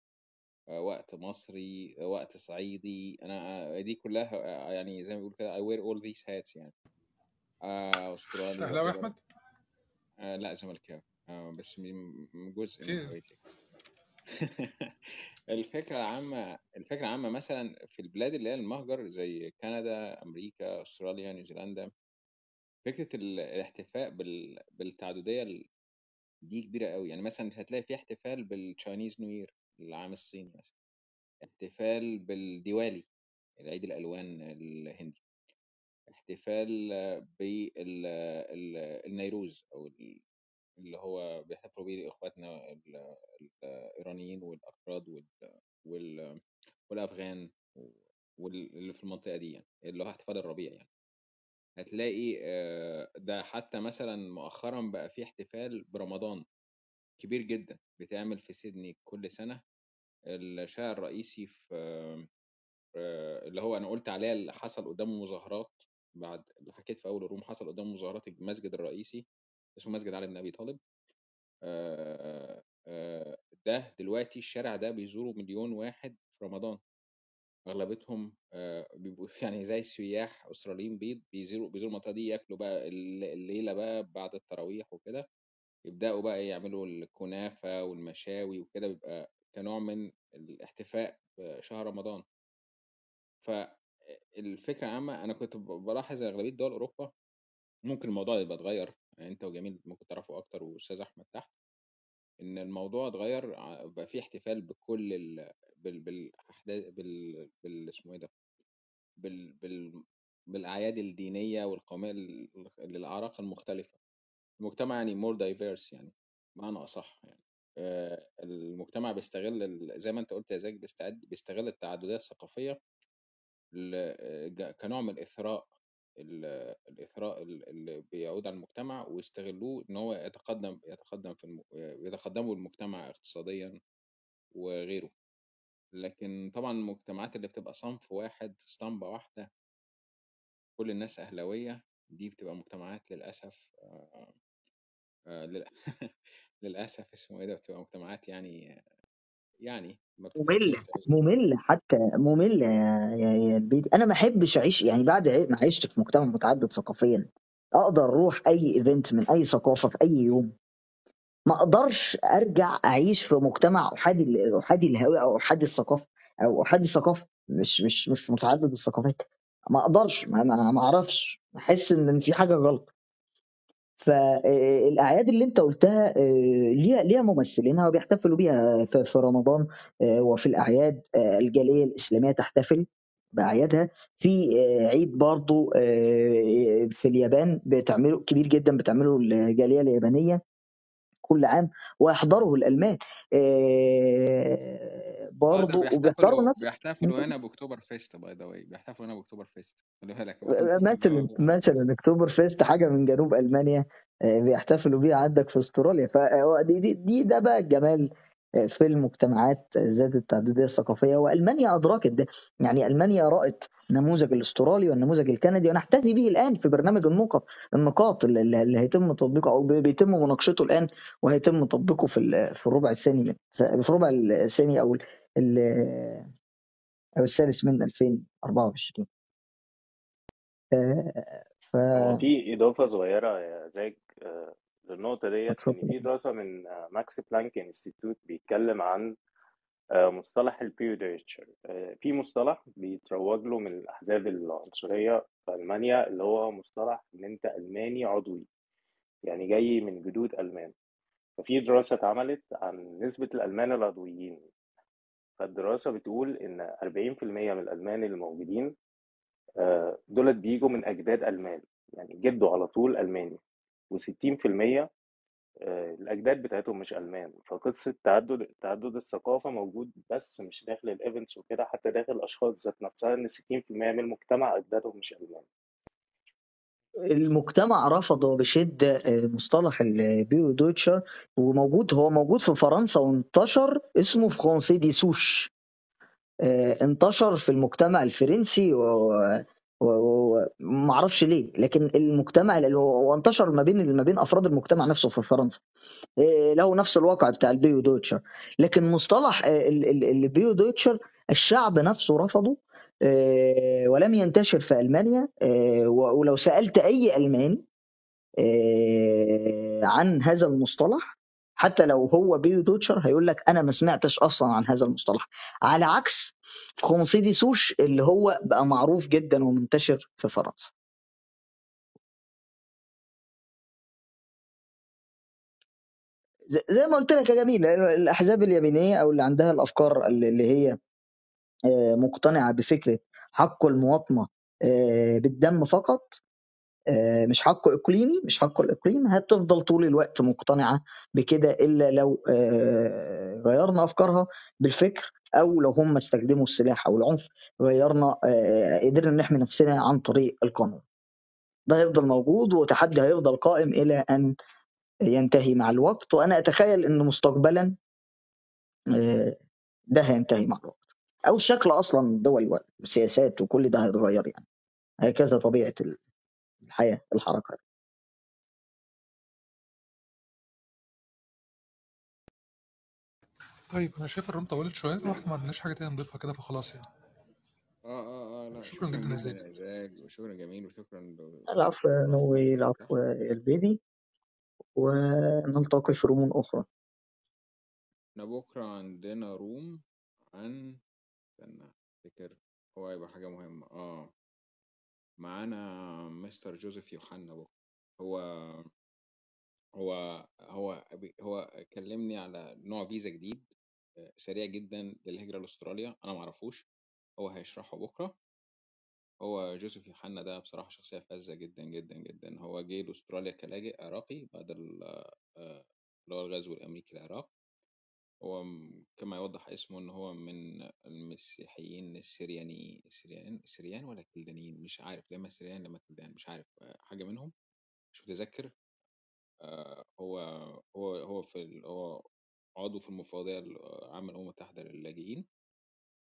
آه، وقت مصري وقت صعيدي. آه، دي كلها يعني زي ما بيقول كده I wear all these hats يعني. اهلاوي whatever أحمد؟ آه، لا زملكاوي. آه، بس من جزء من هويتي. الفكرة العامة الفكرة العامة مثلا في البلاد اللي هي المهجر زي كندا أمريكا أستراليا نيوزيلندا فكرة ال- الاحتفاء بال... بالتعددية ال- دي كبيرة قوي يعني مثلا هتلاقي في احتفال بال Chinese New Year العام الصيني مثلا احتفال بالديوالي العيد الألوان الهندي احتفال بالنيروز أو اللي هو بيحتفلوا بيه إخواتنا ال- الإيرانيين والأكراد وال... وال... والأفغان واللي في المنطقة دي يعني اللي هو احتفال الربيع يعني. هتلاقي آه، ده حتى مثلا مؤخرا بقى في احتفال برمضان كبير جدا بيتعمل في سيدني كل سنة. الشارع الرئيسي في آه، اللي هو أنا قلت عليه اللي حصل قدامه مظاهرات بعد اللي حكيت في أول الروم حصل قدامه مظاهرات المسجد الرئيسي. اسمه مسجد علي بن أبي طالب. ده دلوقتي الشارع ده بيزوره مليون واحد في رمضان. أغلبيتهم آه، بيبقوا يعني زي سياح أستراليين بيض بيزوروا بيزوروا المنطقة دي ياكلوا بقى الل- الليلة بقى بعد التراويح وكده. يبدأوا بقى يعملوا الكنافة والمشاوي وكده بيبقى كنوع من الاحتفاء بشهر رمضان. فالفكرة عامة أنا كنت بلاحظ أغلبية دول أوروبا ممكن الموضوع يبقى اتغير أنت وجميل ممكن تعرفوا أكتر وأستاذ أحمد تحت إن الموضوع اتغير بقى فيه احتفال بكل ال... بال بالأحداث بال... بال اسمه إيه ده بال... بال... بالأعياد الدينية والقومية لل- للأعراق المختلفة. المجتمع يعني more diverse يعني معنى أصح يعني. آه، المجتمع بيستغل زي ما أنت قلت يا زاك بيستعد بيستغل التعددية الثقافية ج- كنوع من الإثراء ال- الإثراء ال- اللي بيعود على المجتمع ويستغلوه إن هو يتقدم يتقدم في الم... يتقدموا المجتمع اقتصاديا وغيره. لكن طبعا المجتمعات اللي بتبقى صنف واحد اسطمبة واحدة كل الناس أهلاوية دي بتبقى مجتمعات للأسف آه، آه، لل- للأسف اسمه إيه ده بتبقى مجتمعات يعني يعني مملة مملة حتى مملة يا يا يا البيت أنا ما أحبش أعيش يعني بعد ما عشت في مجتمع متعدد ثقافيا أقدر أروح أي ايفنت من أي ثقافة في أي يوم. ما أقدرش أرجع أعيش في مجتمع أحادي أحادي الهوية أو أحادي الثقافة أو أحادي الثقافة مش مش مش متعدد الثقافات. ما أقدرش ما ما ما أعرفش. أحس إن في حاجة غلط. فالاعياد اللي أنت قلتها آه، ليها ليها ممثلينها وبيحتفلوا بيها في رمضان آه، وفي الأعياد آه، الجالية الإسلامية تحتفل بأعيادها. في آه، عيد برضو آه، في اليابان بتعمله كبير جدا بتعمله الجالية اليابانية. كل عام ويحضره الألمان. آه، ده برضو وبيحضروا ناس بيحتفلوا هنا بأكتوبر فيست by the way بيحتفلوا هنا بأكتوبر فيست. خلي بالك بيحتفلوا في مثلا مثلا أكتوبر فيست حاجة من جنوب ألمانيا آه، بيحتفلوا بيها عندك في أستراليا. فدي دي, دي ده بقى الجمال آه، في المجتمعات ذات التعددية الثقافية وألمانيا أدركت ده. يعني ألمانيا رأت النموذج الأسترالي والنموذج الكندي ونحتذي به الآن في برنامج النقط النقاط اللي, هيتم تطبيقه أو بي- بيتم مناقشته الآن وهيتم تطبيقه في في الربع الثاني في الربع الثاني أو أو الثالث من 2024 آه، ف في إضافة صغيرة يا آه، للنقطة ديت إن في دراسة من آه، ماكس بلانك Institute بيتكلم عن آه، مصطلح ال Biodeutscher. في مصطلح بيتروج له من الأحزاب العنصرية في ألمانيا اللي هو مصطلح إن أنت ألماني عضوي يعني جاي من جدود ألمان. ففي دراسة اتعملت عن نسبة الألمان العضويين. فالدراسة بتقول إن 40% من الألمان الموجودين آه، دولت بيجوا من أجداد ألمان يعني جده على طول ألماني. و60% آه، الأجداد بتاعتهم مش ألمان. فقصة تعدد تعدد الثقافة موجود بس مش داخل الإيفنتس وكده حتى داخل الأشخاص ذات نفسها إن 60% من المجتمع أجدادهم مش ألمان. المجتمع رفض بشدة آه، مصطلح ال Biodeutscher وموجود هو موجود في فرنسا وانتشر اسمه Français de souche انتشر في المجتمع الفرنسي وما أعرفش ليه لكن المجتمع اللي هو انتشر ما بين ما بين افراد المجتمع نفسه في فرنسا. آه، له نفس الواقع بتاع ال Biodeutscher لكن مصطلح آه، ال- ال- ال Biodeutscher الشعب نفسه رفضه آه، ولم ينتشر في ألمانيا آه، ولو سألت أي الماني عن هذا المصطلح حتى لو هو بيو دوتشر هيقول لك أنا ما سمعتش أصلا عن هذا المصطلح. على عكس خونسيدي سوش اللي هو بقى معروف جدا ومنتشر في فرنسا. زي ما قلت لك يا جميل الأحزاب اليمينية أو اللي عندها الأفكار اللي هي آه، مقتنعة بفكره حق المواطنة آه، بالدم فقط مش حقه إقليمي مش حقه الإقليم هتفضل طول الوقت مقتنعة بكده إلا لو آه، غيرنا أفكارها بالفكر أو لو هم استخدموا السلاح أو العنف غيرنا آه، قدرنا نحمي نفسنا عن طريق القانون. ده هيفضل موجود وتحدي هيفضل قائم إلى أن ينتهي مع الوقت وأنا أتخيل إن مستقبلا آه، ده هينتهي مع الوقت. أو الشكل أصلا الدول والسياسات وكل ده هيتغير يعني. هكذا طبيعة الحياة الحركة. طيب أنا شايف الروم طولت شوية وإحنا ما عندناش حاجة تانية نضيفها كده فخلاص يعني. آه آه آه لأ شكرا شكرا جدا يا وشكرا جميل وشكرا العفو يا نوي العفو يا البيدي. ونلتقي في روم أخرى. إحنا بكرة عندنا روم عن استنى أفتكر هو هيبقى حاجة مهمة. آه. معانا مستر جوزيف يوحنا بكرة. هو هو هو هو كلمني على نوع فيزا جديد آه، سريع جدا للهجرة لأستراليا. أنا معرفوش هو هيشرحه بكرة. هو جوزيف يوحنا ده بصراحة شخصية فذة جدا جدا جدا. هو جه لأستراليا كلاجئ عراقي بعد ال- آه، اللي هو الغزو الأمريكي للعراق هو كما يوضح اسمه إن هو من المسيحيين السرياني السريان السريان ولا الكلدانيين مش عارف لما السريان لما الكلدان مش عارف آه، حاجة منهم مش متذكر. آه، هو هو هو في هو عضو في المفوضية العامة للأمم المتحدة للاجئين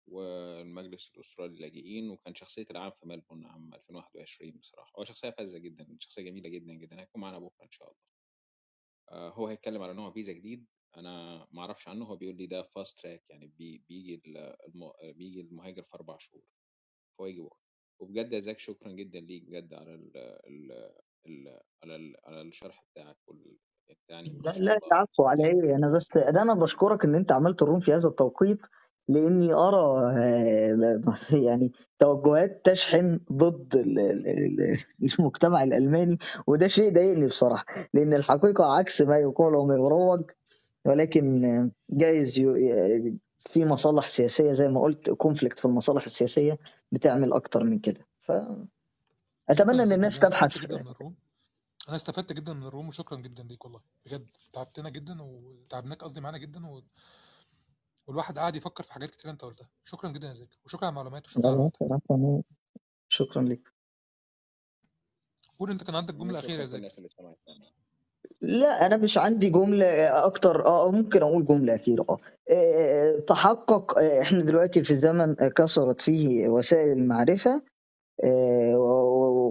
والمجلس الأسترالي للاجئين وكان شخصية العام في ملبورن عام 2021 بصراحة. هو شخصية فذة جدا شخصية جميلة جدا جدا. هيكون معانا بكرة إن شاء الله. آه، هو هيتكلم على نوع فيزا جديد أنا ما أعرفش عنه هو بيقول لي ده fast track يعني بي بيجي الم... بيجي المهاجر في أربع شهور فهو يجي بكرة. وبجد يا زاك شكرا جدا ليك بجد على ال... ال... ال... على ال... على الشرح بتاعك وال... يعني لا لا العفو على إيه؟ أنا بس ده أنا بشكرك إن أنت عملت ال room في هذا التوقيت لإني أرى آه، يعني توجهات تشحن ضد ال- ال- ال- المجتمع الألماني وده شيء ضايقني بصراحة لإن الحقيقة عكس ما يقول وما يروج ولكن جايز في مصالح سياسية زي ما قلت كونفليكت في المصالح السياسية بتعمل أكتر من كده. فاتمنى شكرا يا إن الناس تبحث. أنا استفدت جدا من الروم وشكرا جدا ليك والله. بجد تعبتنا جدا وتعبناك قصدي معانا جدا و... والواحد قاعد يفكر في حاجات كتير أنت قلتها. شكرا جدا يا زيد وشكرا على المعلومات وشكرا على شكرا لك قول أنت كان عندك جملة أخيرة يا كابتن زيد الناس اللي سمعت لا أنا مش عندي جملة أكتر. آه ممكن أقول جملة أخيرة. آه آه، تحقق آه، إحنا دلوقتي في زمن كثرت فيه وسائل المعرفة. آه،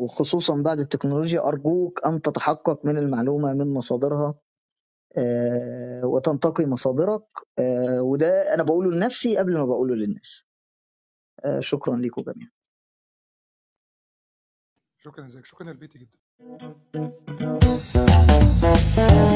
وخصوصا بعد التكنولوجيا أرجوك أن تتحقق من المعلومة من مصادرها. آه، وتنتقي مصادرك. آه، وده أنا بقوله لنفسي قبل ما بقوله للناس. آه، شكرا لكم جميعا. شكرا زيد شكرا يا البيتي جدا